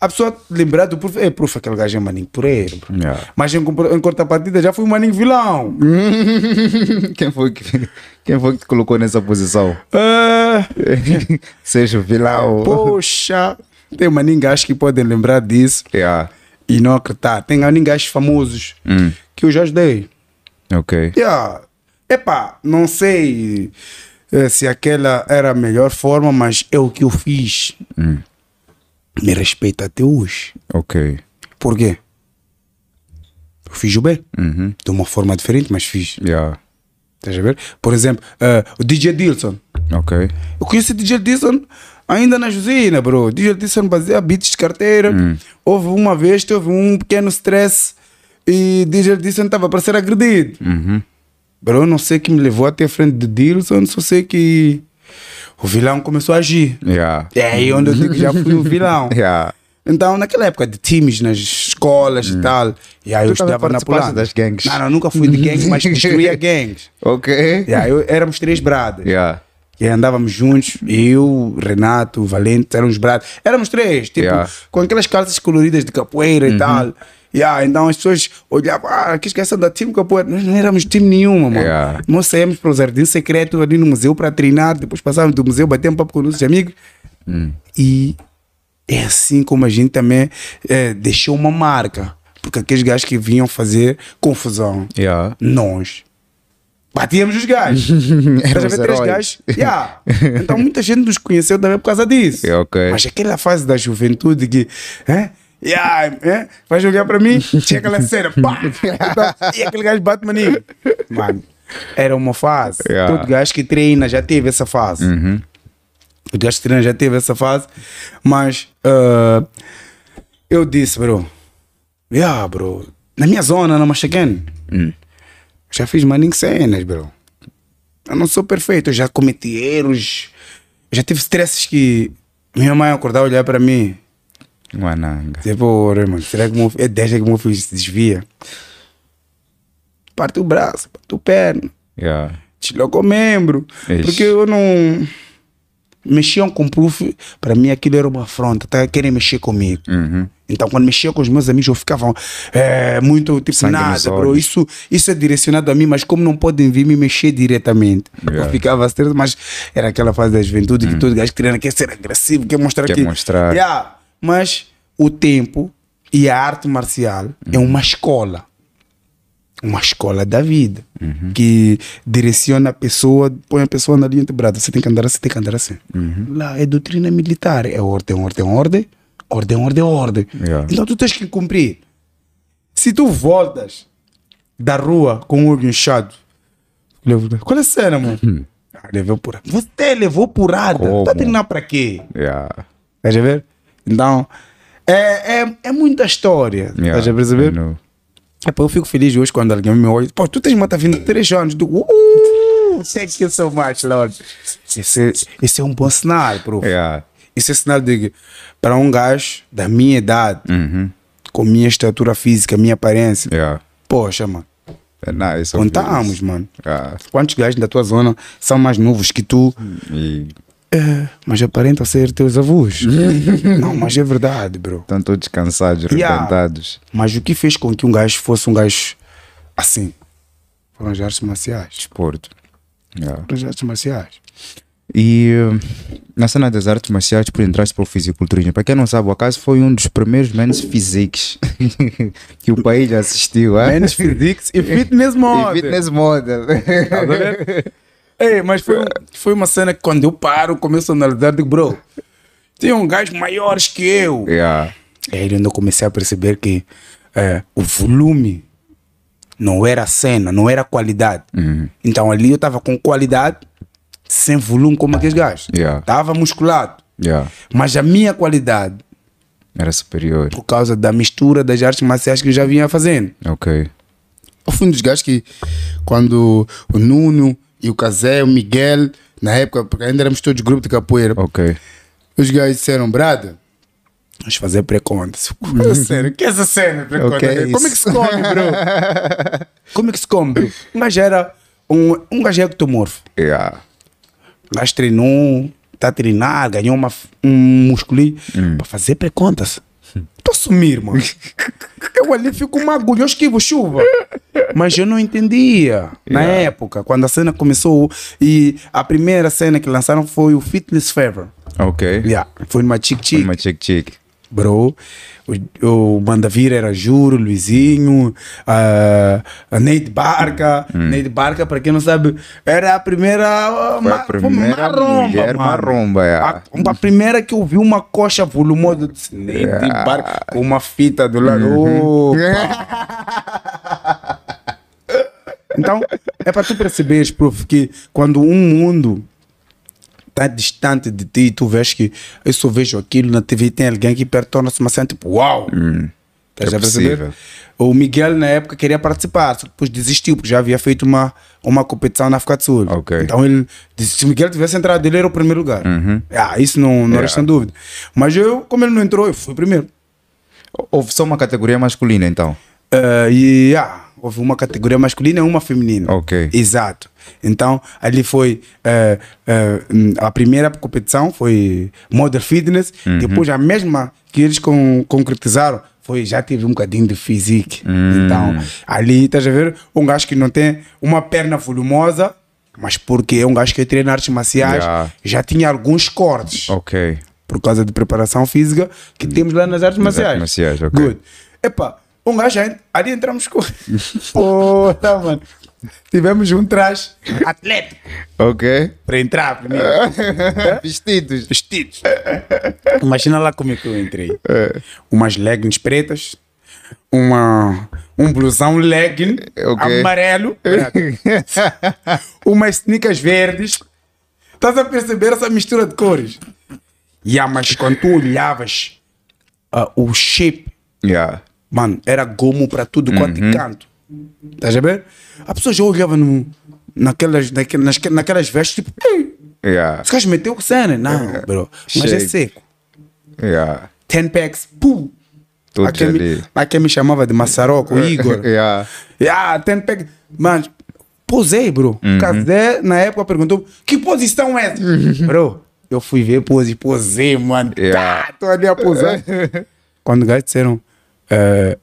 A pessoa lembrar do prof, é prof, aquele gajo é maninho poreiro. Yeah. Mas em, em contrapartida já fui um maninho vilão. (laughs) quem, foi que, quem foi que te colocou nessa posição? Ah, (laughs) Seja vilão. poxa, tem maninho gajos que podem lembrar disso Yeah. e não acreditar. Tem maninho gajos famosos Hum. que eu já ajudei. Ok. Yeah. Epá, não sei eh, se aquela era a melhor forma, mas é o que eu fiz. Hum. Me respeita até hoje. Ok. Por quê? Eu fiz o bem. Uhum. De uma forma diferente, mas fiz. Yeah. Estás a ver? Por exemplo, eh, o DJ Dilson. Ok. Eu conheci o DJ Dilson ainda na Josina, bro. O DJ Dilson fazia beats de carteira. Houve uma vez, teve um pequeno stress e DJ Dilson estava para ser agredido. Uhum. Bro, não sei o que me levou até a frente de Dilson, só sei que o vilão começou a agir. Yeah. É aí onde eu digo que já fui o vilão. (laughs) Yeah. Então, naquela época de times nas escolas e tal, e aí eu estudava na Polônia. das gangues? Não, não, nunca fui de gangues, mas (laughs) destruía gangues. Ok. E aí eu, éramos três bradas. Yeah. E andávamos juntos, eu, Renato, Valente, éramos brados. Éramos três, tipo, Yeah. com aquelas calças coloridas de capoeira e tal. Yeah, então as pessoas olhavam, ah, que esqueça da time capoeira. Nós não éramos time nenhuma, mano. Yeah. Nós saímos para o Jardim Secreto ali no museu para treinar, depois passávamos do museu, batemos papo com nossos amigos. E é assim como a gente também eh, deixou uma marca. Porque aqueles gajos que vinham fazer confusão, Yeah. nós batíamos os gajos. (laughs) Estás a Éramos ver três gajos? Yeah. (laughs) Então muita gente nos conheceu também por causa disso. Yeah, ok. Mas aquela fase da juventude que. É? Yeah, é? Vai jogar para mim? Chega aquela (laughs) cena, pá! Então, e aquele gajo bate maninho. Mano, era uma fase. Yeah. Todo gajo que treina já teve essa fase. Uhum. O gajo que treina já teve essa fase. Mas ah, eu disse, bro. Yeah, bro. Na minha zona, na Machacan. Hum. Já fiz maninho cenas, bro. Eu não sou perfeito, eu já cometi erros. Já tive stresses que minha mãe acordava e olhar para mim. Mananga. Tipo, "Ora, mano, será que meu, é 10 que o meu filho se desvia? Parte o braço, parte o perna, Yeah. deslocou o membro. Porque eu não. Mexiam com proof, para mim aquilo era uma afronta, tá? querem mexer comigo. Uhum. Então, quando mexia com os meus amigos, eu ficava é, muito tipo, Sangue nada, bro. Isso, isso é direcionado a mim, mas como não podem vir me mexer diretamente, Yeah. Eu ficava mas era aquela fase da juventude que todo gajo treina quer ser agressivo, quer mostrar Quer que. mostrar. Yeah. Mas o tempo e a arte marcial é Hum. uma escola. Uma escola da vida Uhum. que direciona a pessoa, põe a pessoa na linha de brada. Você tem que andar assim, tem que andar assim. Uhum. Lá é doutrina militar, é ordem, ordem, ordem, ordem, ordem, ordem. Yeah. Então tu tens que cumprir. Se tu voltas da rua com o olho inchado, qual é a cena, mano? Ah, levou porrada. Você levou porrada. Como? Tá treinando pra quê? Yeah. Estás a ver? Então, é, é, é muita história. Yeah. Estás a perceber? É, eu fico feliz hoje quando alguém me olha. Pô, tu tens mata vindo de 3 anos. Do, uh, thank you so much, Lord. Esse, esse é um bom sinal, prof. Yeah. Isso é sinal de para um gajo da minha idade, Uhum. com minha estatura física, minha aparência, Yeah. poxa, mano, É nice. contamos, mano. Yeah. Quantos gajos da tua zona são mais novos que tu, E é, mas aparentam ser teus avós? (laughs) Não, mas é verdade, bro. estão todos cansados, Yeah. Mas o que fez com que um gajo fosse um gajo assim? Foram as artes marciais. Desporto. Yeah. Foram as artes marciais. E na cena das artes marciais, por entraste para o fisiculturismo. Para quem não sabe, o acaso foi um dos primeiros men's physiques (laughs) que o país já assistiu. É? Men's Physics e Fitness (laughs) Model. E fitness model. Tá? Ei, mas foi, foi uma cena que quando eu paro, começo a analisar, digo, bro, tem um gajo maiores que eu. yeah. Aí ainda eu comecei a perceber que é, o volume não era a cena, não era a qualidade. Uhum. Então ali eu estava com qualidade, sem volume como aqueles gajos. Yeah. Estava musculado. Yeah. Mas a minha qualidade, Era superior. por causa da mistura das artes marciais que eu já vinha fazendo. Ok. Eu fui um dos gajos que, quando o Nuno e o Casé, o Miguel, na época, porque ainda éramos todos grupo de capoeira, Ok. os gajos disseram, brada, vamos fazer pré-contas. (laughs) Qual é sério? Que é essa cena? pré-conta? É Como é que se come, bro? (laughs) Como é que se come, bro? Um gajo era um, um gajo é ectomorfo. Yeah. O gajo treinou, está a treinar, ganhou uma, um musculinho para fazer pré-contas. Estou a sumir, mano. (laughs) Eu ali fico uma agulha, eu esquivo chuva. Mas eu não entendia na Yeah. época, quando a cena começou. E a primeira cena que lançaram foi o Fitness Fever. Ok. Yeah, foi numa Chic Chic. Uma chick chick. Bro, o, o Mandavira era Juro, Luizinho, a, a Neide Barca. Neide Barca, para quem não sabe, era a primeira. Hum. Foi a primeira mulher mano. maromba, é. A, a primeira que eu vi uma coxa volumosa. disse, Neide Yeah. Barca, com uma fita do lado. Uhum. (laughs) Então, é para tu perceberes, prof, que quando um mundo está distante de ti, tu vês que eu só vejo aquilo na TV, tem alguém que torna-se cena tipo, uau! É a perceber? possível. O Miguel na época queria participar, só que depois desistiu, porque já havia feito uma, uma competição na África do Sul. Ok. Então ele disse, se o Miguel tivesse entrado, ele era o primeiro lugar. Uhum. Ah, isso não, não Yeah. resta dúvida. Mas eu, como ele não entrou, eu fui primeiro. Houve só uma categoria masculina, então. Uh, e ah, houve uma categoria masculina e uma feminina. Ok. Exato. Então, ali foi eh, hum, a primeira competição foi Model Fitness, Uhum. depois a mesma que eles con concretizaram foi já tive um bocadinho de physique. Hum. Então, ali estás a ver um gajo que não tem uma perna volumosa, mas porque é um gajo que treina artes marciais, Yeah. já tinha alguns cortes Ok. por causa de preparação física que temos lá nas artes marciais. artes marciais, ok. Good. Epa, um gajo aí- ali entramos com. (laughs) Pô, tá, mano. Tivemos um traje atlético Ok. para entrar primeiro. (laughs) Vestidos. Vestidos. Imagina lá como é que eu entrei. É. Umas leggings pretas, uma, um blusão legging Ok. amarelo, (laughs) umas sneakers verdes. Estás a perceber essa mistura de cores? Yeah, mas quando tu olhavas ah, o shape, Yeah. Mano, era gomo para tudo quanto é canto. Estás a ver? A pessoa já olhava no, naquelas, naquelas, naquelas vestes, tipo, "Ei, Yeah. esse gajo meteu cena. Não, bro. Mas é Shape. seco. Yeah. 10 packs, pum. Tudo Aqui me, ali. aqui me chamava de Massaroco, (laughs) Igor. Yeah. Yeah, 10 packs. Mas, posei, bro. Uhum. Casé, na época, perguntou, que posição é essa? (laughs) bro, eu fui ver pose, posei, mano. Yeah. Tá, tô ali a posar. (laughs) Quando os gajos disseram, eh,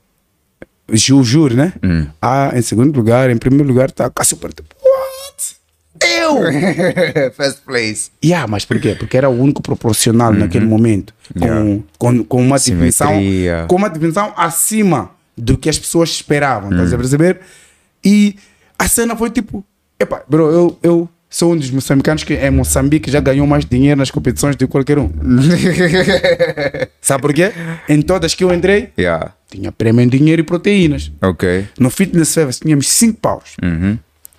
Ju, juro, né? Hum. Ah, em segundo lugar, em primeiro lugar, tá Cássio Porto. What? Eu? (laughs) First place. Yeah, mas por quê? Porque era o único proporcional naquele momento. Com, Uhum. Yeah. com, com uma dimensão. Com uma dimensão acima do que as pessoas esperavam. Estás Uhum. a perceber? E a cena foi tipo. Epa, bro, eu, eu sou um dos moçambicanos que em Moçambique já ganhou mais dinheiro nas competições do que qualquer um. (laughs) Sabe por quê? Em todas que eu entrei, Yeah. Tinha prêmio em dinheiro e proteínas. Ok. No Fitness Fevers tínhamos 5 paus. Uhum.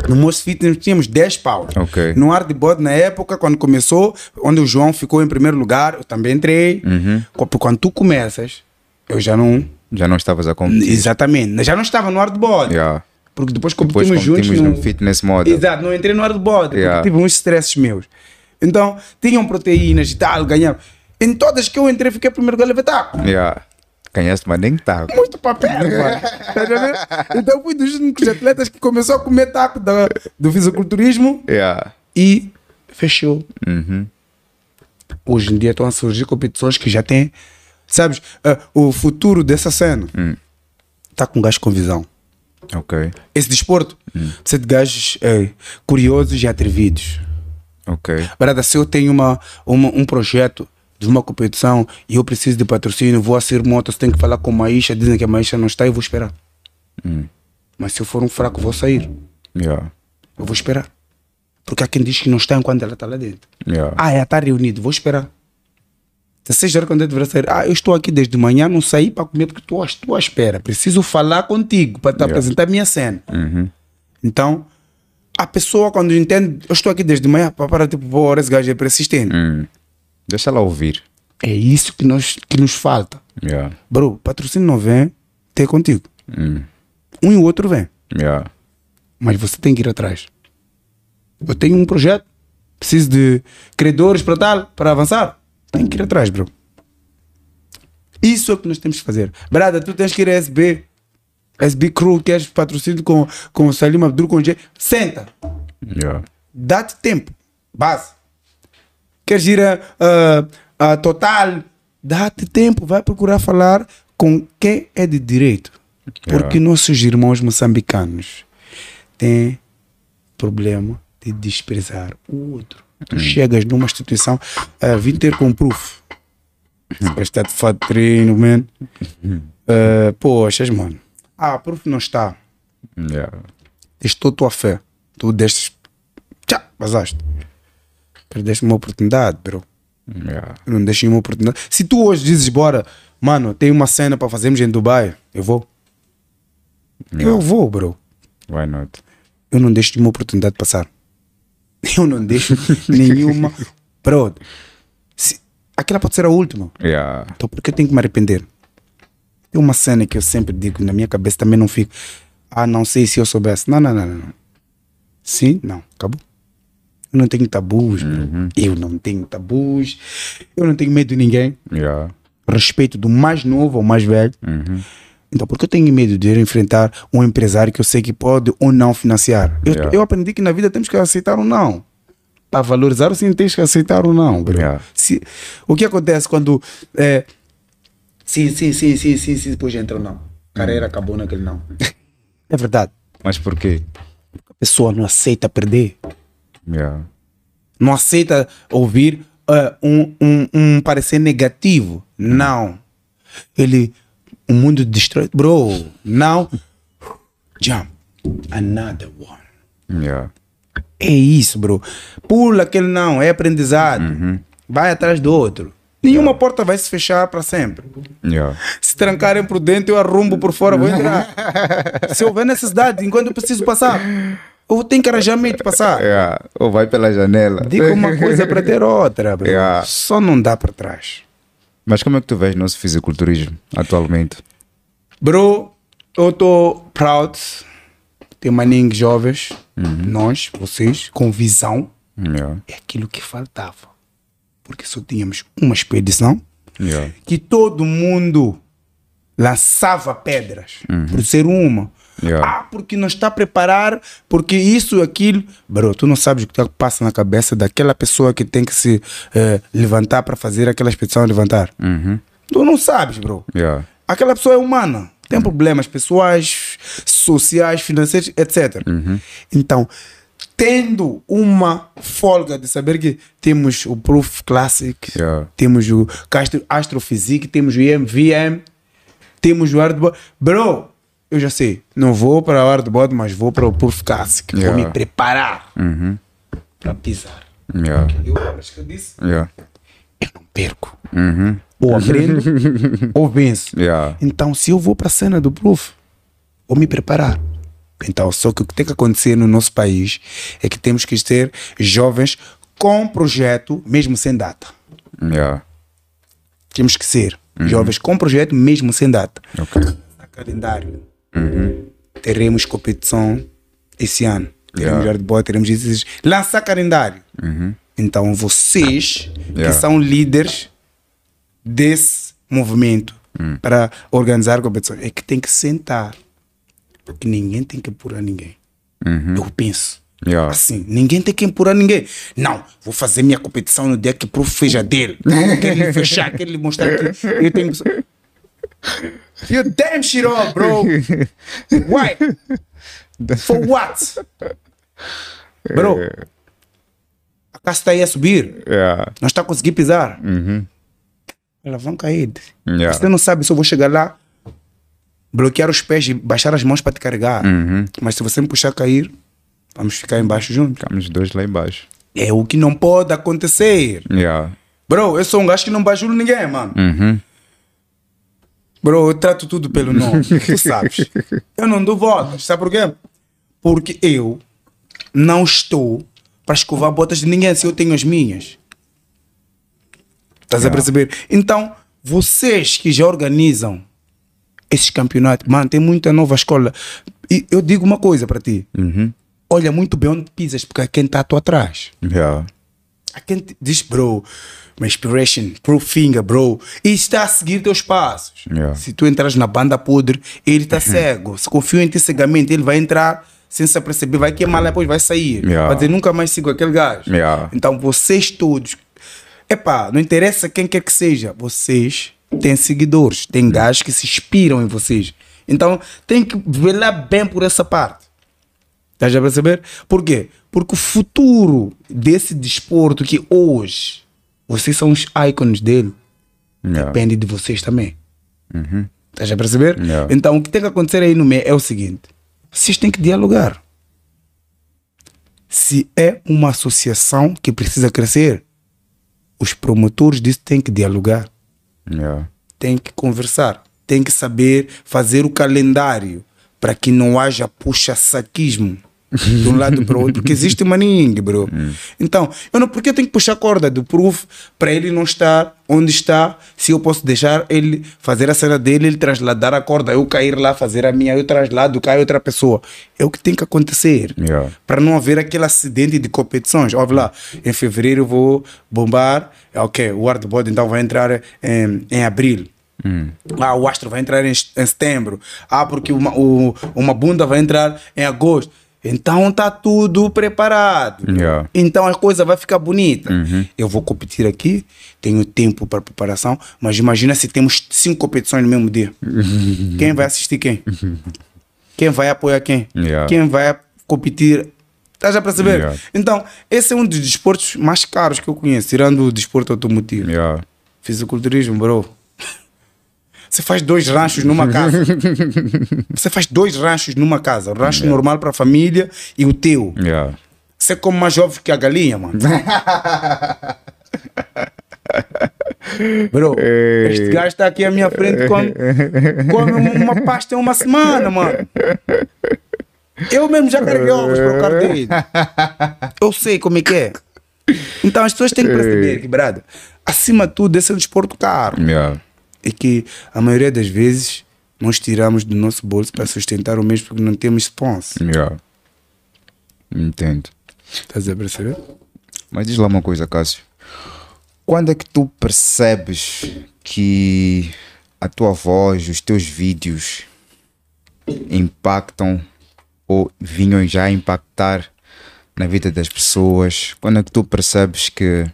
No Moço Fitness tínhamos 10 paus. Ok. No Hardboard, na época, quando começou, onde o João ficou em primeiro lugar, eu também entrei. Uhum. Porque Quando tu começas, eu já não. Já não estavas a competir. Exatamente. Já não estava no Hardboard. Yeah. Porque depois Depois competimos juntos. competimos no- no fitness model. Exato, não entrei no hardboard, porque Yeah. tive uns stresses meus. Então, tinham proteínas e tal, ganhava. Em todas que eu entrei, fiquei primeiro lugar, levei taco. Yeah. Ganhaste, mas nem taco. Muito papel, mano. Tá vendo? Então, fui dos únicos atletas que começou a comer taco da- do fisiculturismo Yeah. e fechou. Uhum. Hoje em dia estão a surgir competições que já têm, sabes, ah, o futuro dessa cena Hum. está com gajos com visão. Ok. Esse desporto precisa de gajos curiosos e atrevidos. Ok. Brada, se eu tenho uma, uma- um projeto de uma competição e eu preciso de patrocínio, vou a ser motos, tenho que falar com a Maísha, dizem que a Maísha não está e vou esperar. Hum. Mas se eu for um fraco, vou sair. Yeah. Eu vou esperar. Porque há quem diz que não está enquanto ela está lá dentro. Yeah. Ah, ela está reunida, vou esperar. Então, 16 já quando eu deveria sair. Ah, eu estou aqui desde manhã, não saí para comer porque estou à tua espera. Preciso falar contigo para te yeah. apresentar a minha cena. Uhum. Então, a pessoa quando entende, eu estou aqui desde manhã, para tipo, pô, esse gajo é persistente. Uhum. Deixa ela ouvir. É isso que, nós, que nos falta. Yeah. Bro, patrocínio não vem ter contigo. Hum. Um e o outro vem. Yeah. Mas você tem que ir atrás. Eu tenho um projeto, preciso de credores para tal, para avançar. Tem que ir atrás, bro. Isso é o que nós temos que fazer. Brada, tu tens que ir a SB. SB Crew, queres patrocínio com, com o Salim Abdul, com o G. Senta. Yeah. Dá-te tempo. Base. Queres ir a, a, a Total? Dá-te tempo. Vai procurar falar com quem é de direito. Porque Yeah. nossos irmãos moçambicanos têm problema de desprezar o outro. Tu chegas numa instituição, a vim ter com proof. Está de fato treino, man. Uh, poxas, mano. Ah, proof não está. Yeah. Estou tua fé. Tu destes. Tchá, vazaste. Perdeste uma oportunidade, bro. Yeah. Não deixei uma oportunidade. Se tu hoje dizes, bora, mano, tem uma cena para fazermos em Dubai, eu vou. Eu vou, bro. Why not? Eu não deixo nenhuma oportunidade passar. (laughs) Eu não deixo nenhuma. Bro, se, aquela pode ser a última. Yeah. Então por que eu tenho que me arrepender? Tem uma cena que eu sempre digo, na minha cabeça também não fico. Ah, não sei se eu soubesse. Não, não, não. não. Sim, não, acabou. Eu não tenho tabus, bro. Eu não tenho tabus. Eu não tenho medo de ninguém. Yeah. Respeito do mais novo ao mais velho. Uhum. Então, por que eu tenho medo de ir enfrentar um empresário que eu sei que pode ou não financiar? Eu, Yeah. eu aprendi que na vida temos que aceitar ou não. Para valorizar, sim, tens que aceitar ou não. Bro. Yeah. Se, o que acontece quando. É, sim, sim, sim, sim, sim, sim, depois entra o não. Carreira acabou naquele não. (laughs) É verdade. Mas por quê? A pessoa não aceita perder. Yeah. Não aceita ouvir ah, um, um, um parecer negativo. Não. Ele. O mundo destrói. Bro, não. Jump. Another one. Yeah. É isso, bro. Pula aquele não, é aprendizado. Vai atrás do outro. Nenhuma porta vai se fechar para sempre. Yeah. Se trancarem por dentro, eu arrumbo por fora, vou entrar. (laughs) se houver necessidade, enquanto eu preciso passar, eu tenho que arranjar meio de passar. Yeah. (laughs) Ou vai pela janela. Digo uma coisa para ter outra. Yeah. Só não dá para trás. Mas como é que tu vês nosso fisiculturismo atualmente? Bro, eu estou proud. Tem maninhos jovens, nós, vocês, com visão. Yeah. É aquilo que faltava. Porque só tínhamos uma expedição que todo mundo lançava pedras por ser uma. Yeah. Ah, porque não está a preparar, porque isso, aquilo. Bro, tu não sabes o que tá- passa na cabeça daquela pessoa que tem que se eh, levantar para fazer aquela expedição levantar. Uhum. Tu não sabes, bro. Yeah. Aquela pessoa é humana. Tem problemas pessoais, sociais, financeiros, etc. Então, tendo uma folga de saber que temos o Proof Classic, Yeah. temos o Castro Astrofísica, temos o IMVM, temos o Hardboard. Bro, eu já sei, não vou para o Hardboard, mas vou para o Proof Classic. Yeah. Vou me preparar Uhum. para pisar. Yeah. Eu lembras que eu disse? Yeah. Eu não perco. Uhum. Ou aprendo, (laughs) ou venço. Então, se eu vou para a cena do proof, vou me preparar. Então, só que o que tem que acontecer no nosso país é que temos que ter jovens com projeto, mesmo sem data. Temos que ser jovens com projeto, mesmo sem data. Ok. Na calendário, teremos competição esse ano. Teremos Yeah. hardball, teremos isso. Lançar calendário. Então, vocês Yeah. que são líderes desse movimento para organizar competições, é que tem que sentar. Porque ninguém tem que apurar ninguém. Eu penso. Yeah. Assim, ninguém tem que empurrar ninguém. Não, vou fazer minha competição no dia que o prof fez a dele. (laughs) Quero lhe fechar, quero lhe mostrar que eu tenho. You damn shit off, bro. (laughs) Why? For what? Bro, a casa está aí a subir. Yeah. Nós está a conseguir pisar. Elas vão cair. Yeah. Você não sabe se eu vou chegar lá, bloquear os pés e baixar as mãos para te carregar. Mas se você me puxar a cair, vamos ficar embaixo juntos. Ficamos os dois lá embaixo. É o que não pode acontecer. Yeah. Bro, eu sou um gajo que não bajulo ninguém, mano. Uhum. Bro, eu trato tudo pelo nome. (laughs) tu sabes. Eu não dou voltas. Sabe por quê? Porque eu não estou para escovar botas de ninguém se eu tenho as minhas. Estás a perceber? Então, vocês que já organizam esses campeonatos, mano, tem muita nova escola. E eu digo uma coisa para ti. Olha muito bem onde pisas, porque é quem está à tua atrás. Yeah. I can't, diz, bro, my inspiration, pro finger, bro. E está a seguir teus passos. Yeah. Se tu entras na banda podre, ele está cego. Se confia em ti cegamente, ele vai entrar sem se aperceber, vai queimar lá, depois vai sair. Yeah. Vai dizer, nunca mais sigo aquele gajo. Yeah. Então vocês todos, epá, não interessa quem quer que seja, vocês têm seguidores, têm gajos que se inspiram em vocês. Então tem que velar bem por essa parte. Estás a perceber? Por quê? Porque o futuro desse desporto que hoje vocês são os ícones dele, Yeah. depende de vocês também. Estás a perceber? Yeah. Então o que tem que acontecer aí no meio é o seguinte: vocês têm que dialogar. Se é uma associação que precisa crescer, os promotores disso têm que dialogar Yeah. tem que conversar, tem que saber fazer o calendário para que não haja puxa-saquismo de um lado para o outro, porque existe maninho, bro. Então, eu não, porque eu tenho que puxar a corda do proof para ele não estar onde está, se eu posso deixar ele fazer a cena dele, ele trasladar a corda, eu cair lá, fazer a minha, eu traslado, cai outra pessoa. É o que tem que acontecer Yeah. para não haver aquele acidente de competições. Olha lá, em fevereiro eu vou bombar, é ok, o hardboard então vai entrar em, em abril. Ah, o astro vai entrar em, em setembro. Ah, porque uma, o, uma bunda vai entrar em agosto. Então tá tudo preparado. Yeah. Então a coisa vai ficar bonita. Eu vou competir aqui, tenho tempo para preparação, mas imagina se temos cinco competições no mesmo dia. (laughs) Quem vai assistir quem? Quem vai apoiar quem? Yeah. Quem vai competir? Estás a perceber? Yeah. Então, esse é um dos desportos mais caros que eu conheço, tirando o desporto automotivo. Yeah. Fisiculturismo, bro. Você faz dois ranchos numa casa. (laughs) Você faz dois ranchos numa casa. O rancho normal para a família e o teu. Yeah. Você come mais jovem que a galinha, mano. (laughs) Bro, este gajo está aqui à minha frente come, come uma pasta em uma semana, mano. Eu mesmo já carreguei ovos para o carro dele. Eu sei como é que é. Então as pessoas têm que perceber que, brada, acima de tudo, esse é um desporto caro. Yeah. E que a maioria das vezes nós tiramos do nosso bolso para sustentar o mesmo porque não temos sponsor. Yeah. Entendo. Estás a perceber? Mas diz lá uma coisa, Cássio. Quando é que tu percebes que a tua voz, os teus vídeos impactam ou vinham já a impactar na vida das pessoas? Quando é que tu percebes que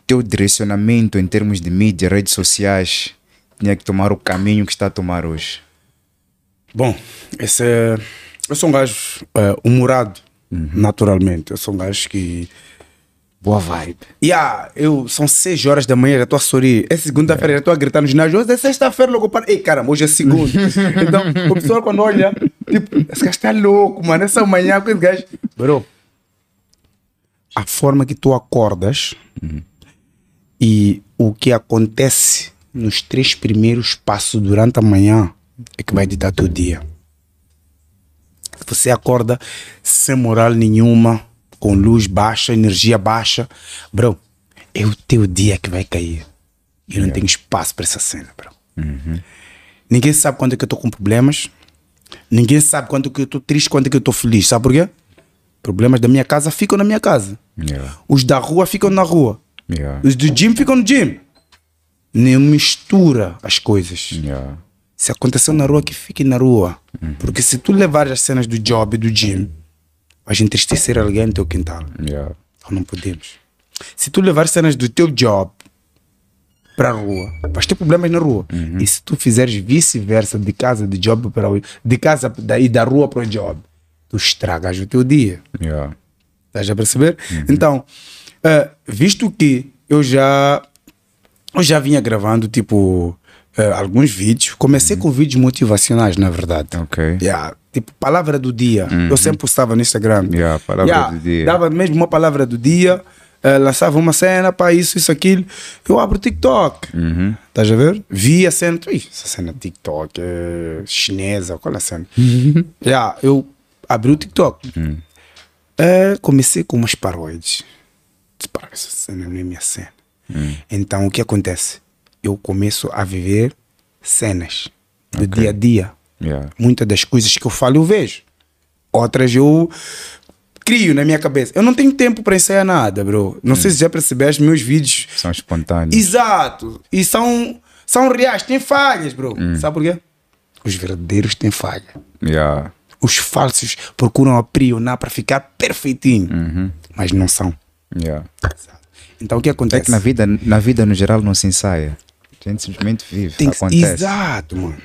teu direcionamento em termos de mídia, redes sociais, tinha que tomar o caminho que está a tomar hoje? Bom, esse é... eu sou um gajo é, humorado, naturalmente. Eu sou um gajo que. Boa vibe. Yeah, eu, são 6 horas da manhã, já estou a sorrir. É segunda-feira, já estou a gritar no ginásio. Hoje é sexta-feira, logo para. Ei, caramba, hoje é segunda. (laughs) então, o pessoal quando olha, tipo, esse gajo está louco, mano. Essa manhã com esse gajo. Bro, a forma que tu acordas e o que acontece nos três primeiros passos durante a manhã é que vai ditar teu dia. Você acorda sem moral nenhuma, com luz baixa, energia baixa, bro, é o teu dia que vai cair. Eu não tenho espaço para essa cena, bro. Ninguém sabe quando é que eu estou com problemas. Ninguém sabe quando é que eu estou triste, quando é que eu estou feliz. Sabe por quê? Problemas da minha casa ficam na minha casa. Os da rua ficam na rua. Yeah. Os do gym ficam no gym. Nem mistura as coisas. Yeah. Se aconteceu na rua, que fique na rua. Porque se tu levares as cenas do job e do gym, vais entristecer alguém no teu quintal. Yeah. Ou não podemos. Se tu levares cenas do teu job para a rua, vais ter problemas na rua. E se tu fizeres vice-versa, de casa, de job para de casa e da rua para o job, tu estragas o teu dia. Yeah. Estás a perceber? Então, eh, visto que eu já eu já vinha gravando tipo eh, alguns vídeos, comecei com vídeos motivacionais, na verdade. Ok. Yeah, tipo, palavra do dia. Eu sempre postava no Instagram. Yeah, palavra do dia. Dava mesmo uma palavra do dia, eh, lançava uma cena para isso, isso, aquilo. Eu abro o TikTok. Uhum. Estás a ver? Vi a cena. Ih, essa cena TikTok é chinesa, qual é a cena? yeah, eu abri o TikTok. Eh, comecei com umas paróides. Disse, "Pá, Essa cena não é minha cena. Então o que acontece? Eu começo a viver cenas do dia a dia. Yeah. Muitas das coisas que eu falo eu vejo. Outras eu crio na minha cabeça. Eu não tenho tempo para ensaiar nada, bro. Não sei se já percebeste meus vídeos. São espontâneos. Exato. E são, são reais, tem falhas, bro. Sabe por quê? Os verdadeiros têm falha. Yeah. Os falsos procuram aprionar para ficar perfeitinho. Mas não são. Yeah. Então o que É acontece? que na vida, na vida no geral não se ensaia. A gente simplesmente vive. Que- acontece. Exato, mano.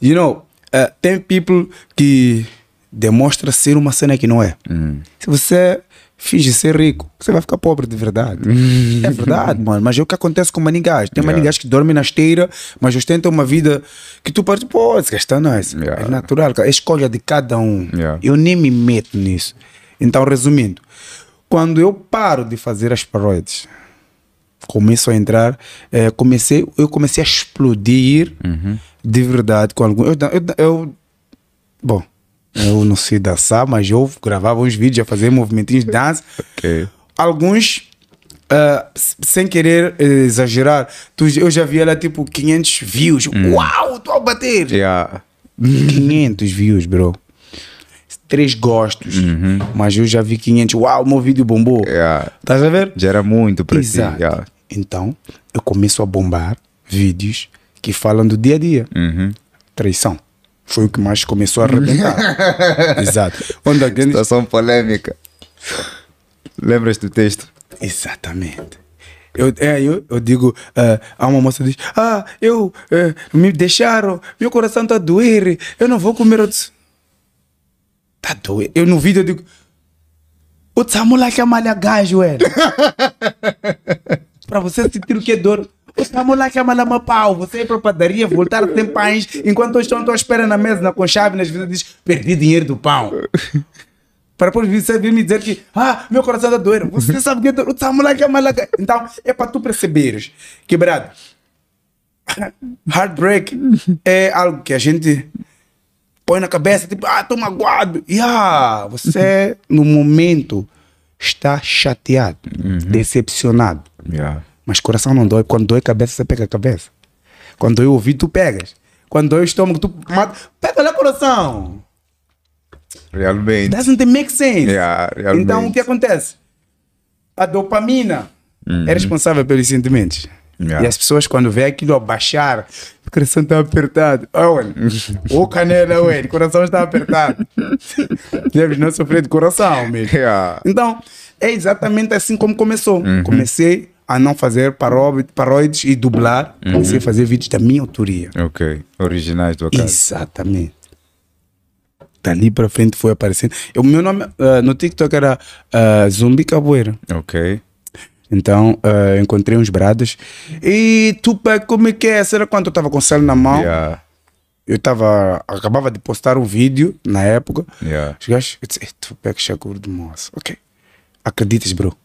You know, uh, tem people que demonstra ser uma cena que não é. Hum. Se você finge ser rico, você vai ficar pobre de verdade. (laughs) é verdade, mano. Mas é o que acontece com manigas. Tem Yeah. manigas que dormem na esteira, mas ostentam uma vida que tu pode, pô, gajo está nice. Yeah. É natural, cara. é escolha de cada um. Yeah. Eu nem me meto nisso. Então, resumindo, quando eu paro de fazer as paródias, começo a entrar, eh, comecei, eu comecei a explodir de verdade com algum. Eu, eu, eu- bom, eu não sei dançar, mas eu gravava uns vídeos a fazer movimentinhos de dança. (laughs) Ok. Alguns, s- sem querer eh, exagerar, tu, eu já vi ela tipo 500 views. Uau, estou a bater! Yeah. 500 views, bro. Três gostos, mas eu já vi 500. Uau, meu vídeo bombou. Yeah. Estás a ver? Já era muito para ti. Yeah. Então, eu começo a bombar vídeos que falam do dia a dia. Uhum. Traição. Foi o que mais começou a arrebentar. (laughs) Exato. Onde alguém diz- Situação polêmica. Lembras do texto? Exatamente. Eu, é, eu, eu digo, há uma moça que diz, ah, eu, eh, me deixaram, meu coração está a doer, eu não vou comer outros. Tá doendo. Eu no vídeo eu digo, o Samuel que é malha gajo, é. (laughs) Para você sentir o que é dor. O que é malha uma pau. Você ir para a padaria, voltar sem pães, enquanto eu estou à espera na mesa, na conchave, nas vezes diz, perdi dinheiro do pão. (laughs) Para depois você vir me dizer que, ah, meu coração está doendo. Você sabe que eu tá malaca, malaca. Então, é para tu perceberes, quebrado. Heartbreak é algo que a gente põe na cabeça, tipo, ah, tô magoado. E ah, você, no momento, está chateado, decepcionado. Yeah. Mas coração não dói. Quando dói cabeça, você pega a cabeça. Quando dói o ouvido, tu pegas. Quando dói o estômago, tu mata. Pega lá coração. Realmente. Doesn't make sense. Yeah, então, o que acontece? A dopamina é responsável pelos sentimentos. Yeah. E as pessoas, quando vê aquilo a baixar, o coração está apertado. Owen, o canela, Owen, o coração está apertado. (laughs) Deves não sofrer de coração mesmo. Yeah. Então, é exatamente assim como começou. Comecei a não fazer paródi- paródias e dublar. Comecei a fazer vídeos da minha autoria. Ok. Originais do acaso. Exatamente. Dali para frente foi aparecendo. O meu nome ah, no TikTok era ah, Zumbi Caboeira. Ok. Então ah, encontrei uns bradas. E tu, pá, como é que é? Será quando eu estava com o celo na mão? Yeah. Eu estava. Acabava de postar um vídeo na época. Yeah. Os gajos, eu disse, "Ei, Tupac Shakur de moça. Ok. Acreditas, bro?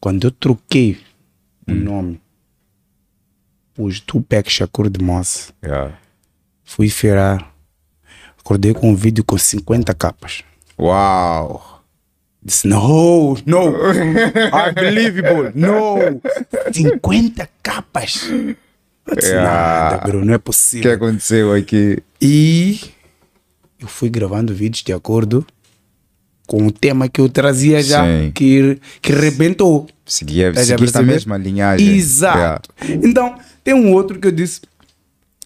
Quando eu troquei o nome, pus Tupac Shakur de moça, Yeah. fui feirar. Acordei com um vídeo com 50 capas. Uau. Disse, no, no, unbelievable, no. 50 capas. Eu disse, Yeah. nada, bro, não é O que possível. aconteceu aqui? E eu fui gravando vídeos de acordo com o tema que eu trazia já, Sim. que, que rebentou. Seguia, Estás a seguiste a perceber? mesma linhagem. Exato. Então, tem um outro que eu disse: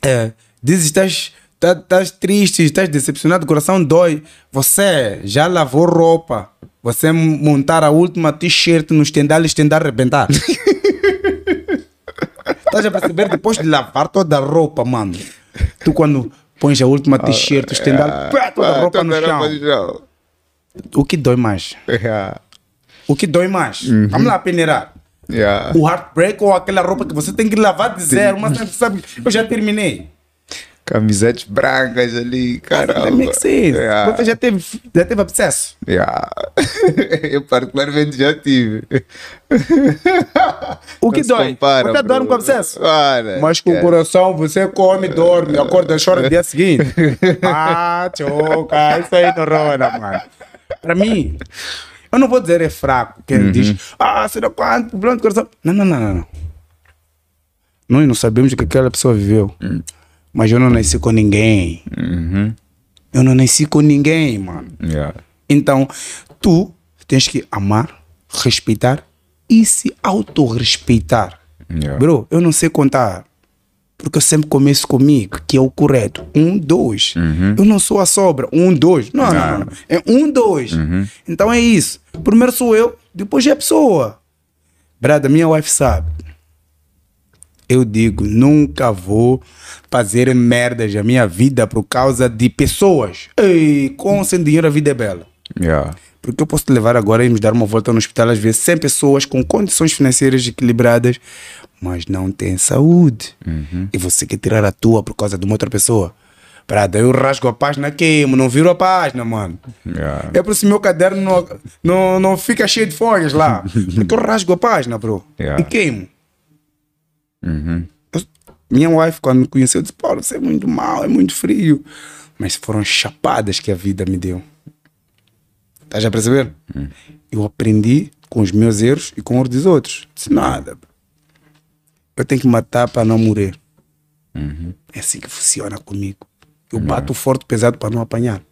é, dizes, estás, tá- estás triste, estás decepcionado, o coração dói. Você já lavou roupa. Você montar a última t-shirt no estendal e estendar arrebentar. (laughs) Estás a perceber? Depois de lavar toda a roupa, mano. Tu, quando pões a última t-shirt, o estendal, pá, toda a Ah, roupa no toda a roupa chão. no chão. O que dói mais? (laughs) O que dói mais? Uhum. Vamos lá peneirar. Yeah. o heartbreak ou aquela roupa que você tem que lavar de zero, mas sabe, eu já terminei. Camisetes brancas ali, caramba. Make sense. Yeah. Você já teve, já teve abscesso. Yeah. (laughs) Eu particularmente já tive. O que dói? compara, você dorme com abscesso. Para, Mas com o coração você come, dorme, acorda, chora no dia seguinte. (laughs) ah, choca, isso aí não rola, mano. Pra mim, eu não vou dizer é fraco, que ele diz, ah, será quanto, problema do coração. Não, não, não, não, não. Nós não sabemos o que aquela pessoa viveu. Mas eu não nasci com ninguém. Uhum. Eu não nasci com ninguém, mano. Yeah. Então, tu tens que amar, respeitar e se autorrespeitar. Yeah. Bro, eu não sei contar. Porque eu sempre começo comigo, que é o correto. Um, dois. Eu não sou a sobra. Um, dois. Não, não, não. não. É um, dois. Então é isso. Primeiro sou eu, depois é a pessoa. Brada, minha wife sabe. Eu digo, nunca vou fazer merdas na minha vida por causa de pessoas. Ei, com sem dinheiro a vida é bela. Yeah. Porque eu posso te levar agora e nos dar uma volta no hospital, às vezes, sem pessoas com condições financeiras equilibradas, mas não têm saúde. E você quer tirar a tua por causa de uma outra pessoa. Prada, eu rasgo a página, queimo, não viro a página, mano. Yeah. É por isso que meu caderno não, não, não fica cheio de folhas lá. (laughs) Porque eu rasgo a página, bro. Yeah. E queimo. Uhum. Minha wife, quando me conheceu, disse: Paulo, você é muito mal, é muito frio. Mas foram chapadas que a vida me deu. Estás a perceber? Eu aprendi com os meus erros e com os dos outros. Disse nada. Eu tenho que matar para não morrer. É assim que funciona comigo. Eu bato forte pesado para não apanhar.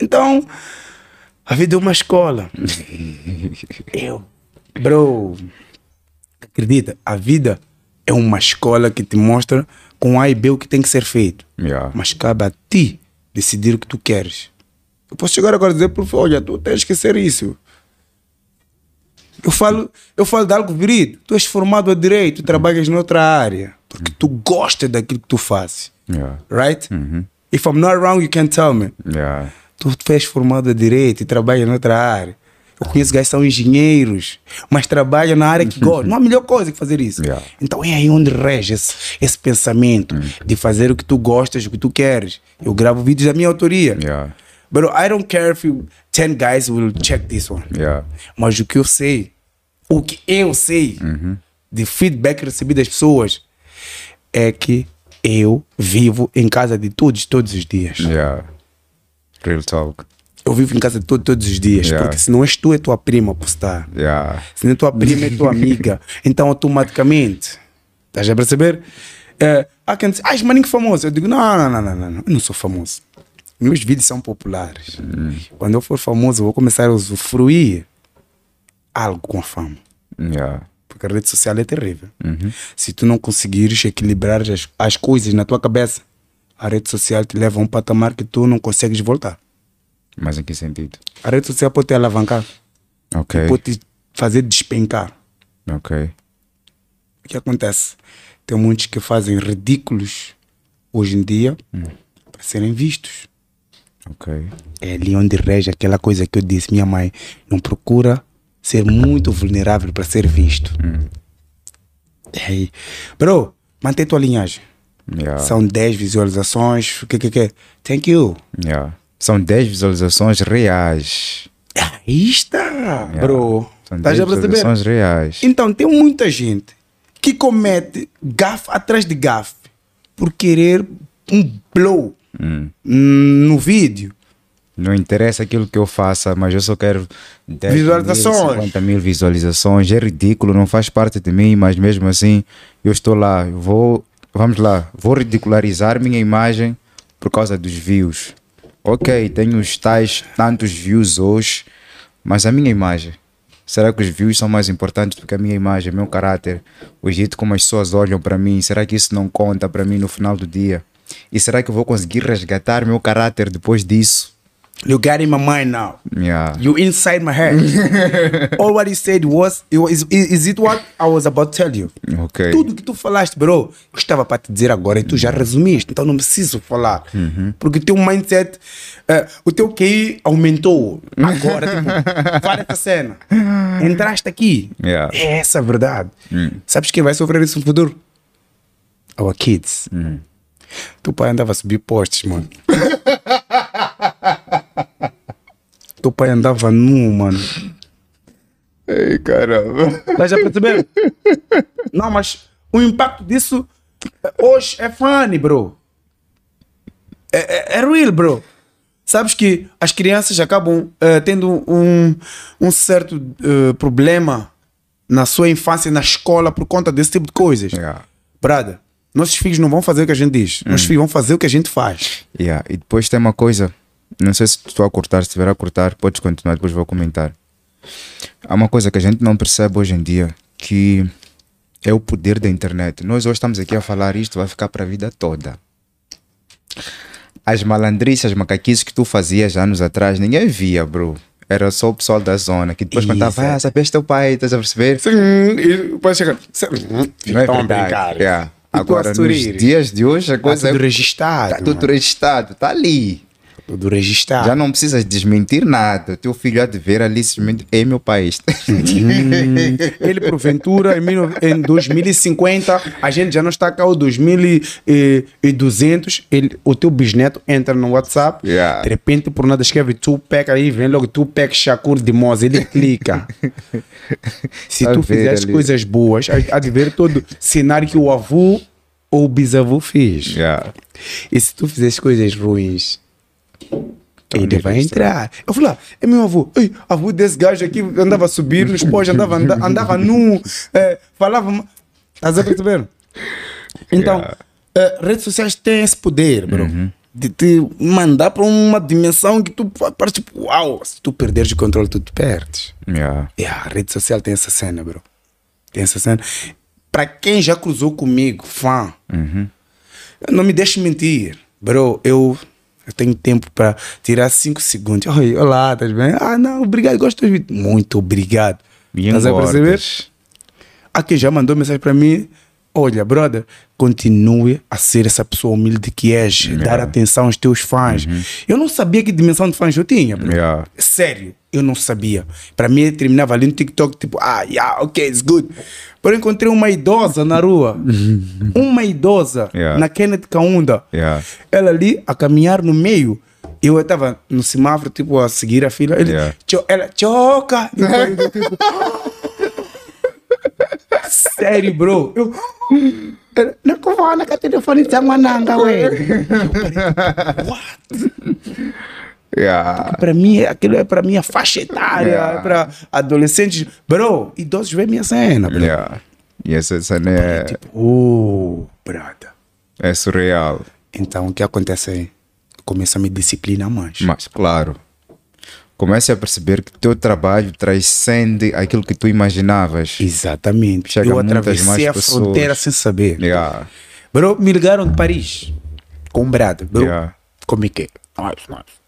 Então, a vida é uma escola. (laughs) Eu, bro, acredita, a vida é uma escola que te mostra com A e B o que tem que ser feito. Yeah. Mas cabe a ti decidir o que tu queres. Eu posso chegar agora e dizer, por favor, olha, tu tens que ser isso. Eu falo, eu falo de algo verídico. Tu és formado a direito, tu trabalhas noutra área. Porque tu gostas daquilo que tu fazes. Yeah. Right? If I'm not wrong, you can tell me. Yeah. Tu és formado a direito e trabalha noutra área. Eu conheço gajos que são engenheiros, mas trabalham na área que gostam. Não há melhor coisa que fazer isso. Yeah. Então é aí onde rege esse, esse pensamento de fazer o que tu gostas, o que tu queres. Eu gravo vídeos da minha autoria. Yeah. But I don't care if you, 10 guys will check this one. Yeah. Mas o que eu sei, o que eu sei de feedback recebido das pessoas é que eu vivo em casa de todos, todos os dias. Yeah. Real talk. Eu vivo em casa de todos, todos os dias. Yeah. Porque se não és tu, é tua prima a postar. Yeah. Se não é tua prima, é tua amiga. (laughs) Então, automaticamente, estás a perceber? É, há quem diz, ah, és maninho famoso. Eu digo, não, não, não, não, não, não, eu não sou famoso. Meus vídeos são populares. Quando eu for famoso, eu vou começar a usufruir algo com a fama. Yeah. Porque a rede social é terrível. Se tu não conseguires equilibrar as, as coisas na tua cabeça, a rede social te leva a um patamar que tu não consegues voltar. Mas em que sentido? A rede social pode te alavancar, Ok. pode te fazer despencar. Ok. O que acontece? Tem muitos que fazem ridículos hoje em dia para serem vistos. Ok. É ali onde rege aquela coisa que eu disse, minha mãe, não procura ser muito vulnerável para ser visto. É aí. Bro, mantém tua linhagem. Yeah. São 10 visualizações. O que que que? Thank you. Yeah. São 10 visualizações reais. Aí está, bro. São Estás 10 a perceber? visualizações reais. Então, tem muita gente que comete gafe atrás de gafe por querer um blow Hum. hum, no vídeo. Não interessa aquilo que eu faça, mas eu só quero 10 Visualizações. Mil, 50 mil visualizações. É ridículo, não faz parte de mim, mas mesmo assim eu estou lá. Eu vou, vamos lá, vou ridicularizar minha imagem por causa dos views. Ok, tenho os tais tantos views hoje, mas a minha imagem. Será que os views são mais importantes do que a minha imagem, meu caráter, o jeito como as pessoas olham para mim? Será que isso não conta para mim no final do dia? E será que eu vou conseguir resgatar meu caráter depois disso? You got in my mind now. Yeah. You inside my head. (laughs) All what he said was, it was- is, it what I was about to tell you? Ok. Tudo que tu falaste, bro, eu estava para te dizer agora e tu já resumiste, então não preciso falar. Porque o teu mindset, eh, o teu QI aumentou agora. tipo, (laughs) para essa cena. Entraste aqui. Yeah. É essa a verdade. Sabes quem vai sofrer isso no futuro? Our kids. Teu pai andava a subir postes, mano. (laughs) Teu pai andava nu, mano. Ei, caramba. Estás a perceber? Não, mas o impacto disso hoje é funny, bro. É, é, é real, bro. Sabes que as crianças acabam eh, tendo um, um certo eh, problema na sua infância, na escola, por conta desse tipo de coisas. Yeah. Brother, nossos filhos não vão fazer o que a gente diz. Nossos filhos vão fazer o que a gente faz. Yeah. E depois tem uma coisa, não sei se estou a cortar, se estiver a cortar, podes continuar, depois vou comentar. Há uma coisa que a gente não percebe hoje em dia, que é o poder da internet. Nós hoje estamos aqui a falar isto, vai ficar para a vida toda. As malandrices, as macaquices que tu fazias anos atrás, ninguém via, bro. Era só o pessoal da zona que depois contava, Isso, ah, é. sabes teu pai, estás a perceber? Sim, pode chegar. Não é verdade. Yeah. Agora, nos dias de hoje, a Está coisa tudo é registrado. Tá tudo mano. registrado, tá ali. Tudo registrado. Já não precisas desmentir nada. Teu filho há de ver ali simplesmente é meu país. Ele, porventura, em, mil- em 2050, a gente já não está cá, o 2200, ele, o teu bisneto entra no WhatsApp, Yeah. de repente, por nada, escreve Tupac, aí vem logo Tupac Shakur de Moza, ele clica. (laughs) Se tu fizeres ali. coisas boas, há há de ver todo cenário que o avô ou o bisavô fez. yeah. E se tu fizeres coisas ruins, ele ali vai entrar. Eu falei, ah, é meu avô. Ei, avô desse gajo aqui andava a subir nos pós, andava, anda, andava nu, eh, falava. Estás a perceber? (laughs) Então, Yeah. eh, redes sociais têm esse poder, bro. De te mandar para uma dimensão que tu partes tipo, uau, se tu perderes o controle, tu te perdes. Yeah. E a rede social tem essa cena, bro. Tem essa cena. Para quem já cruzou comigo, fã, não me deixe mentir, bro. Eu, eu tenho tempo para tirar 5 segundos. Oi, olá, estás bem? Ah, não, obrigado, gosto dos vídeos. Muito obrigado. Estás a perceber? Há quem já mandou mensagem para mim. Olha, brother, continue a ser essa pessoa humilde que és, dar atenção aos teus fãs. Eu não sabia que dimensão de fãs eu tinha, bro. Yeah. Sério, eu não sabia. Para mim, terminava ali no TikTok, tipo, ah, yeah, ok, it's good. Eu encontrei uma idosa na rua. (laughs) uma idosa Yeah. na Kenneth Kaunda. Yeah. Ela ali a caminhar no meio. Eu estava no semáforo, tipo, a seguir a fila. Ele, Yeah. "Cho- ela, choca! E eu, eu, tipo, Sério, bro. Eu, ela, não vou na telefone de Mananga, ué. Yeah. Para mim, aquilo é para minha faixa etária, Yeah. é para adolescentes. Bro, idosos vê minha cena, bro. Yeah. E essa cena é, Tipo, oh, brother. é surreal. Então, o que acontece aí? Começa a me disciplinar mais. Mas, claro, comece a perceber que teu trabalho transcende aquilo que tu imaginavas. Exatamente. Chega eu atravessei mais a pessoas. fronteira sem saber. Yeah. Bro, me ligaram de Paris. Com um brado. Bro, Yeah. como é que é? Nice, nice.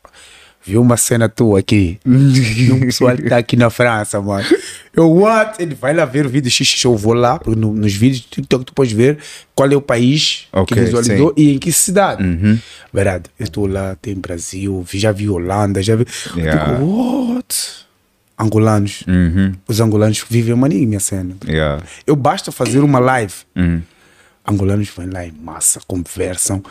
Viu uma cena tua aqui. (laughs) um pessoal que tá aqui na França, mano. Eu, what? Ele vai lá ver o vídeo xixi, eu vou lá, porque no- nos vídeos TikTok tu podes ver qual é o país Ok, que visualizou sim. e em que cidade. Uhum. Verdade. Eu estou lá, tem Brasil, vi- já vi Holanda, já vi. Eu Yeah. digo, what? Angolanos. Uhum. Os angolanos vivem uma minha cena. Yeah. Eu basta fazer uma live Uhum. angolanos vão lá em massa, conversam.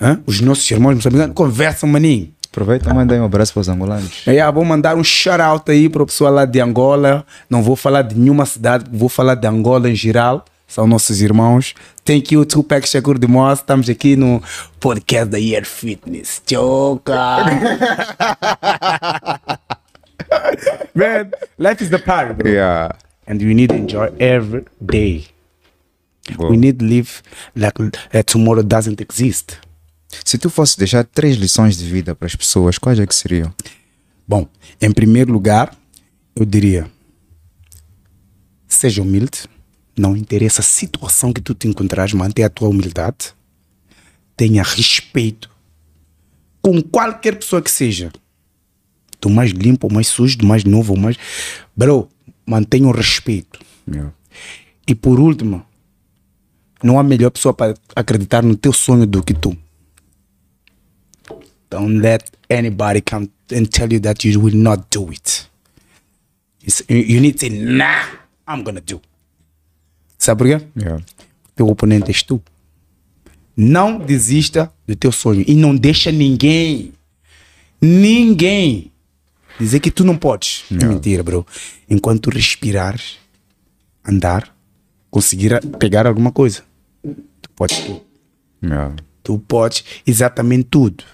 Hã? Os nossos irmãos moçambicanos conversam, maninho. Aproveita e manda aí um abraço para os angolanos. Ah, vou mandar um shout-out aí para o pessoal lá de Angola. Não vou falar de nenhuma cidade, vou falar de Angola em geral. São nossos irmãos. Thank you, Tupac Shakur de Moss. Estamos aqui no podcast da Year Fitness. Choca! (laughs) Man, life is the party, bro. Yeah. And we need to enjoy every day. We need to live like uh, tomorrow doesn't exist. Se tu fosse deixar três lições de vida para as pessoas, quais é que seriam? Bom, em primeiro lugar, eu diria: seja humilde, não interessa a situação que tu te encontrares, mantenha a tua humildade, tenha respeito com qualquer pessoa que seja, do mais limpo, ou mais sujo, do mais novo, ou mais. Bro, mantenha o respeito. Yeah. E por último, não há melhor pessoa para acreditar no teu sonho do que tu. Don't let anybody come and tell you that you will not do it. It's- You need to say, nah, I'm gonna do. Sabe por quê? Yeah. Teu oponente és tu. Não desista do teu sonho e não deixa ninguém, ninguém dizer que tu não podes. É mentira, bro. Enquanto tu respirares, andar, conseguir pegar alguma coisa, tu podes tudo. Yeah. Tu podes exatamente tudo.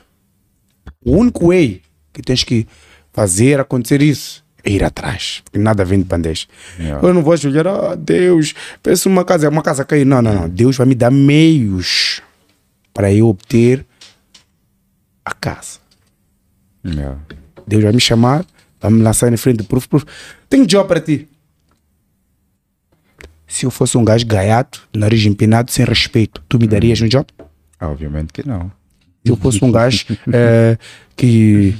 O único way que tens que fazer acontecer isso é ir atrás. Porque nada vem de bandeja. Yeah. Eu não vou ajoelhar, ah, Deus, pensa uma casa, uma casa cair. Não, não, não. Deus vai me dar meios para eu obter a casa. Yeah. Deus vai me chamar, vai me lançar em frente do proof, proof. Tenho job para ti. Se eu fosse um gajo gaiato, nariz empinado, sem respeito, tu me darias um job? Ah, Obviamente que não. Se eu (laughs) fosse um gajo eh, que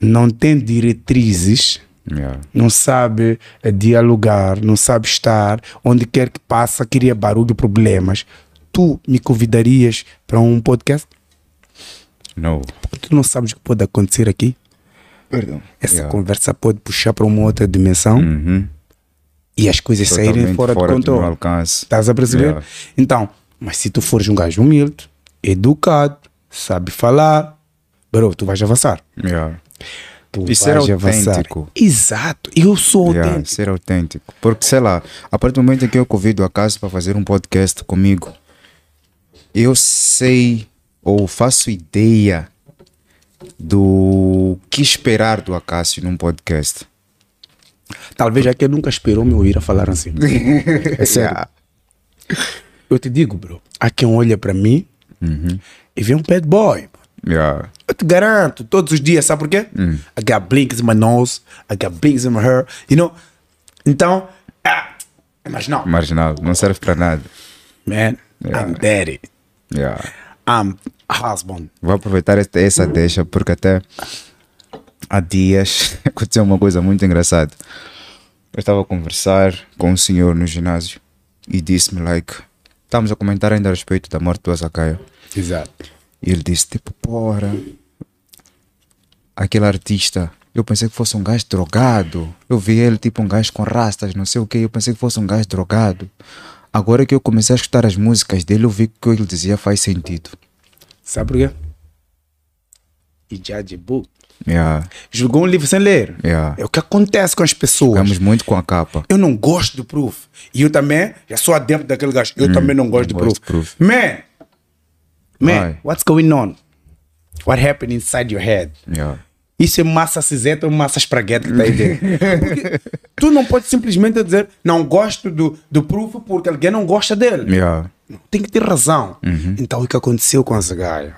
não tem diretrizes, Yeah. não sabe eh, dialogar, não sabe estar, onde quer que passa, cria barulho, problemas, tu me convidarias para um podcast? No. Porque tu não sabes o que pode acontecer aqui. Perdão. Essa Yeah. conversa pode puxar para uma outra dimensão Uhum. e as coisas saírem Totalmente fora, de controle. alcance. Estás a perceber? Yeah. Então, mas se tu fores um gajo humilde, educado, sabe falar, bro, tu vais avançar. Yeah. Tu E ser vais avançar. autêntico. Exato, eu sou Yeah, autêntico. ser autêntico. Porque, sei lá, a partir do momento em que eu convido a Cássio para fazer um podcast comigo, eu sei ou faço ideia do que esperar do Acácio num podcast. Talvez já que ele nunca esperou me ouvir a falar assim. (laughs) é sério. Eu te digo, bro, há quem olha para mim e vê um bad boy. Yeah. Eu te garanto, todos os dias, sabe por quê? I got blinks in my nose, I got blinks in my hair, you know? Então, ah, mas não, Marginal, não serve para nada. man, I'm daddy, Yeah. I'm husband. Vou aproveitar esta, essa deixa porque até há dias (laughs) aconteceu uma coisa muito engraçada. Eu estava a conversar com um senhor no ginásio e disse-me like, estamos a comentar ainda a respeito da morte do Azakaia. Exato. E ele disse, tipo, porra, aquele artista, eu pensei que fosse um gajo drogado. Eu vi ele tipo um gajo com rastas, não sei o que, eu pensei que fosse um gajo drogado. Agora que eu comecei a escutar as músicas dele, eu vi que o que ele dizia faz sentido. Sabe por quê? e judge book. Yeah. Jogou um livro sem ler. Yeah. É o que acontece com as pessoas. Ficamos muito com a capa. Eu não gosto do proof. E eu também, já sou adepto daquele gajo. Eu também não gosto não do gosto proof. proof. Man, man, Why? what's going on? What happened inside your head? Yeah. Isso é massa cinzenta ou massa espraguete que está aí dentro? Porque tu não pode simplesmente dizer não gosto do, do proof porque alguém não gosta dele. Yeah. Tem que ter razão. Então, o que aconteceu com a Zagaia?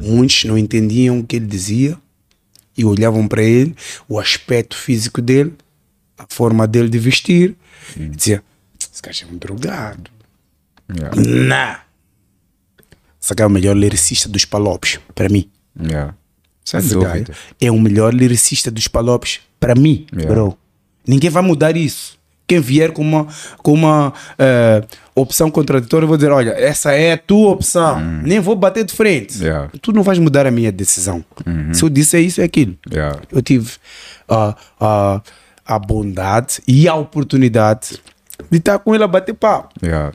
Muitos não entendiam o que ele dizia e olhavam para ele, o aspecto físico dele, a forma dele de vestir, e dizia: Esse gajo é um drogado. Yeah. Não! Zagaia é o melhor lyricista dos palopes, para mim. Yeah. Sem Zagaia dúvida. é o melhor lyricista dos palopes, para mim, Yeah. bro. Ninguém vai mudar isso. Quem vier com uma, com uma eh, opção contraditória, eu vou dizer: olha, essa é a tua opção. Nem vou bater de frente. Yeah. Tu não vais mudar a minha decisão. Se eu disser isso, é aquilo. Yeah. Eu tive a a a bondade e a oportunidade de estar com ele a bater papo Yeah.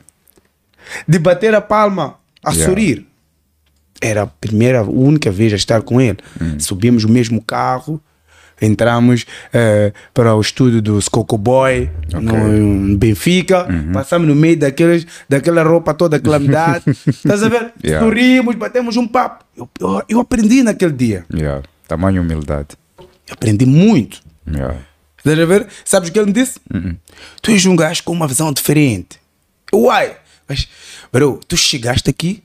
de bater a palma, a sorrir. Era a primeira, única vez a estar com ele. Subimos o mesmo carro, entramos eh, para o estúdio do Skoko Boy, no Benfica, passamos no meio daqueles, daquela roupa toda, calamidade. (laughs) Estás a ver? (laughs) Yeah. Sorrimos, batemos um papo. Eu, eu, eu aprendi naquele dia. Yeah. Tamanho humildade. Eu aprendi muito. Yeah. Estás a ver? Sabes o que ele me disse? Tu és um gajo com uma visão diferente. Uai! Mas, bro, tu chegaste aqui,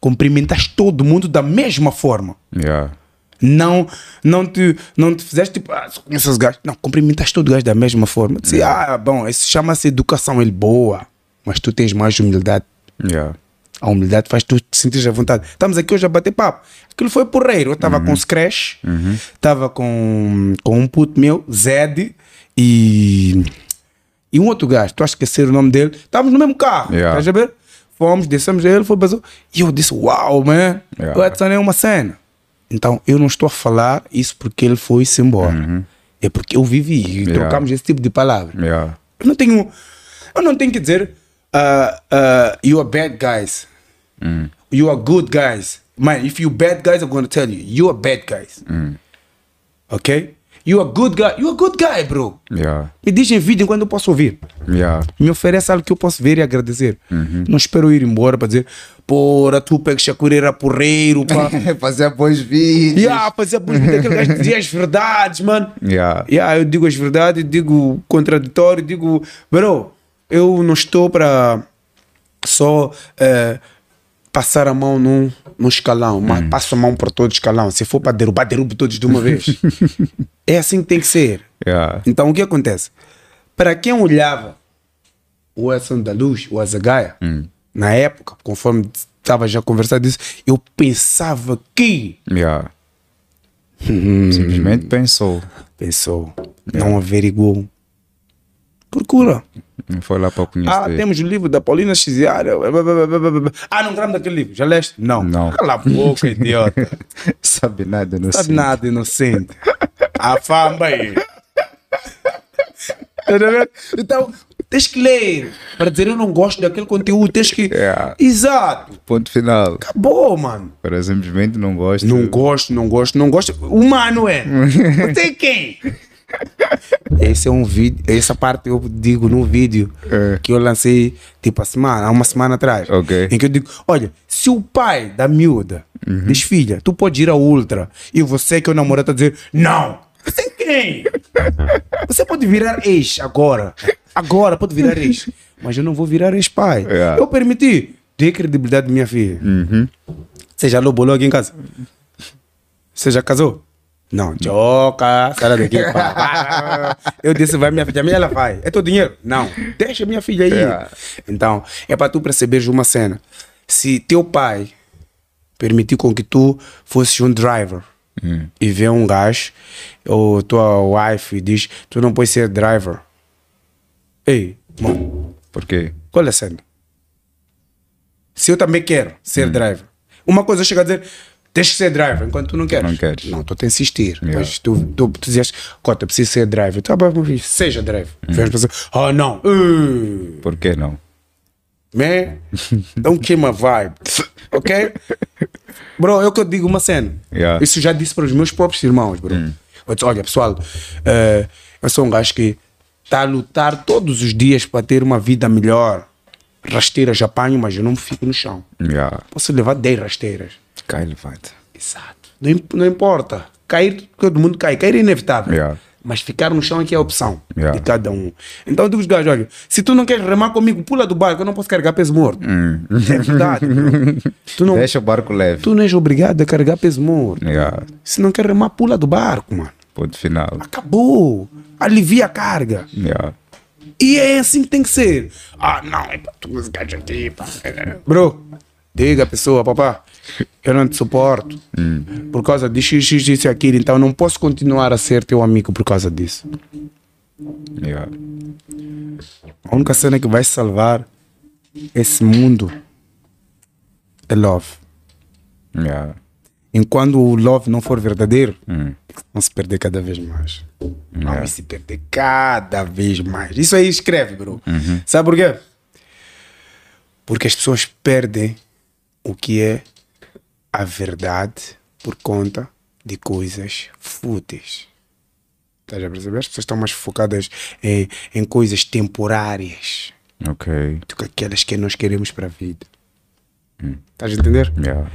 cumprimentaste todo mundo da mesma forma. Yeah. Não, não, te, não te fizeste tipo, ah, só conheço os gajos. Não, cumprimentaste todo gajo da mesma forma. Disse, ah, bom, isso chama-se educação ele boa, mas tu tens mais humildade. Yeah. A humildade faz tu te sentir à vontade. Estamos aqui hoje a bater papo. Aquilo foi porreiro. Eu estava com o Scratch, estava com, com um puto meu, Zed, e, e um outro gajo. Tu acha que esquecer o nome dele? Estávamos no mesmo carro. Yeah. Estás a ver? Fomos, descemos ele, foi basou. E eu disse: Uau, man, Yeah. o Edson é uma cena. Então eu não estou a falar isso porque ele foi-se embora. É porque eu vivi e Yeah. trocamos esse tipo de palavra. Yeah. Eu não tenho, eu não tenho que dizer uh, uh, you are bad guys. You are good guys. Man, if you bad guys, I'm gonna tell you, you are bad guys. Ok? You are good guy. You are good guy, bro. Yeah. Me diz em vídeo quando eu posso ouvir. Yeah. Me oferece algo que eu posso ver e agradecer. Não espero ir embora para dizer, porra, tu pegas a era porreiro, pá. (laughs) Fazer bons vídeos. yeah, fazia bonito aquele gajo dizia as verdades, mano. Yeah. Yeah, eu digo as verdades, digo contraditório, digo, bro, eu não estou para só eh, passar a mão num, num escalão, mas passo a mão para todo escalão. Se for para derrubar, derrubo todos de uma vez. (laughs) é assim que tem que ser. Yeah. Então o que acontece? Para quem olhava o Edson da Luz, o Azagaia, na época, conforme estava já conversando disso, eu pensava que Yeah. Simplesmente pensou. pensou, não averiguou. Procura. Não foi lá para conhecer. Ah, temos o livro da Paulina Xiziara. Ah, não gramos daquele livro. Já leste? Não. Não. Cala a boca, (laughs) idiota. Sabe nada, não Sabe nada, inocente. (laughs) A fama aí. (laughs) Tá? Então, tens que ler. Para dizer eu não gosto daquele conteúdo, tens que. Yeah. Exato. Ponto final. Acabou, mano. Para simplesmente não gosto. Não gosto, não gosto, não gosto. Humano é. (laughs) Você é quem? Esse é um vídeo, essa parte eu digo no vídeo É. que eu lancei tipo a semana, há uma semana atrás. Ok. Em que eu digo: olha, se o pai da miúda diz filha, tu pode ir a ultra e você que é o namorado está dizer: não, você é quem? Você pode virar ex agora. Agora pode virar ex. Mas eu não vou virar ex-pai. Yeah. Eu permiti. Dê credibilidade à minha filha. Você já lobolou aqui em casa? Você já casou? Não, joca, sai daqui. pá. Eu disse, vai minha filha, minha ela vai. É teu dinheiro? Não, deixa minha filha aí. Yeah. Então, é para tu perceberes uma cena. Se teu pai permitiu com que tu fosses um driver e vê um gajo, ou tua wife diz, tu não pode ser driver. Ei, mano, Por quê? qual é a cena? Se eu também quero ser driver, uma coisa chega a dizer, tens que ser driver, enquanto tu não queres. Não queres. Não, tens que insistir. Yeah. Mas tu, tu, tu dizias, Cota, preciso ser driver. Tu, ah, seja driver. Vem as pessoas, oh não, uh, Por que não? Man, (laughs) don't kill my vibe. Ok? Bro, eu que eu digo uma cena. Yeah. Isso já disse para os meus próprios irmãos, bro. Eu disse, olha, pessoal, eh, eu sou um gajo que está a lutar todos os dias para ter uma vida melhor. Rasteiras apanho, mas eu não fico no chão. Yeah. Posso levar 10 rasteiras. Cai, levanta. Exato. Não, não importa. Cair, todo mundo cai. Cair é inevitável. Yeah. Mas ficar no chão é que é a opção Yeah. de cada um. Então eu digo os gajos, olha, se tu não queres remar comigo, pula do barco, eu não posso carregar peso morto. É verdade. (laughs) tu, não, Deixa o barco leve. tu não és obrigado a carregar peso morto. Yeah. Se não quer remar, pula do barco, mano. Ponto final. Acabou. Alivia a carga. Yeah. E é assim que tem que ser. Ah, não, é para tu esse gajo aqui. Bro, diga a pessoa, papá, eu não te suporto. Por causa de x, x, isso e aquilo. Então não posso continuar a ser teu amigo por causa disso. Yeah. A única cena que vai salvar esse mundo é love. Yeah. Enquanto o love não for verdadeiro, Hum. vão se perder cada vez mais. Yeah. Vão se perder cada vez mais. Isso aí escreve, bro. Sabe por quê? Porque as pessoas perdem o que é a verdade por conta de coisas fúteis. Estás a perceber? As pessoas estão mais focadas em, em coisas temporárias Ok. do que aquelas que nós queremos para a vida. Estás a entender? Yeah.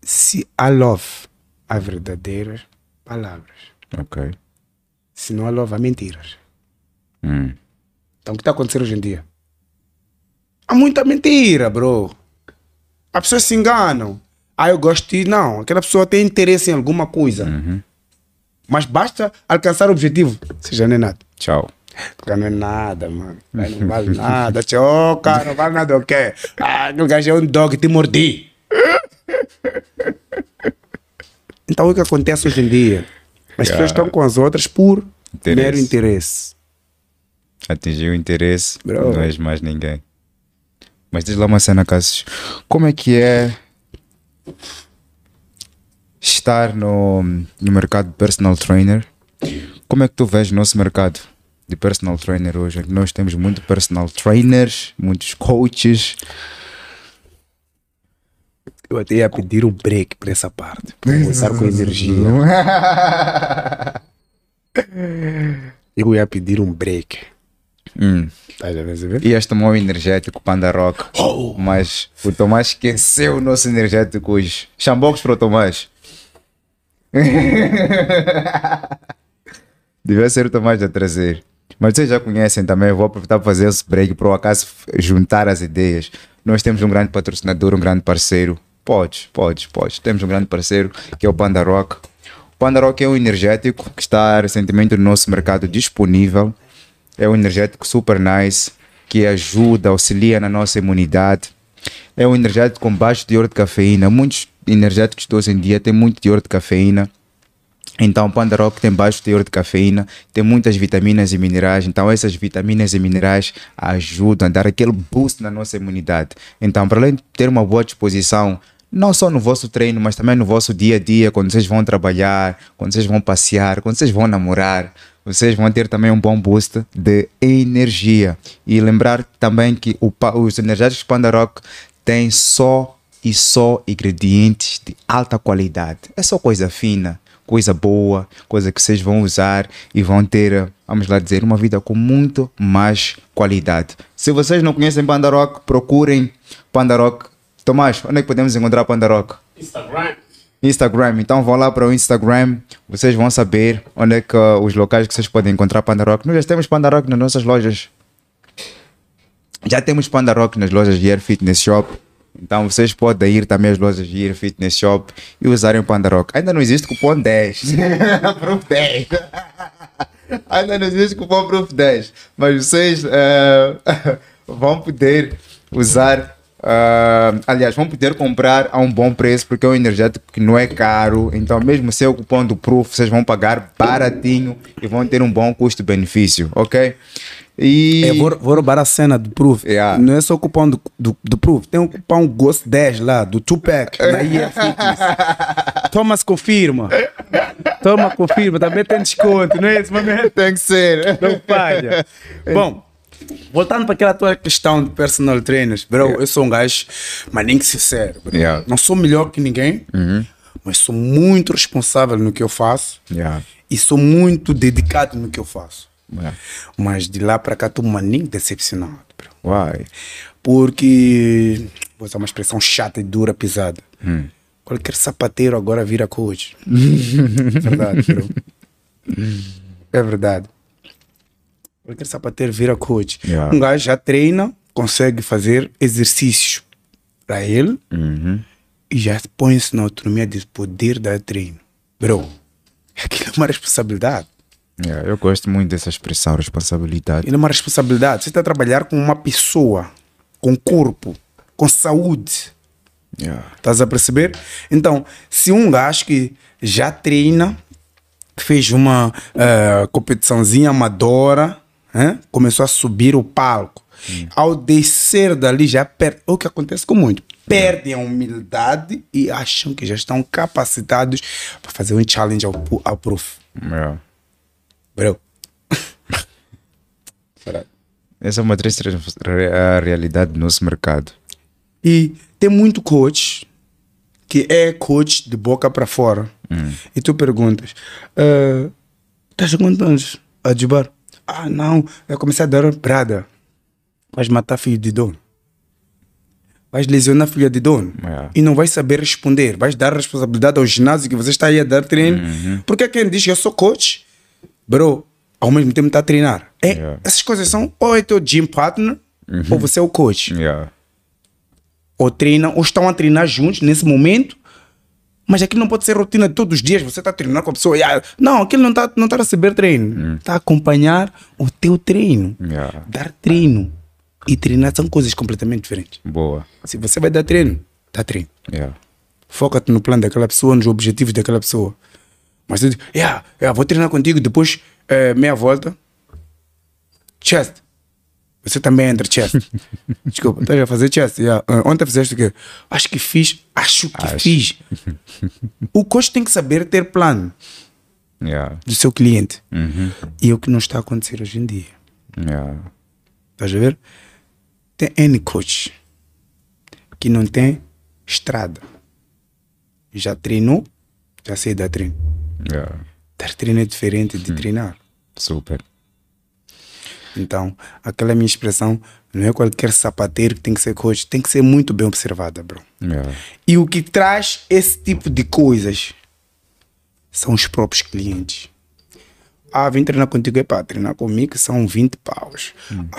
Se há love, há verdadeiras palavras. Ok. Se não há love, há mentiras. Hum. Então o que está acontecendo hoje em dia? Há muita mentira, bro. As pessoas se enganam. Ah, eu gosto de. Não, aquela pessoa tem interesse em alguma coisa. Mas basta alcançar o objetivo. Já não é nada. Tchau. Cara, não é nada, mano. Não vale nada. Tchau, cara, não vale nada o quê? Ah, aquele gajo é um dog, te mordi. Então o que acontece hoje em dia? As pessoas estão com as outras por Interesse. mero interesse. Atingiu o interesse, Bro. não és mais ninguém. Mas diz lá uma cena, Cassius. Como é que é estar no, no mercado de personal trainer? Como é que tu vês o nosso mercado de personal trainer hoje? Nós temos muitos personal trainers, muitos coaches. Eu até ia pedir um break para essa parte. Para começar com energia. (laughs) Eu ia pedir um break. Hum. Estás a perceber? Ias tomar um energético Panda Rock, mas o Tomás esqueceu o nosso energético hoje. Xambocos para o Tomás. (laughs) Devia ser o Tomás a trazer. Mas vocês já conhecem também, eu vou aproveitar para fazer esse break para o acaso juntar as ideias. Nós temos um grande patrocinador, um grande parceiro. Podes, podes, podes. Temos um grande parceiro que é o Panda Rock. O Panda Rock é um energético que está recentemente no nosso mercado disponível. É um energético super nice que ajuda, auxilia na nossa imunidade. É um energético com baixo teor de cafeína. Muitos energéticos de hoje em dia têm muito teor de cafeína. Então, o Panda Rock tem baixo teor de cafeína, tem muitas vitaminas e minerais. Então, essas vitaminas e minerais ajudam a dar aquele boost na nossa imunidade. Então, para além de ter uma boa disposição, não só no vosso treino, mas também no vosso dia a dia, quando vocês vão trabalhar, quando vocês vão passear, quando vocês vão namorar, vocês vão ter também um bom boost de energia. E lembrar também que o os energéticos Panda Rock têm só e só ingredientes de alta qualidade. É só coisa fina, coisa boa, coisa que vocês vão usar e vão ter, vamos lá dizer, uma vida com muito mais qualidade. Se vocês não conhecem Panda Rock, procurem Panda Rock. Tomás, onde é que podemos encontrar Panda Rock? Instagram. Instagram. Então vão lá para o Instagram, vocês vão saber onde é que uh, os locais que vocês podem encontrar Panda Rock. Nós já temos Panda Rock nas nossas lojas. Já temos Panda Rock nas lojas de Air Fitness Shop. Então vocês podem ir também às lojas de Air Fitness Shop e usarem o Panda Rock. Ainda não existe cupom 10. (laughs) Proof 10. (laughs) Ainda não existe cupom Proof 10. Mas vocês eh, (laughs) vão poder usar. Ah, aliás, vão poder comprar a um bom preço porque é um energético que não é caro. Então, mesmo sem o cupom do Proof, vocês vão pagar baratinho e vão ter um bom custo-benefício, ok? E. Eu vou, vou roubar a cena do Proof. Yeah. Não é só o cupom do, do, do Proof. Tem um cupom Ghost 10 lá, do Tupac, na Fitness. (laughs) Thomas confirma. Toma, confirma. Também tem desconto, não é isso? Tem que ser. Não falha. (laughs) Bom, Voltando para aquela tua questão de personal trainers, bro, eu sou um gajo, mas nem que sincero, bro. Yeah. Não sou melhor que ninguém, mas sou muito responsável no que eu faço Yeah. e sou muito dedicado no que eu faço. Yeah. Mas de lá para cá estou maninho decepcionado, bro. Why? Porque, vou usar uma expressão chata e dura, pesada. Qualquer sapateiro agora vira coach. (laughs) verdade, bro. É verdade. Qualquer sapateiro vira coach. Yeah. Um gajo já treina, consegue fazer exercícios para ele Uhum. e já põe-se na autonomia de poder dar treino. Bro, (laughs) aquilo é uma responsabilidade. Yeah, eu gosto muito dessa expressão, responsabilidade. Ele é uma responsabilidade. Você está a trabalhar com uma pessoa, com corpo, com saúde. Yeah. Estás a perceber? Então, se um gajo que já treina, fez uma eh, competiçãozinha amadora, hein? começou a subir o palco. Ao descer dali, já perde. O que acontece com muito? Perdem a humildade e acham que já estão capacitados para fazer um challenge ao, ao prof. Yeah. Bro. (laughs) Essa é uma triste realidade do nosso mercado. E tem muito coach que é coach de boca para fora. E tu perguntas: "Ah, estás há quantos anos a? Ah, não, eu comecei a dar brada. Vais matar filho de dono. Vais lesionar filha de dono. Yeah. E não vais saber responder. Vais dar responsabilidade ao ginásio que você está aí a dar treino. Porque quem diz que eu sou coach, bro, ao mesmo tempo está a treinar. É, Yeah. Essas coisas são ou é teu gym partner ou você é o coach Yeah. ou treinam, ou estão a treinar juntos nesse momento, mas aquilo não pode ser rotina de todos os dias. Você está a treinar com a pessoa, e, ah, não, aquilo não está não tá a receber treino, está a acompanhar o teu treino. Yeah. Dar treino e treinar são coisas completamente diferentes. Boa. Se você vai dar treino, dá treino. Yeah. Foca-te no plano daquela pessoa, nos objetivos daquela pessoa. Mas tu diz, yeah, yeah, vou treinar contigo, depois eh, meia volta, chest. Você também entra chest. (laughs) Desculpa, estás a fazer chest? Yeah. Ah, ontem fizeste o quê? Acho que fiz, acho que Acho. fiz. o coach tem que saber ter plano Yeah. do seu cliente. Uhum. E é o que não está a acontecer hoje em dia. Yeah. Estás a ver? Tem N coach que não tem estrada. Já treinou, já sei dar treino. Yeah. Dar treino é diferente de treinar. Super. Então, aquela minha expressão não é qualquer sapateiro que tem que ser coach, tem que ser muito bem observada, bro. Yeah. E o que traz esse tipo de coisas são os próprios clientes. Ah, vim treinar contigo, é para treinar comigo são 20 paus.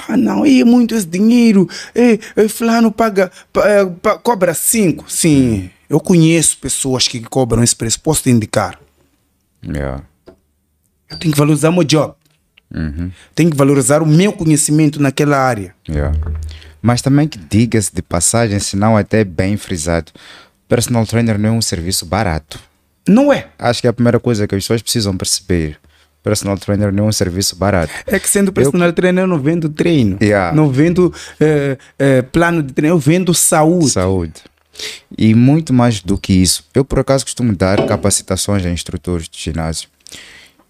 Ah, não, é muito esse dinheiro. É, é, fulano paga, pa- é, pa- cobra 5. Sim, eu conheço pessoas que cobram esse preço, posso te indicar. Yeah. Eu tenho que valorizar meu job. Uhum. Tenho que valorizar o meu conhecimento naquela área. Yeah. Mas também que diga-se de passagem, senão até bem frisado, personal trainer não é um serviço barato. Não é. Acho que é a primeira coisa que as pessoas precisam perceber. Personal trainer não é um serviço barato. É que sendo personal trainer eu não vendo treino. Yeah. Não vendo eh, eh, plano de treino, eu vendo saúde. Saúde. E muito mais do que isso. Eu, por acaso, costumo dar capacitações a instrutores de ginásio.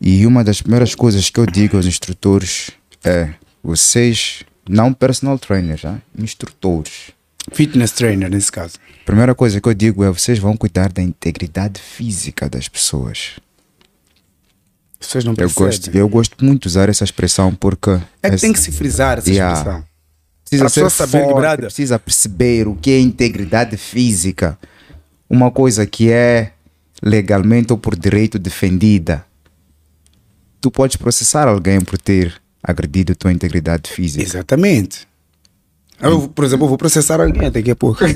E uma das primeiras coisas que eu digo aos instrutores é: vocês, não personal trainers, ah, instrutores. Fitness trainer, nesse caso. Primeira coisa que eu digo é: vocês vão cuidar da integridade física das pessoas. As pessoas não Eu percebem. gosto, eu gosto muito de usar essa expressão porque. É que essa- tem que se frisar essa Yeah. expressão. Precisa ser saber forte, precisa perceber o que é integridade física. Uma coisa que é legalmente ou por direito defendida. Tu podes processar alguém por ter agredido tua integridade física. Exatamente. Eu, por exemplo, eu vou processar alguém daqui a pouco. (laughs)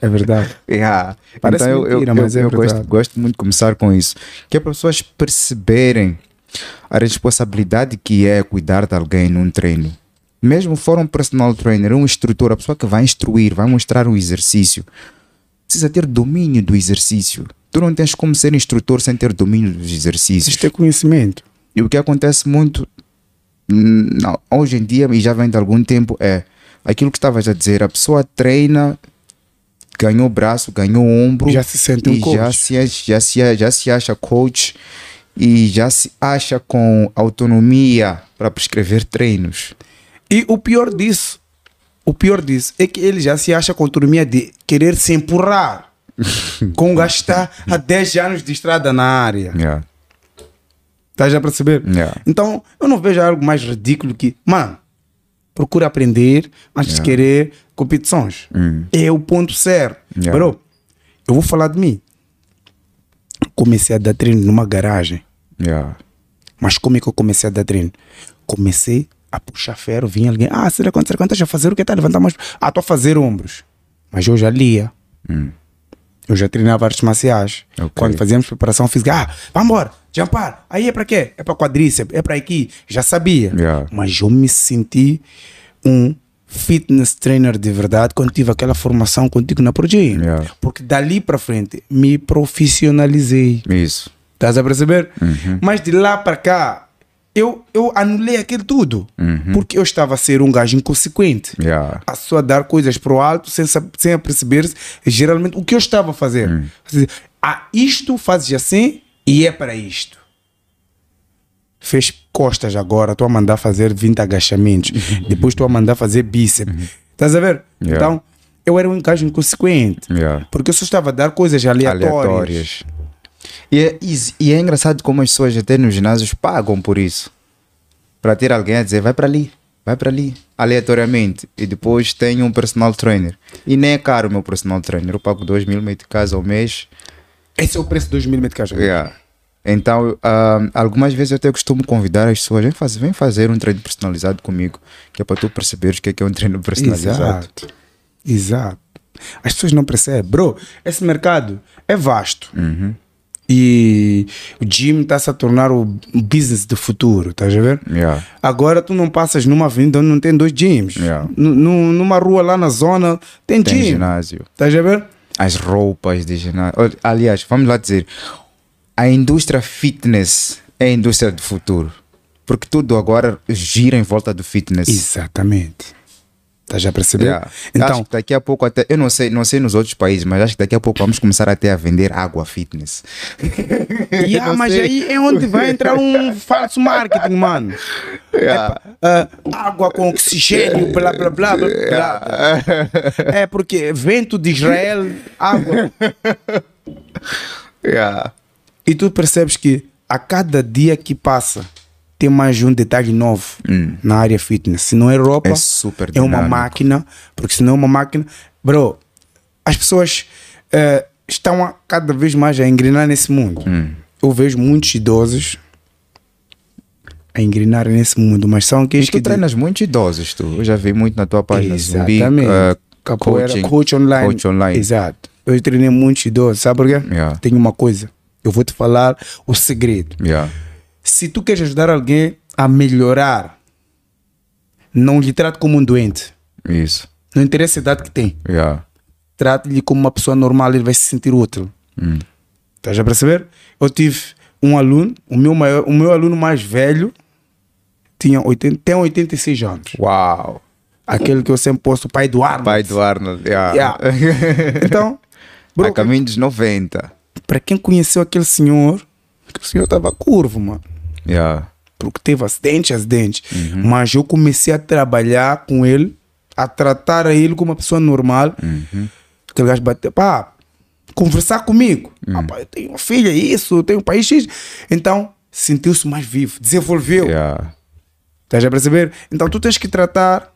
é verdade. Yeah. Parece então eu, eu, mentira, eu- mas é eu gosto, gosto muito de começar com isso. Que é para as pessoas perceberem a responsabilidade que é cuidar de alguém num treino. Mesmo for um personal trainer, um instrutor, a pessoa que vai instruir, vai mostrar o exercício, precisa ter domínio do exercício. Tu não tens como ser instrutor sem ter domínio dos exercícios. Preciso ter conhecimento. E o que acontece muito não, hoje em dia, e já vem de algum tempo, é aquilo que estavas a dizer: a pessoa treina, ganhou braço, ganhou ombro, Já se sente um e já coach. se, já, se, já se acha coach e já se acha com autonomia para prescrever treinos. E o pior disso, o pior disso é que ele já se acha com autonomia de querer se empurrar (laughs) com gastar há 10 anos de estrada na área. Yeah. Estás a perceber? Yeah. Então, eu não vejo algo mais ridículo que, mano, procura aprender antes de Yeah. querer competições. É o ponto certo. Yeah. Bro, eu vou falar de mim. Comecei a dar treino numa garagem. Yeah. Mas como é que eu comecei a dar treino? Comecei a puxar ferro, vinha alguém, ah, será quanto, será quanto, estás a fazer o que? Está a levantar mais? Ah, estou a fazer ombros. Mas eu já lia. Eu já treinava artes marciais. Ok. Quando fazíamos preparação física, ah, vamos embora, jumpar. Aí é para quê? É para quadríceps, é para aqui. Já sabia. Yeah. Mas eu me senti um fitness trainer de verdade quando tive aquela formação contigo na Progym. Yeah. Porque dali para frente me profissionalizei. Isso. Estás a perceber? Mas de lá para cá, eu, eu anulei aquilo tudo. Porque eu estava a ser um gajo inconsequente. Yeah. A só dar coisas para o alto sem, sem perceber geralmente o que eu estava a fazer. Dizer, Ah, isto fazes assim e é para isto. Fez costas agora, estou a mandar fazer 20 agachamentos. Depois estou a mandar fazer bíceps. Estás a ver? Yeah. Então, eu era um gajo inconsequente. Yeah. Porque eu só estava a dar coisas aleatórias. Aleatórias. E é, e- é engraçado como as pessoas até nos ginásios pagam por isso. Para ter alguém a dizer, vai para ali, vai para ali, aleatoriamente. E depois tem um personal trainer. E nem é caro o meu personal trainer. Eu pago 2 mil meticais ao mês. Esse é o preço de 2 mil metros Yeah. Então, ah, algumas vezes eu até costumo convidar as pessoas, vem fazer, vem fazer um treino personalizado comigo, que é para tu perceberes o que é, que é um treino personalizado. Exato. Exato. As pessoas não percebem. Bro, esse mercado é vasto. E o gym está-se a tornar o business do futuro, estás a ver? Yeah. Agora tu não passas numa avenida onde não tem dois gyms. Yeah. Nu- nu- numa rua lá na zona tem, Tem gym. ginásio. Estás a ver? as roupas de ginásio. Aliás, vamos lá dizer, a indústria fitness é a indústria do futuro. Porque tudo agora gira em volta do fitness. Exatamente. Estás a perceber? Yeah. Então, acho que daqui a pouco até, eu não sei, não sei nos outros países, mas acho que daqui a pouco vamos começar até a vender água fitness. (laughs) Yeah, mas sei. aí é onde vai entrar um falso marketing, mano. (laughs) Yeah. Ah, água com oxigênio, blá blá blá blá. blá. É porque vento de Israel, água. Yeah. (laughs) E tu percebes que a cada dia que passa tem mais um detalhe novo na área fitness. Se não é roupa, É super é uma máquina, porque se não é uma máquina, bro, as pessoas eh, estão a, cada vez mais a engrenar nesse mundo. Hum. Eu vejo muitos idosos a engrenar nesse mundo, mas são aqueles tu que treinas muitos idosos, tu. Eu já vi muito na tua página Zumbi. Exatamente. ah, Capoeira, coaching, coach online. Coach online. Exato. Eu treinei muitos idosos, sabe por quê? Yeah. Tenho uma coisa, eu vou te falar o segredo. Yeah. Se tu queres ajudar alguém a melhorar, não lhe trate como um doente. Isso. Não interessa a idade que tem. Yeah. Trate-lhe como uma pessoa normal, ele vai se sentir útil. Hum. Estás a perceber? Eu tive um aluno, o meu, maior, o meu aluno mais velho tinha 80, tem 86 anos. Uau. Aquele que eu sempre posto, o pai do Arnold. Pai do Arnold. Yeah. Yeah. (laughs) Então, bro, a caminho dos 90. para quem conheceu aquele senhor, aquele senhor estava curvo, mano. Yeah. Porque teve acidente, acidente. Uhum. Mas eu comecei a trabalhar com ele, a tratar a ele como uma pessoa normal. Uhum. Aquele gajo bateu, pá, conversar comigo. Uhum. Ah, pá, eu tenho uma filha, isso, eu tenho um país X. Então, sentiu-se mais vivo, desenvolveu. Yeah. Estás a perceber? Então, tu tens que tratar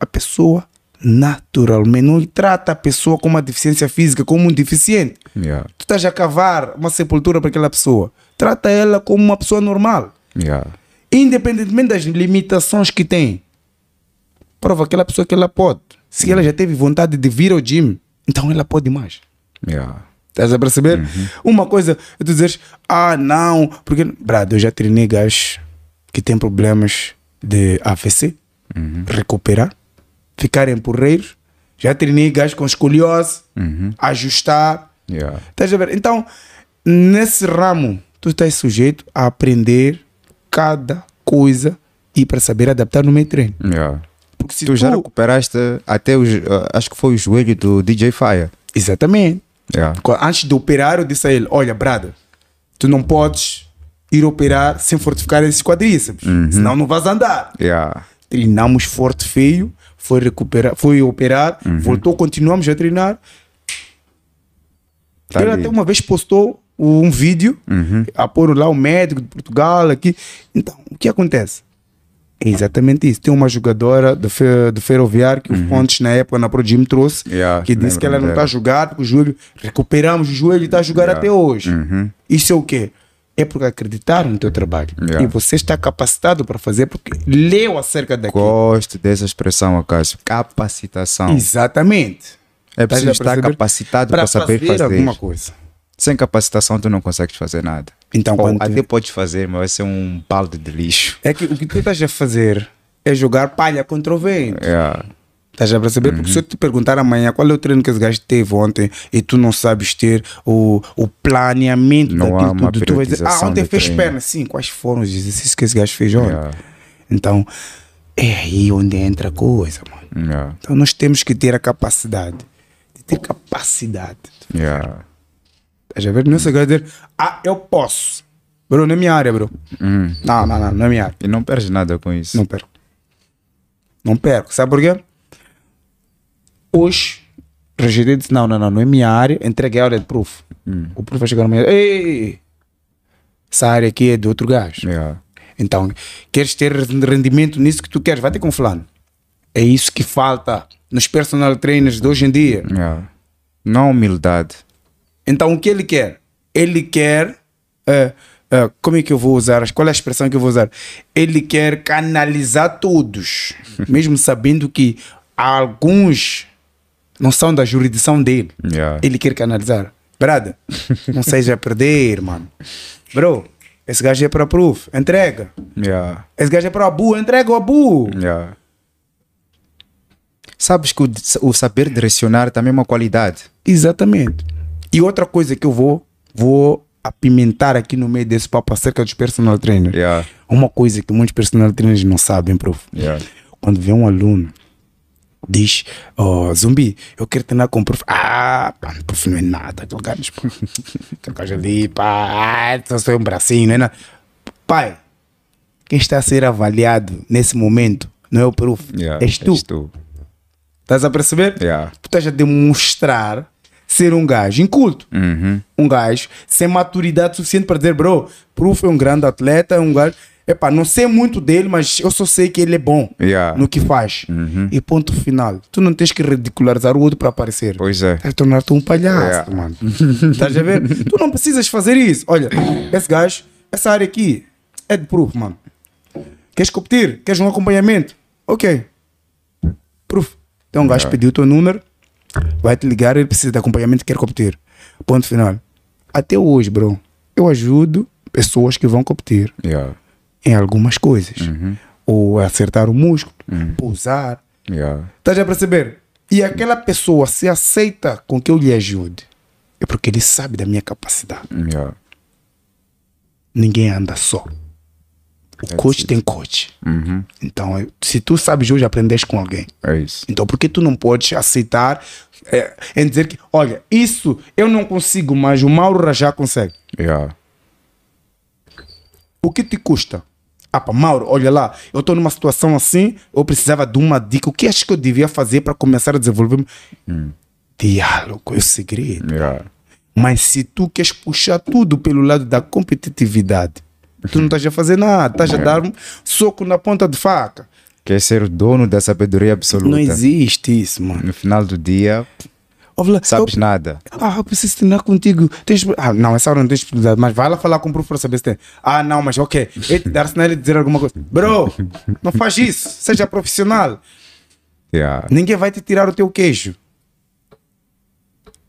a pessoa naturalmente. Não trata a pessoa com uma deficiência física como um deficiente. Yeah. Tu estás a cavar uma sepultura para aquela pessoa. Trata ela como uma pessoa normal. Yeah. Independentemente das limitações que tem. Prova aquela pessoa que ela pode. Se ela já teve vontade de vir ao gym, então ela pode mais. Yeah. Estás a perceber? Uma coisa é tu dizeres, ah, não, porque. Brado, eu já treinei gajos que têm problemas de AVC, recuperar, ficarem porreiros. Já treinei gajos com escoliose, ajustar. Yeah. Estás a ver? Então, nesse ramo, tu estás sujeito a aprender cada coisa e para saber adaptar no meio treino. Yeah. Porque se Tu tu, já recuperaste até o, jo- ah, acho que foi o joelho do DJ Fire. Exatamente. Yeah. Antes de operar, eu disse a ele: Olha, brother, tu não podes ir operar sem fortificar esses quadríceps. Senão não vais andar. Yeah. Treinamos forte feio, foi recuperar, foi operar, voltou, continuamos a treinar. Tá Ele ali. até uma vez postou um vídeo a pôr lá o médico de Portugal aqui. Então, o que acontece? É exatamente isso. Tem uma jogadora do, fe, do Ferroviário que o Fontes na época na Pro Gym trouxe, Yeah, que disse que ela não está a jogar porque o joelho, recuperamos o joelho e está a jogar Yeah. até hoje. Uhum. Isso é o quê? É porque acreditaram no teu trabalho. Yeah. E você está capacitado para fazer porque leu acerca daquilo. Gosto dessa expressão, Acácio. Capacitação. Exatamente. É preciso Estás a estar capacitado para saber fazer. alguma coisa. Sem capacitação, tu não consegues fazer nada. Então, Ou quando tu- até podes fazer, mas vai ser um balde de lixo. É que o que tu estás a fazer é jogar palha contra o vento. Yeah. Estás a perceber? Porque se eu te perguntar amanhã qual é o treino que esse gajo teve ontem e tu não sabes ter o, o planeamento Não daquilo tudo, tu vais dizer, ah, ontem de fez treino." pernas. Sim, quais foram os exercícios que esse gajo fez ontem? Yeah. Então, é aí onde entra a coisa, mano. Yeah. Então nós temos que ter a capacidade de ter capacidade. Yeah. Estás a ver? Não é só dizer, ah, eu posso. Bro, não é minha área, bro. Hum. Não, não, não, não é minha área. E não perdes nada com isso. Não perco. Não perco. Sabe por quê? Hoje, rejeitei disse: não, não, não, não é minha área. Entreguei a área de proof. O proof vai chegar amanhã. Ei, ei, ei, essa área aqui é de outro gajo. Yeah. Então, queres ter rendimento nisso que tu queres? Vai ter com fulano. É isso que falta nos personal trainers de hoje em dia. Yeah. Não humildade. Então, o que ele quer? Ele quer. eh, eh, como é que eu vou usar? Qual é a expressão que eu vou usar? Ele quer canalizar todos, (laughs) mesmo sabendo que alguns não são da jurisdição dele. Yeah. Ele quer canalizar. Brada, não seja perder, mano. Bro, esse gajo é para proof, entrega. Yeah. Esse gajo é para Abu, entrega o Abu. Yeah. Sabes que o, o saber direcionar também é uma qualidade. Exatamente. E outra coisa que eu vou, vou apimentar aqui no meio desse papo acerca dos personal trainers. Yeah. Uma coisa que muitos personal trainers não sabem, prof. Yeah. Quando vê um aluno, diz, oh, zumbi, eu quero treinar com o prof. Ah, pá, prof não é nada, aquele gajo, pá. (laughs) aquele gajo ali, pá, só sou um bracinho, não é nada. Pai, quem está a ser avaliado nesse momento não é o prof, Yeah. és tu. És tu. Estás a perceber? Yeah. Tu estás a demonstrar ser um gajo inculto. Uhum. Um gajo sem maturidade suficiente para dizer, bro, Proof é um grande atleta, é um gajo. Epá, não sei muito dele, mas eu só sei que ele é bom Yeah. no que faz. Uhum. E ponto final. Tu não tens que ridicularizar o outro para aparecer. Pois é. Estás a tornar-te um palhaço, Yeah. mano. (laughs) Estás a ver? tu não precisas fazer isso. Olha, esse gajo, essa área aqui é de proof, mano. Queres competir? Queres um acompanhamento? Ok. Proof. Então um gajo Yeah. pediu o teu número, vai te ligar, ele precisa de acompanhamento quer competir. Ponto final. Até hoje, bro, eu ajudo pessoas que vão competir Yeah. Em algumas coisas. Uhum. Ou acertar o músculo, pousar, Yeah. Estás a perceber? E aquela pessoa se aceita com que eu lhe ajude. É porque ele sabe da minha capacidade. Yeah. Ninguém anda só. O coach tem coach. Uhum. Então, se tu sabes hoje, aprendeste com alguém. É isso. Então, por que tu não podes aceitar é, em dizer que, olha, isso eu não consigo, mas o Mauro Rajá consegue? Yeah. O que te custa? Ah, pá, Mauro, olha lá, eu estou numa situação assim, eu precisava de uma dica. O que acho que eu devia fazer para começar a desenvolver? Diálogo é o segredo. Yeah. Mas se tu queres puxar tudo pelo lado da competitividade, tu não estás a fazer nada, estás a dar um soco na ponta de faca. Quer ser o dono da sabedoria absoluta. Não existe isso, mano. No final do dia, lá, sabes eu- nada. Ah, eu preciso treinar contigo. Tens... Ah, não, essa hora não tens disponibilidade, mas vai lá falar com o professor saber se tem. Ah, não, mas ok. Ele (laughs) te dar sinal e dizer alguma coisa. Bro, não faz isso. Seja profissional. Yeah. Ninguém vai te tirar o teu queijo.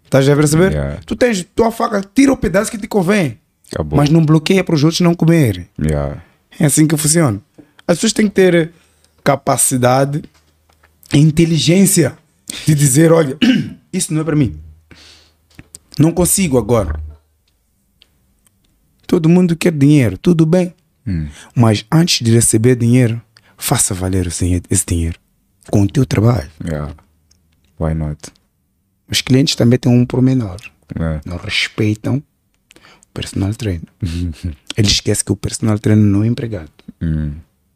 Estás a perceber? Yeah. Tu tens tua faca, tira o pedaço que te convém. Acabou. Mas não bloqueia para os outros não comerem. Yeah. É assim que funciona. As pessoas têm que ter capacidade e inteligência de dizer: olha, (clears throat) isso não é para mim. Não consigo agora. Todo mundo quer dinheiro, tudo bem. Mas antes de receber dinheiro, faça valer esse dinheiro com o teu trabalho. Yeah. Why not? Os clientes também têm um pormenor. É. Não respeitam personal trainer. (laughs) Ele esquece que o personal trainer não é empregado. Hum.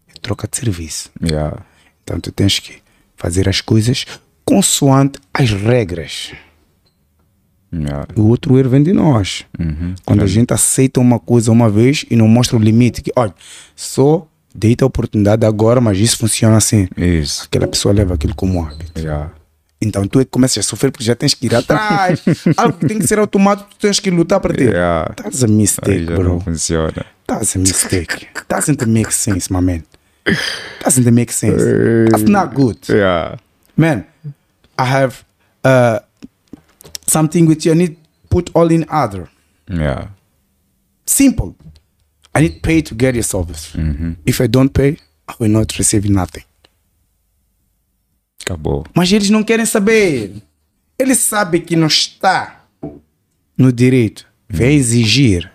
É troca de serviço. Yeah. Então tu tens que fazer as coisas consoante as regras. Yeah. O outro erro vem de nós. Uhum. Quando a gente aceita uma coisa uma vez e não mostra o limite, que olha, só deita a oportunidade agora, mas isso funciona assim. Isso. Aquela pessoa leva aquilo como hábito. Yeah. Então tu é que começas a sofrer porque já tens que ir atrás. (laughs) Algo que tem que ser automático, tu tens que lutar para ter. Yeah. That's a Aí mistake, já bro. não funciona. That's a mistake. Doesn't make sense, my man. Doesn't make sense. That's not good. Yeah. Man, I have uh, something you. I need put all in other. Yeah. Simple. I need pay to get your service. If I don't pay, I will not receive nothing. Acabou. Mas eles não querem saber. Eles sabem que não está no direito. Vem exigir.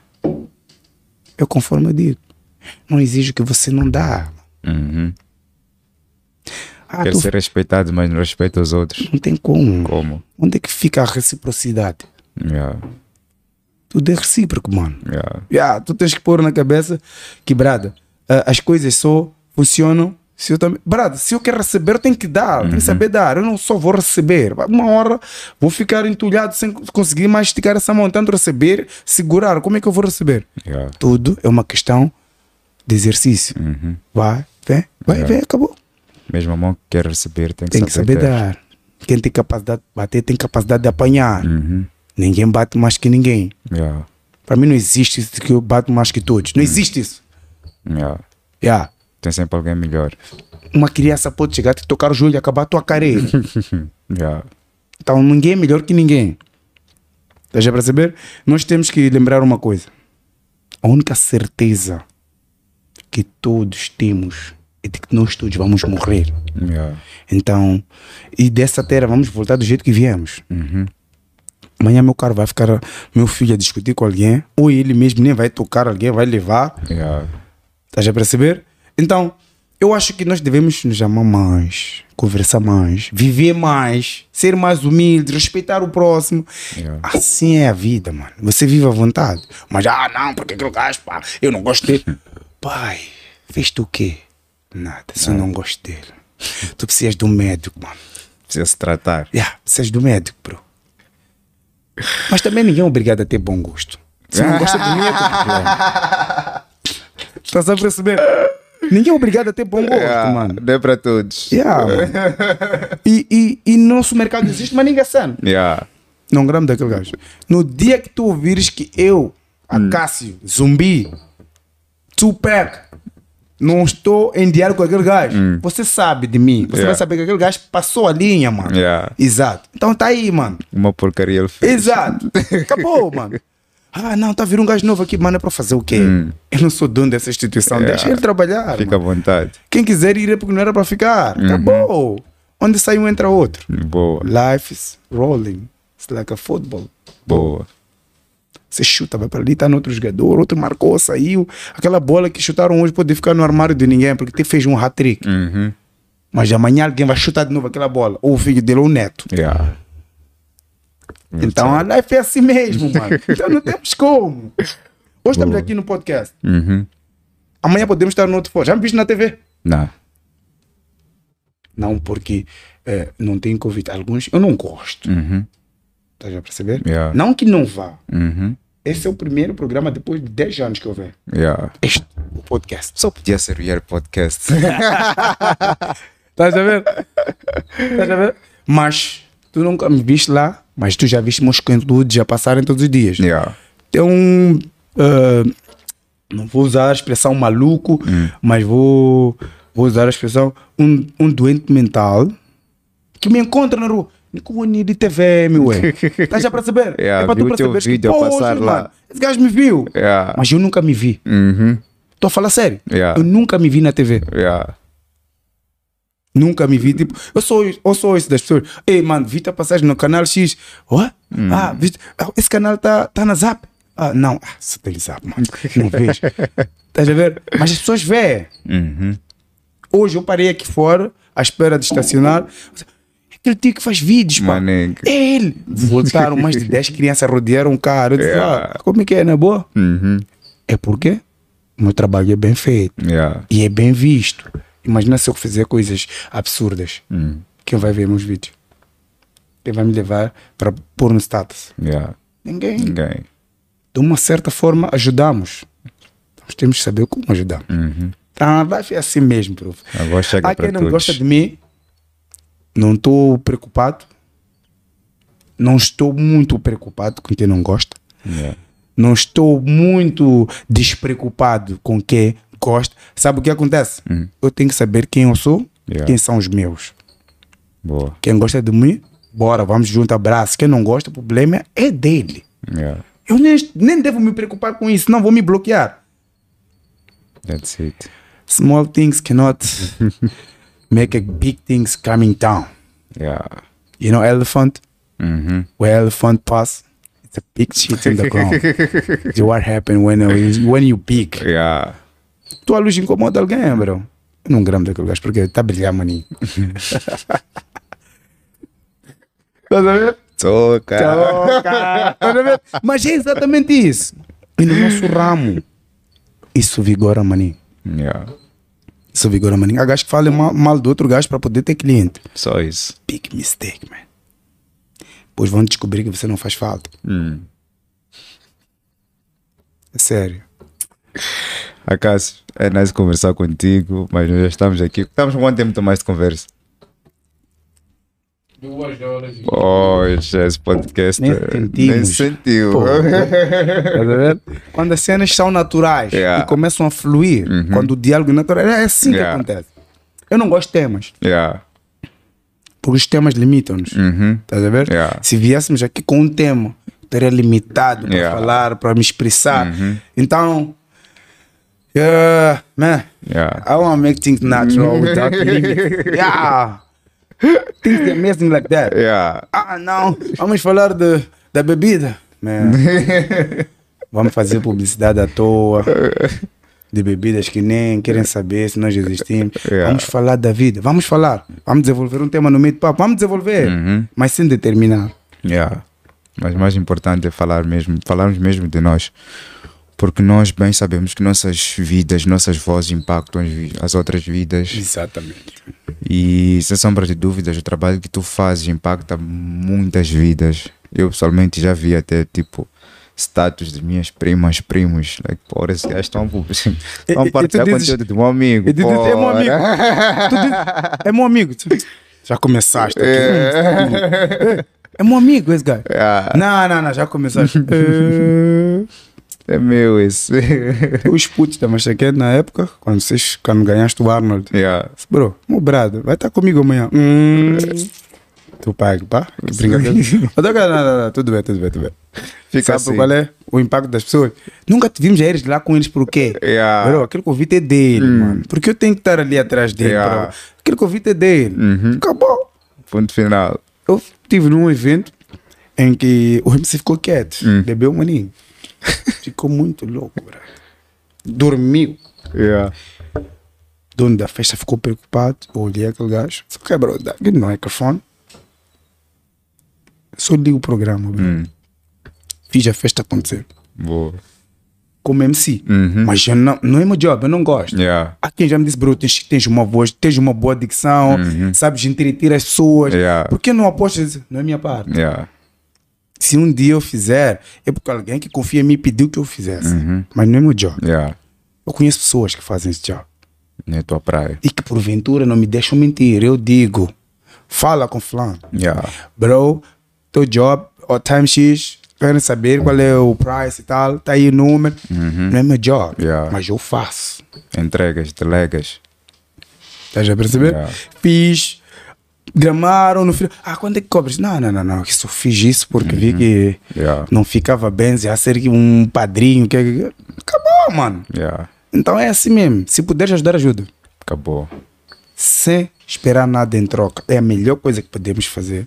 Eu conforme eu digo. Não exijo que você não dá. Uhum. Ah, Quer tu ser respeitado, mas não respeita os outros. não tem como. Como? Onde é que fica a reciprocidade? Yeah. Tudo é recíproco, mano. Yeah. Yeah, tu tens que pôr na cabeça que, brada, ah, as coisas só funcionam se eu também. Brada, se eu quero receber, eu tenho que dar, tenho que saber dar. Eu não só vou receber. Uma hora vou ficar entulhado sem conseguir mais esticar essa mão. Tanto receber, segurar. Como é que eu vou receber? Yeah. Tudo é uma questão de exercício. Vai, vem, vai, Yeah. vem, acabou. Mesmo a mão que quer receber tem que Tem que saber, saber ter. dar. Quem tem capacidade de bater tem capacidade de apanhar. Uhum. Ninguém bate mais que ninguém. Yeah. Para mim não existe isso de que eu bato mais que todos. Não existe isso. Yeah. Yeah. Tem sempre alguém melhor. Uma criança pode chegar, te tocar o joelho e acabar a tua carreira. (laughs) Yeah. então ninguém é melhor que ninguém. Estás a perceber? Nós temos que lembrar uma coisa. A única certeza que todos temos é de que nós todos vamos morrer. Yeah. Então, e dessa terra vamos voltar do jeito que viemos. Uhum. Amanhã meu carro vai ficar, meu filho a discutir com alguém, ou ele mesmo nem vai tocar alguém, vai levar. Yeah. Estás a perceber? Então, eu acho que nós devemos nos amar mais, conversar mais, viver mais, ser mais humilde, respeitar o próximo. Yeah. Assim é a vida, mano. Você vive à vontade. Mas, ah, não, porque aquele gajo, pá, eu não gosto dele. (laughs) Pai, fez tu o quê? Nada, se eu não gosto dele. Tu precisas de um médico, mano. Precisa se tratar. Yeah, precisas do médico, bro. Mas também ninguém é obrigado a ter bom gosto. Se não gosta de mim, é problema. (laughs) Estás a perceber? Ninguém é obrigado a ter bom gosto, Yeah. mano. Não é para todos. Yeah. E, e, e nosso mercado existe, mas ninguém sabe. Yeah. Não gramo daquele gajo. No dia que tu ouvires que eu, Acácio, Zumbi, Tupac, não estou em diário com aquele gajo, você sabe de mim. Você Yeah. vai saber que aquele gajo passou a linha, mano. Yeah. Exato. Então tá aí, mano. Uma porcaria ele fez. Exato. (laughs) Acabou, mano. Ah, não, tá vindo um gajo novo aqui, mano, é pra fazer o quê? Eu não sou dono dessa instituição, Yeah. deixa ele trabalhar. Fica à mano. vontade. Quem quiser ir é porque não era pra ficar. Acabou. Onde sai um, entra outro. Boa. Life is rolling. It's like a football. Boa. Você chuta, vai para ali, tá no outro jogador, outro marcou, saiu. Aquela bola que chutaram hoje pode ficar no armário de ninguém, porque te fez um hat-trick. Uhum. Mas amanhã alguém vai chutar de novo aquela bola. Ou o filho dele, ou o neto. Yeah. Então a life é assim mesmo, mano. (laughs) Então não temos como. Hoje estamos aqui no podcast. Uhum. Amanhã podemos estar no outro fora. Já me viste na TV? Não. Não, porque eh, não tem convite. Alguns eu não gosto. Uhum. Estás a perceber? Yeah. Não que não vá. Uhum. Esse é o primeiro programa depois de 10 anos que eu venho. Yeah. Este, o podcast. Só podia ser o Podcast. Estás a ver? Estás a ver? Mas tu nunca me viste lá, mas tu já viste meus conteúdos já passaram todos os dias. yeah. Tem um. ah, não vou usar a expressão maluco, mas vou, vou usar a expressão um, um doente mental que me encontra na rua. Nicone de TV, meu ué. Estás a perceber? Yeah, é para tu vi perceberes que, poxa, passar lá. mano, esse gajo me viu. Yeah. Mas eu nunca me vi. Uhum. Estou a falar sério. Yeah. Eu nunca me vi na TV. Yeah. Nunca me vi, tipo, eu sou, eu sou esse das pessoas. Ei, mano, vi-te a passagem no canal X. What? Ah, viste, ah, esse canal tá, tá na Zap. Ah, não, ah, tem Zap, mano. (laughs) Não vejo. Estás a ver? Mas as pessoas veem. Uhum. Hoje eu parei aqui fora, à espera de estacionar. Aquele tio que faz vídeos, pá. É ele. Voltaram mais de 10 crianças, rodearam o cara. Eu disse, Yeah. ah, como é que é, não é boa? Uhum. É porque o meu trabalho é bem feito Yeah. e é bem visto. Imagina se eu fizer coisas absurdas. Hum. Quem vai ver meus vídeos? Quem vai me levar para pôr no status? Yeah. Ninguém. Ninguém. De uma certa forma, ajudamos. Nós temos que saber como ajudar. Uhum. Ah, vai ser assim mesmo, prof. Agora chega Há quem não todos. gosta de mim, não estou preocupado. Não estou muito preocupado com quem não gosta. Yeah. Não estou muito despreocupado com quem gosta. Sabe o que acontece? Hum. Eu tenho que saber quem eu sou, Yeah. quem são os meus. Boa. Quem gosta de mim, bora, vamos junto, abraço. Quem não gosta, o problema é dele. Yeah. Eu nem, nem devo me preocupar com isso, não vou me bloquear. That's it. Small things cannot (laughs) make a big things coming down. Yeah. You know, elephant, Uhum. where elephant pass, it's a big shit in the ground. (laughs) What happen when, when you big? Yeah. Tua luz incomoda alguém, bro. Não gramo daquele gajo porque está a brilhar, maninho. (laughs) Estás a ver? Toca. Estás a ver? Mas é exatamente isso. E no nosso ramo, isso vigora, maninho. Yeah. Isso vigora, maninho. Há gajo que fala mal, mal do outro gajo para poder ter cliente. Só isso. Big mistake, man. Depois vão descobrir que você não faz falta. Hum. É sério. Acaso, é nice conversar contigo, mas nós já estamos aqui. Estamos com quanto tempo mais de conversa? Duas horas. Poxa, esse podcast Nem nem sentiu. Pô. (laughs) Ver? Quando as cenas são naturais Yeah. e começam a fluir, quando o diálogo é natural, é assim Yeah. que acontece. Eu não gosto de temas, yeah. porque os temas limitam-nos. Uhum. Estás a ver? Yeah. Se viéssemos aqui com um tema, estaria limitado para falar, para me expressar. Então, yeah, man, Yeah. I want to make things natural without limits. (laughs) Yeah. Things are amazing like that. Yeah. Ah, não, vamos falar de, da bebida. Man. (laughs) vamos fazer publicidade à toa. De bebidas que nem querem saber se nós existimos. Yeah. Vamos falar da vida. Vamos falar. Vamos desenvolver um tema no meio do papo. Vamos desenvolver. Uhum. Mas sem determinar. Yeah. Mas o mais importante é falar mesmo, falarmos mesmo de nós. Porque nós bem sabemos que nossas vidas, nossas vozes impactam as, outras vidas. Exatamente. E sem sombra de dúvidas, o trabalho que tu fazes impacta muitas vidas. Eu pessoalmente já vi até tipo status de minhas primas, primos. Like, porra, esses gajos estão a partilhar dizes- conteúdo de um amigo. dizes, é meu amigo. Tu diz, é meu amigo. Já começaste aqui. É, é meu amigo esse gajo. Ah, Não, não, não, já começaste. (laughs) É, meu esse. (laughs) Os putos da Machaquete na época, quando, vocês, quando ganhaste o Arnold. yeah. Bro, meu brado, vai estar comigo amanhã. Hum, tu paga, pá? Que brincadeira. Não, não, não, tudo bem, tudo bem, tudo bem. Fica Sabe assim. qual é o impacto das pessoas? Nunca te vimos a eles lá com eles por quê? Yeah. Bro, aquele convite é dele, mano. Porque eu tenho que estar ali atrás dele. Yeah. bro. Aquele convite é dele. Uhum. Acabou. Ponto final. Eu estive num evento em que o MC ficou quieto, Hum. bebeu um maninho. Ficou muito louco, bro. Dormiu. Yeah. dono da festa ficou preocupado. Eu olhei aquele gajo. Só dá aqui no microfone. Só li o programa, bro. Hum. Fiz a festa acontecer. Boa. Como MC. Uhum. Mas eu não, não é meu job, eu não gosto. Yeah. Há quem já me disse, bro, tens, tens uma voz, tens uma boa dicção, sabes entreter as pessoas. Uhum. Yeah. Por que não apostas? Não é minha parte. Yeah. Se um dia eu fizer, é porque alguém que confia em mim pediu que eu fizesse. Uhum. Mas não é meu job. Yeah. Eu conheço pessoas que fazem esse job. Não é tua praia. E que porventura não me deixam mentir. Eu digo, fala com fulano. Yeah. Bro, teu job, o time X, querem saber qual é o price e tal, tá aí o número. Não é meu job, Yeah. mas eu faço. Entregas, delegas. Estás a perceber? Fiz, gramaram no final. Ah, quando é que cobras? Não, não, não, não. Eu só fiz isso porque vi que Yeah. não ficava bem, ia ser um padrinho. Que... Acabou, mano. Yeah. Então é assim mesmo. Se puderes ajudar, ajuda. Acabou. sem esperar nada em troca. É a melhor coisa que podemos fazer.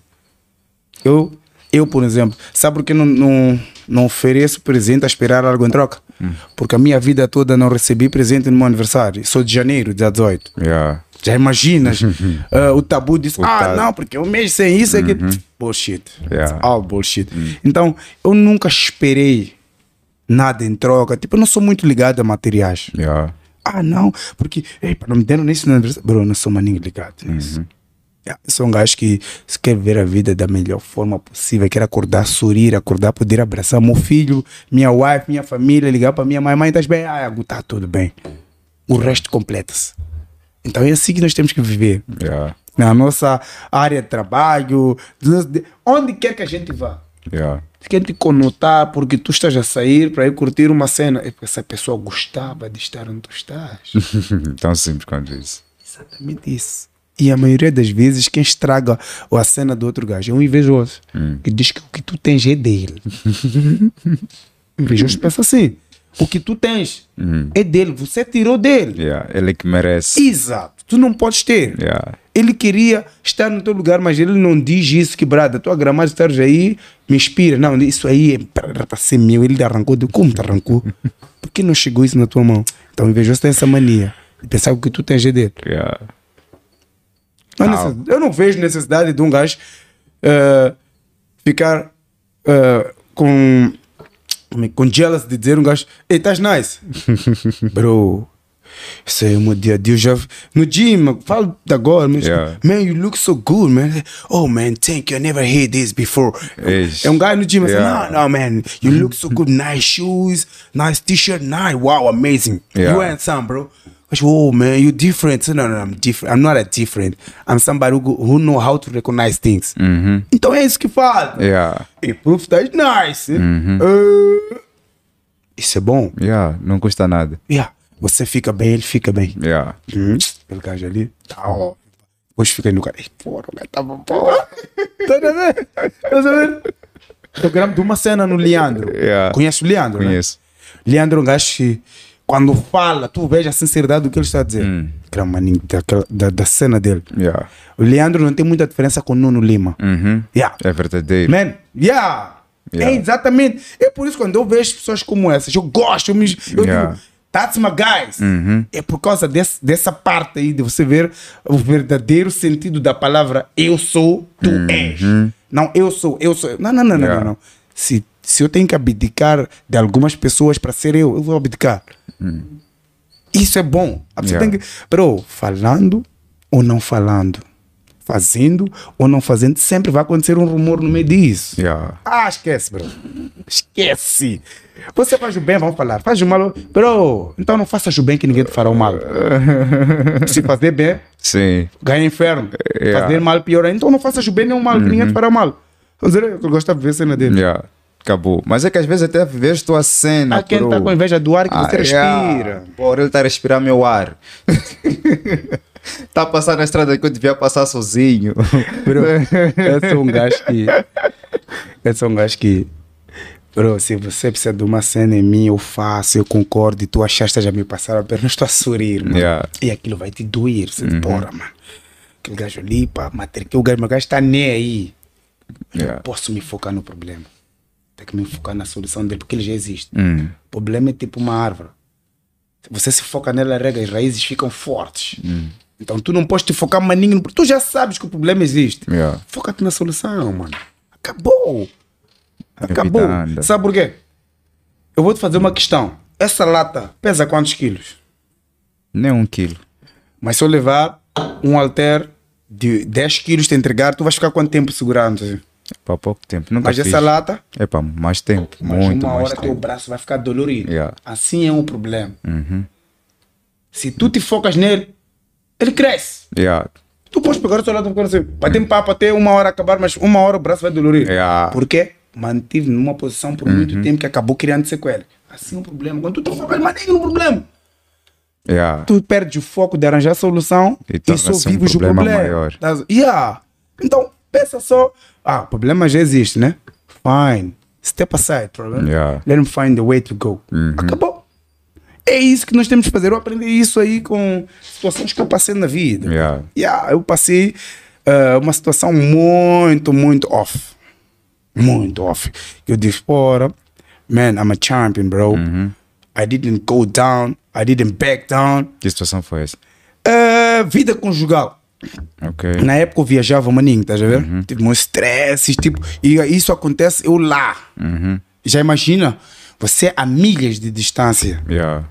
Eu Eu, por exemplo, sabe por que não, não, não ofereço presente a esperar algo em troca? Hum. Porque a minha vida toda não recebi presente no meu aniversário. Sou de janeiro, dia 18. Yeah. Já imaginas? (laughs) Ah, o tabu diz, O ah, não, porque um mês sem isso é que. Bullshit. Yeah. It's all bullshit. Então, eu nunca esperei nada em troca. Tipo, eu não sou muito ligado a materiais. Yeah. Ah, não, porque, ei, não me deram no aniversário. Bro, eu não sou maninho ligado nisso. Yeah, eu sou um gajo que se quer ver a vida da melhor forma possível, quer acordar, sorrir, acordar, poder abraçar meu filho, minha wife, minha família, ligar para minha mãe, mãe, estás bem? Ah, tá tudo bem. O resto completa-se. Então é assim que nós temos que viver. Yeah. Na nossa área de trabalho, de- de- onde quer que a gente vá. Yeah. Quer te conotar porque tu estás a sair para ir curtir uma cena. É porque essa pessoa gostava de estar onde tu estás. (laughs) Tão simples quanto isso. Exatamente isso. E a maioria das vezes quem estraga a cena do outro gajo é um invejoso. Que diz que o que tu tens é dele. (laughs) invejoso pensa assim. O que tu tens é dele. Você tirou dele. Yeah. Ele que merece. Exato. Tu não podes ter. Yeah. Ele queria estar no teu lugar, mas ele não diz isso, quebrada. A tua gramagem estar aí me inspira. Não, isso aí é para ser meu. Ele te arrancou. De como te arrancou? (laughs) Por que não chegou isso na tua mão? Então, o invejoso tem essa mania de pensar que o que tu tens é dele. Yeah. Não Ah. Eu não vejo necessidade de um gajo eh, ficar eh, com, com jealous de dizer um gajo, ei, estás nice. (laughs) Bro, isso é meu dia a dia. Eu já no gym, falo agora, mas, Yeah. man, you look so good, man. Oh, man, thank you. I never heard this before. Eish. É um gajo no gym, assim, Yeah. no, no, man, you look so good. Nice shoes, nice t-shirt, nice. Wow, amazing. Yeah. You handsome, bro. Oh man, you're different. No, no, I'm different. I'm not a different. I'm somebody who, who know how to recognize things. Então é isso que falta. Yeah. E proof that is nice. Uh, isso é bom. Yeah. Não custa nada. Yeah. Você fica bem, ele fica bem. Yeah. Hum, Aquele gajo ali. Tá, ó. Depois fica no cara. Ei, porra, o tava porra. Tá ver? Tá? Programa de uma cena no Leandro. Yeah. Conhece o Leandro? né? Conheço. Leandro é um gajo que, quando fala, tu vês a sinceridade do que ele está a dizer. Aquela maninho daquela- da, da cena dele. Yeah. O Leandro não tem muita diferença com o Nuno Lima. Uhum. Yeah. É verdadeiro. Man, yeah. Yeah. É exatamente. É por isso que quando eu vejo pessoas como essas, eu gosto, eu, me, eu Yeah. digo, that's my guys. É por causa desse, dessa parte aí de você ver o verdadeiro sentido da palavra eu sou, tu és. Não, eu sou, eu sou. Não, não, não, não, Yeah. não, não. Se, se eu tenho que abdicar de algumas pessoas para ser eu, eu vou abdicar. Isso é bom. A pessoa Yeah. tem que. Bro, falando ou não falando, fazendo ou não fazendo, sempre vai acontecer um rumor no meio disso. Yeah. Ah, esquece, bro. Esquece. Você faz o bem, vamos falar. Faz o mal, bro. Então não faças o bem que ninguém te fará o mal. (laughs) Se fazer bem, Sim. ganha inferno. Yeah. Fazer mal, pior ainda. Então não faças o bem nem o mal, que ninguém te fará o mal. Vamos dizer, eu gostava de ver a cena dele. Yeah. Acabou. Mas é que às vezes até vês tua cena. Há quem está com inveja do ar que você Ah, yeah. respira. Porra, ele está a respirar meu ar. Está (laughs) a passar na estrada que eu devia passar sozinho. Bro, (laughs) eu sou um gajo que. Eu sou um gajo que. Bro, se você precisa de uma cena em mim, eu faço, eu concordo, e tu achaste já me passar a perna, eu estou a sorrir, mano. Yeah. E aquilo vai te doer. Você uhum. porra, mano. Aquele gajo ali, pá, matrica, o gajo, meu gajo está nem aí. Eu Yeah. não posso me focar no problema. Tem que me focar na solução dele, porque ele já existe. Hum. O problema é tipo uma árvore. Você se foca nela, rega, as raízes ficam fortes. Então tu não podes te focar maninho, no- tu já sabes que o problema existe. Yeah. Foca-te na solução, mano. Acabou. Acabou. vida anda. Sabe por quê? Eu vou te fazer uma questão. Essa lata pesa quantos quilos? Nem um quilo. Mas se eu levar um alter de 10 quilos te entregar, tu vais ficar quanto tempo segurando? Para pouco tempo. Nunca Mas fiz. essa lata, É para mais tempo. mais muito uma mais hora teu tempo. braço vai ficar dolorido. Yeah. Assim é um problema. Uhum. Se tu te focas nele, ele cresce. Yeah. Tu podes pegar o teu lado e assim, bater papo até uma hora acabar, mas uma hora o braço vai dolorir. Yeah. Por quê? Mantive numa posição por muito tempo que acabou criando sequela. Assim é um problema. Quando tu te focas mais no problema, Yeah. tu perdes o foco de arranjar a solução E e, só torna-se um vives o problema problema. maior. Yeah. Então, pensa só. Ah, o problema já existe, né? Fine. Step aside, problem. Yeah. Let him find the way to go. Acabou. É isso que nós temos que fazer. Eu aprendi isso aí com situações que eu passei na vida. Yeah. Yeah, eu passei eh, uma situação muito, muito off. Muito off. Eu disse, ora, man, I'm a champion, bro. Uhum. I didn't go down. I didn't back down. Que situação foi essa? Uh, vida conjugal. Ok. Na época eu viajava, maninho, estás a ver? Tive um estresse, tipo, e isso acontece eu lá. Uhum. Já imagina, você a milhas de distância. Yeah.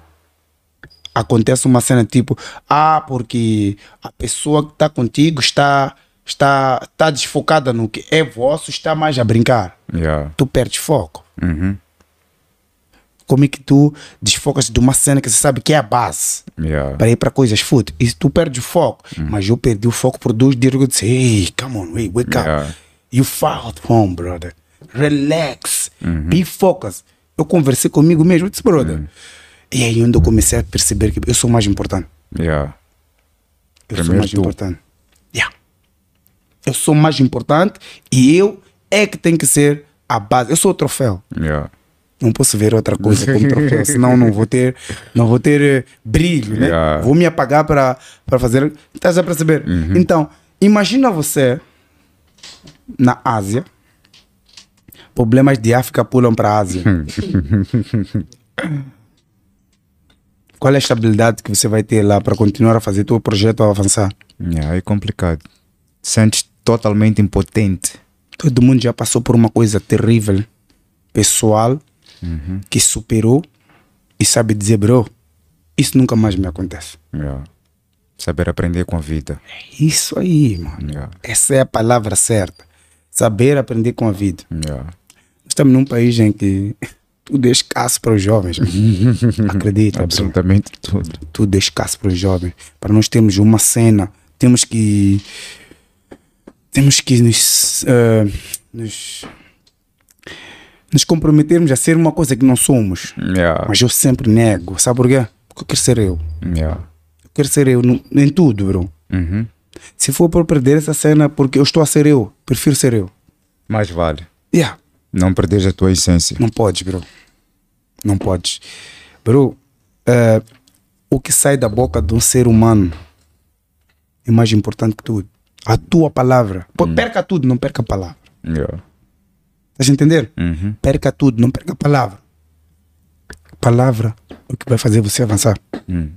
Acontece uma cena tipo, ah, porque a pessoa que está contigo está, está, está desfocada no que é vosso, está mais a brincar. Yeah. Tu perdes foco. Uhum. Como é que tu desfocas de uma cena que você sabe que é a base? Yeah. para ir para coisas fúteis. E tu perdes o foco. Mas eu perdi o foco por dois dias. Eu disse, hey, come on, wait, wake up. Yeah. You far at home, brother. Relax. Be focused. Eu conversei comigo mesmo. Eu disse, brother. E aí onde eu comecei a perceber que eu sou mais importante. Yeah. Eu sou Primeiro mais tu. importante. Yeah. Eu sou mais importante e eu é que tem que ser a base. Eu sou o troféu. Yeah. Não posso ver outra coisa como troféu, senão não vou ter, não vou ter eh, brilho, né? Yeah. Vou me apagar para para fazer. Estás a perceber? Então, imagina você na Ásia. Problemas de África pulam para a Ásia. (laughs) Qual é a estabilidade que você vai ter lá para continuar a fazer teu projeto a avançar? Yeah, é complicado. Sentes totalmente impotente. Todo mundo já passou por uma coisa terrível, pessoal, que superou e sabe dizer, bro, isso nunca mais me acontece. Yeah. Saber aprender com a vida. Isso aí, mano. Yeah. Essa é a palavra certa. Saber aprender com a vida. Yeah. Nós estamos num país em que tudo é escasso para os jovens. (laughs) Acredita, bro. Absolutamente tudo. Tudo é escasso para os jovens. Para nós termos uma cena, temos que. Temos que nos. eh, nos nos comprometermos a ser uma coisa que não somos. Yeah. Mas eu sempre nego. Sabe por quê? Porque eu quero ser eu. Yeah. Eu quero ser eu no- em tudo, bro. Uhum. Se for por perder essa cena porque eu estou a ser eu, prefiro ser eu. Mais vale. Yeah. Não perderes a tua essência. Não podes, bro. Não podes. Bro, eh, o que sai da boca de um ser humano é mais importante que tudo. A tua palavra. Pô, Perca tudo, não perca a palavra. Yeah. Estás a entender? Uhum. Perca tudo, não perca a palavra. Palavra é o que vai fazer você avançar. Hum.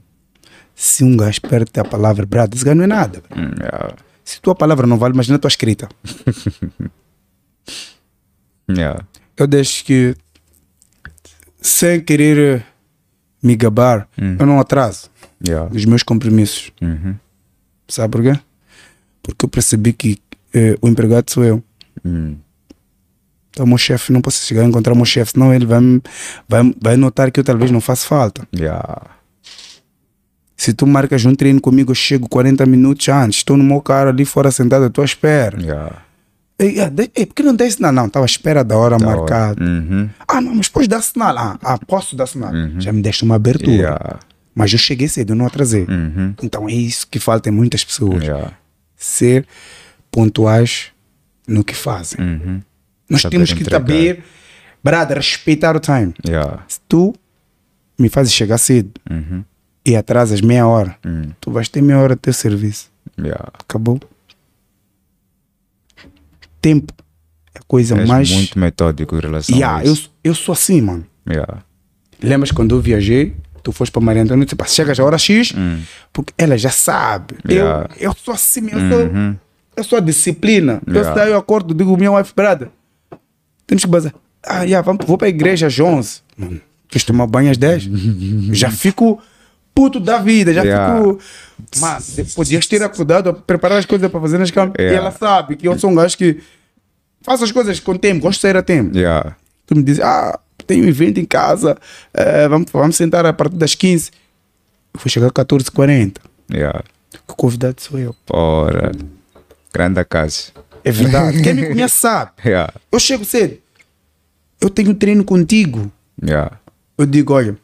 Se um gajo perde a palavra, brado, esse gajo não é nada. bro. Hum, yeah. Se tua palavra não vale, imagina a tua escrita. Yeah. (laughs) Eu deixo que, sem querer me gabar, eu não atraso Yeah. os meus compromissos. Uhum. Sabe por quê? Porque eu percebi que eh, o empregado sou eu. Hum. Então, o meu chefe, não posso chegar a encontrar o meu chefe, senão ele vai, vai, vai notar que eu talvez não faço falta. Yeah. Se tu marcas um treino comigo, eu chego 40 minutos antes, estou no meu carro ali fora sentado, à espera. Yeah. Ei, ah, de- ei, por que não dá sinal? Não, estava à espera da hora marcada. Uhum. Ah, não, mas depois dá sinal. Ah, ah, posso dar sinal. Já me deste uma abertura. Yeah. Mas eu cheguei cedo, eu não atrasei. Uhum. Então é isso que falta em muitas pessoas. Yeah. Ser pontuais no que fazem. Uhum. Nós Saber temos que entregar. saber, brother, respeitar o time. Yeah. Se tu me fazes chegar cedo Uhum. e atrasas meia hora, Hum. tu vais ter meia hora de teu serviço. Yeah. Acabou. Tempo é a coisa És mais. muito metódico em relação Yeah, a eu, isso. eu sou assim, mano. Yeah. Lembras quando eu viajei? Tu foste para Maria Antônia, tipo, chegas a hora X, porque ela já sabe. Hum. Yeah. Eu, eu sou assim, eu sou, Uhum. eu sou a disciplina. Eu Yeah. saio, eu acordo, digo, minha wife, brother, temos que bazar. Ah, yeah, vamos, vou para a igreja às 11. Mano, quis tomar banho às 10. já fico puto da vida, já Yeah. fico. Mas podias ter acordado a preparar as coisas para fazer nas camas. E Yeah. ela sabe que eu sou um gajo que faço as coisas com tempo, gosto de sair a tempo. Yeah. Tu me dizes, ah, tem um evento em casa, eh, vamos, vamos sentar a partir das 15. Eu vou chegar às 14h40. Yeah. O convidado sou eu. Ora. Grande casa. É verdade. Quem me conhece sabe. (laughs) Yeah. Eu chego cedo. Eu tenho treino contigo. Yeah. Eu digo, olha,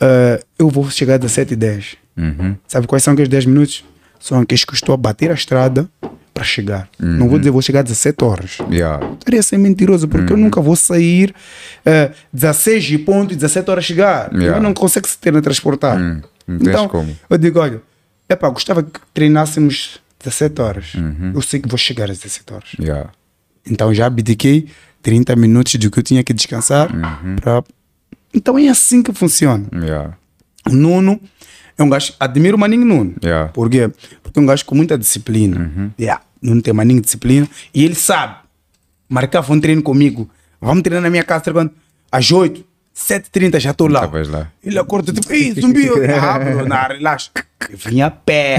eh, eu vou chegar às 17h10. Uhum. Sabe quais são aqueles 10 minutos? São aqueles que eu estou a bater a estrada para chegar. Não vou dizer vou chegar às 17 horas. Yeah. Estaria ser mentiroso, porque eu nunca vou sair eh, 16 e ponto e 17 horas chegar. Yeah. Eu não consigo se teletransportar. Hum, tens então, como. eu digo, olha, epá, gostava que treinássemos 17 horas. Uhum. Eu sei que vou chegar às 17 horas. Yeah. Então já abdiquei 30 minutos do que eu tinha que descansar. pra- Então é assim que funciona. Yeah. Nuno é um gajo. Admiro o Maninho Nuno. Yeah. Por quê? Porque é um gajo com muita disciplina. Yeah. Nuno tem Maninho disciplina e ele sabe. Marcava um treino comigo. Vamos treinar na minha casa quando? às 8, 7h30 já estou lá. Estavas lá. Ele acorda tipo, ei, zumbi. Ah, bro, não, relaxa. (laughs) Eu vim a pé.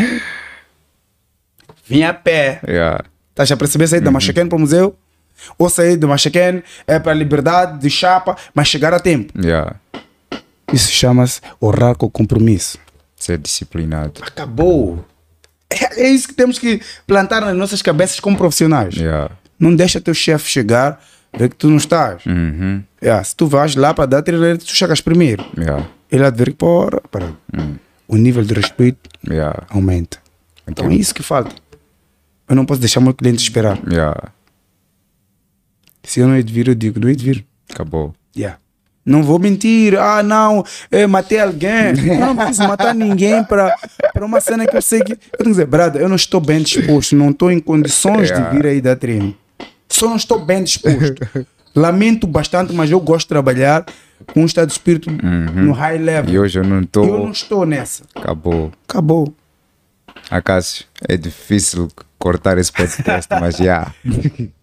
Vim a pé. Yeah. Estás a perceber? Sair da Machaquene para o museu. Ou sair da Machaquene é para a liberdade de chapa, mas chegar a tempo. Yeah. Isso chama-se honrar com compromisso. Ser disciplinado. Acabou. É, é isso que temos que plantar nas nossas cabeças como profissionais. Yeah. Não deixa teu chefe chegar, ver que tu não estás. Uhum. Yeah, se tu vais lá para dar treino, tu chegas primeiro. Yeah. Ele ver que, porra, para. o nível de respeito aumenta. Então é isso que falta. Eu não posso deixar o meu cliente esperar. Yeah. Se eu não vir, eu digo, não vir. Acabou. Yeah. Não vou mentir, ah não, eu matei alguém. Eu (laughs) não preciso matar ninguém para uma cena que eu sei que. Eu tenho que dizer, brada, eu não estou bem disposto, não estou em condições Yeah. de vir aí dar treino. Só não estou bem disposto. (laughs) Lamento bastante, mas eu gosto de trabalhar com um estado de espírito no high level. E hoje eu não Eu estou. não estou nessa. Acabou. Acabou. Acaso é difícil cortar esse podcast, mas já. (laughs)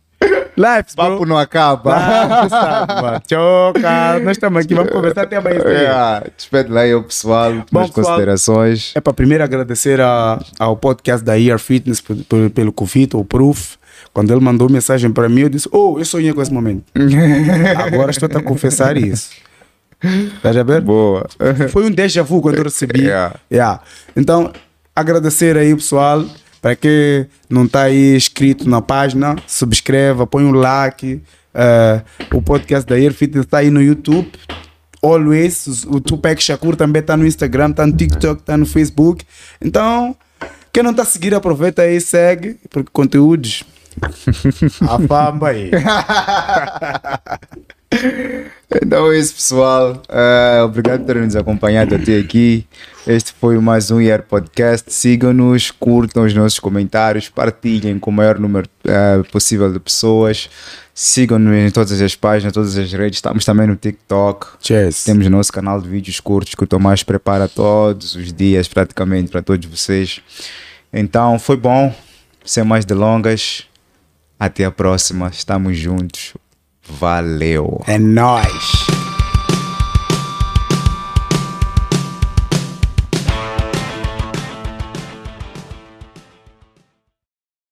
Lives, O papo não acaba. Ah, sabe, mano. Choca. Nós estamos aqui, vamos conversar até amanhã. Yeah. Despede lá aí o pessoal, Bom, pessoal. considerações. É para primeiro agradecer a- ao podcast da Ear Fitness pelo convite, o Proof. Quando ele mandou mensagem para mim, eu disse: Oh, eu sonhei com esse momento. (laughs) Agora estou a confessar isso. Estás a ver? Boa. Foi um déjà vu quando eu recebi. (laughs) Yeah. Yeah. Então, agradecer aí, pessoal. Para quem não está aí inscrito na página, subscreva, põe um like. Eh, o podcast da Air Fitness está aí no YouTube. Always. O Tupac Shakur também está no Instagram, está no TikTok, está no Facebook. Então, quem não está a seguir, aproveita aí e segue, porque conteúdos. (laughs) a fama aí. (laughs) Então é isso, pessoal. Eh, obrigado por terem nos acompanhado até aqui. Este foi mais um IR Podcast. Sigam-nos, curtam os nossos comentários, partilhem com o maior número eh, possível de pessoas. Sigam-nos em todas as páginas, todas as redes. Estamos também no TikTok. Cheers. Temos o nosso canal de vídeos curtos que o Tomás prepara todos os dias, praticamente, para todos vocês. Então, foi bom. Sem mais delongas. Até a próxima. Estamos juntos. Valeu. É nóis.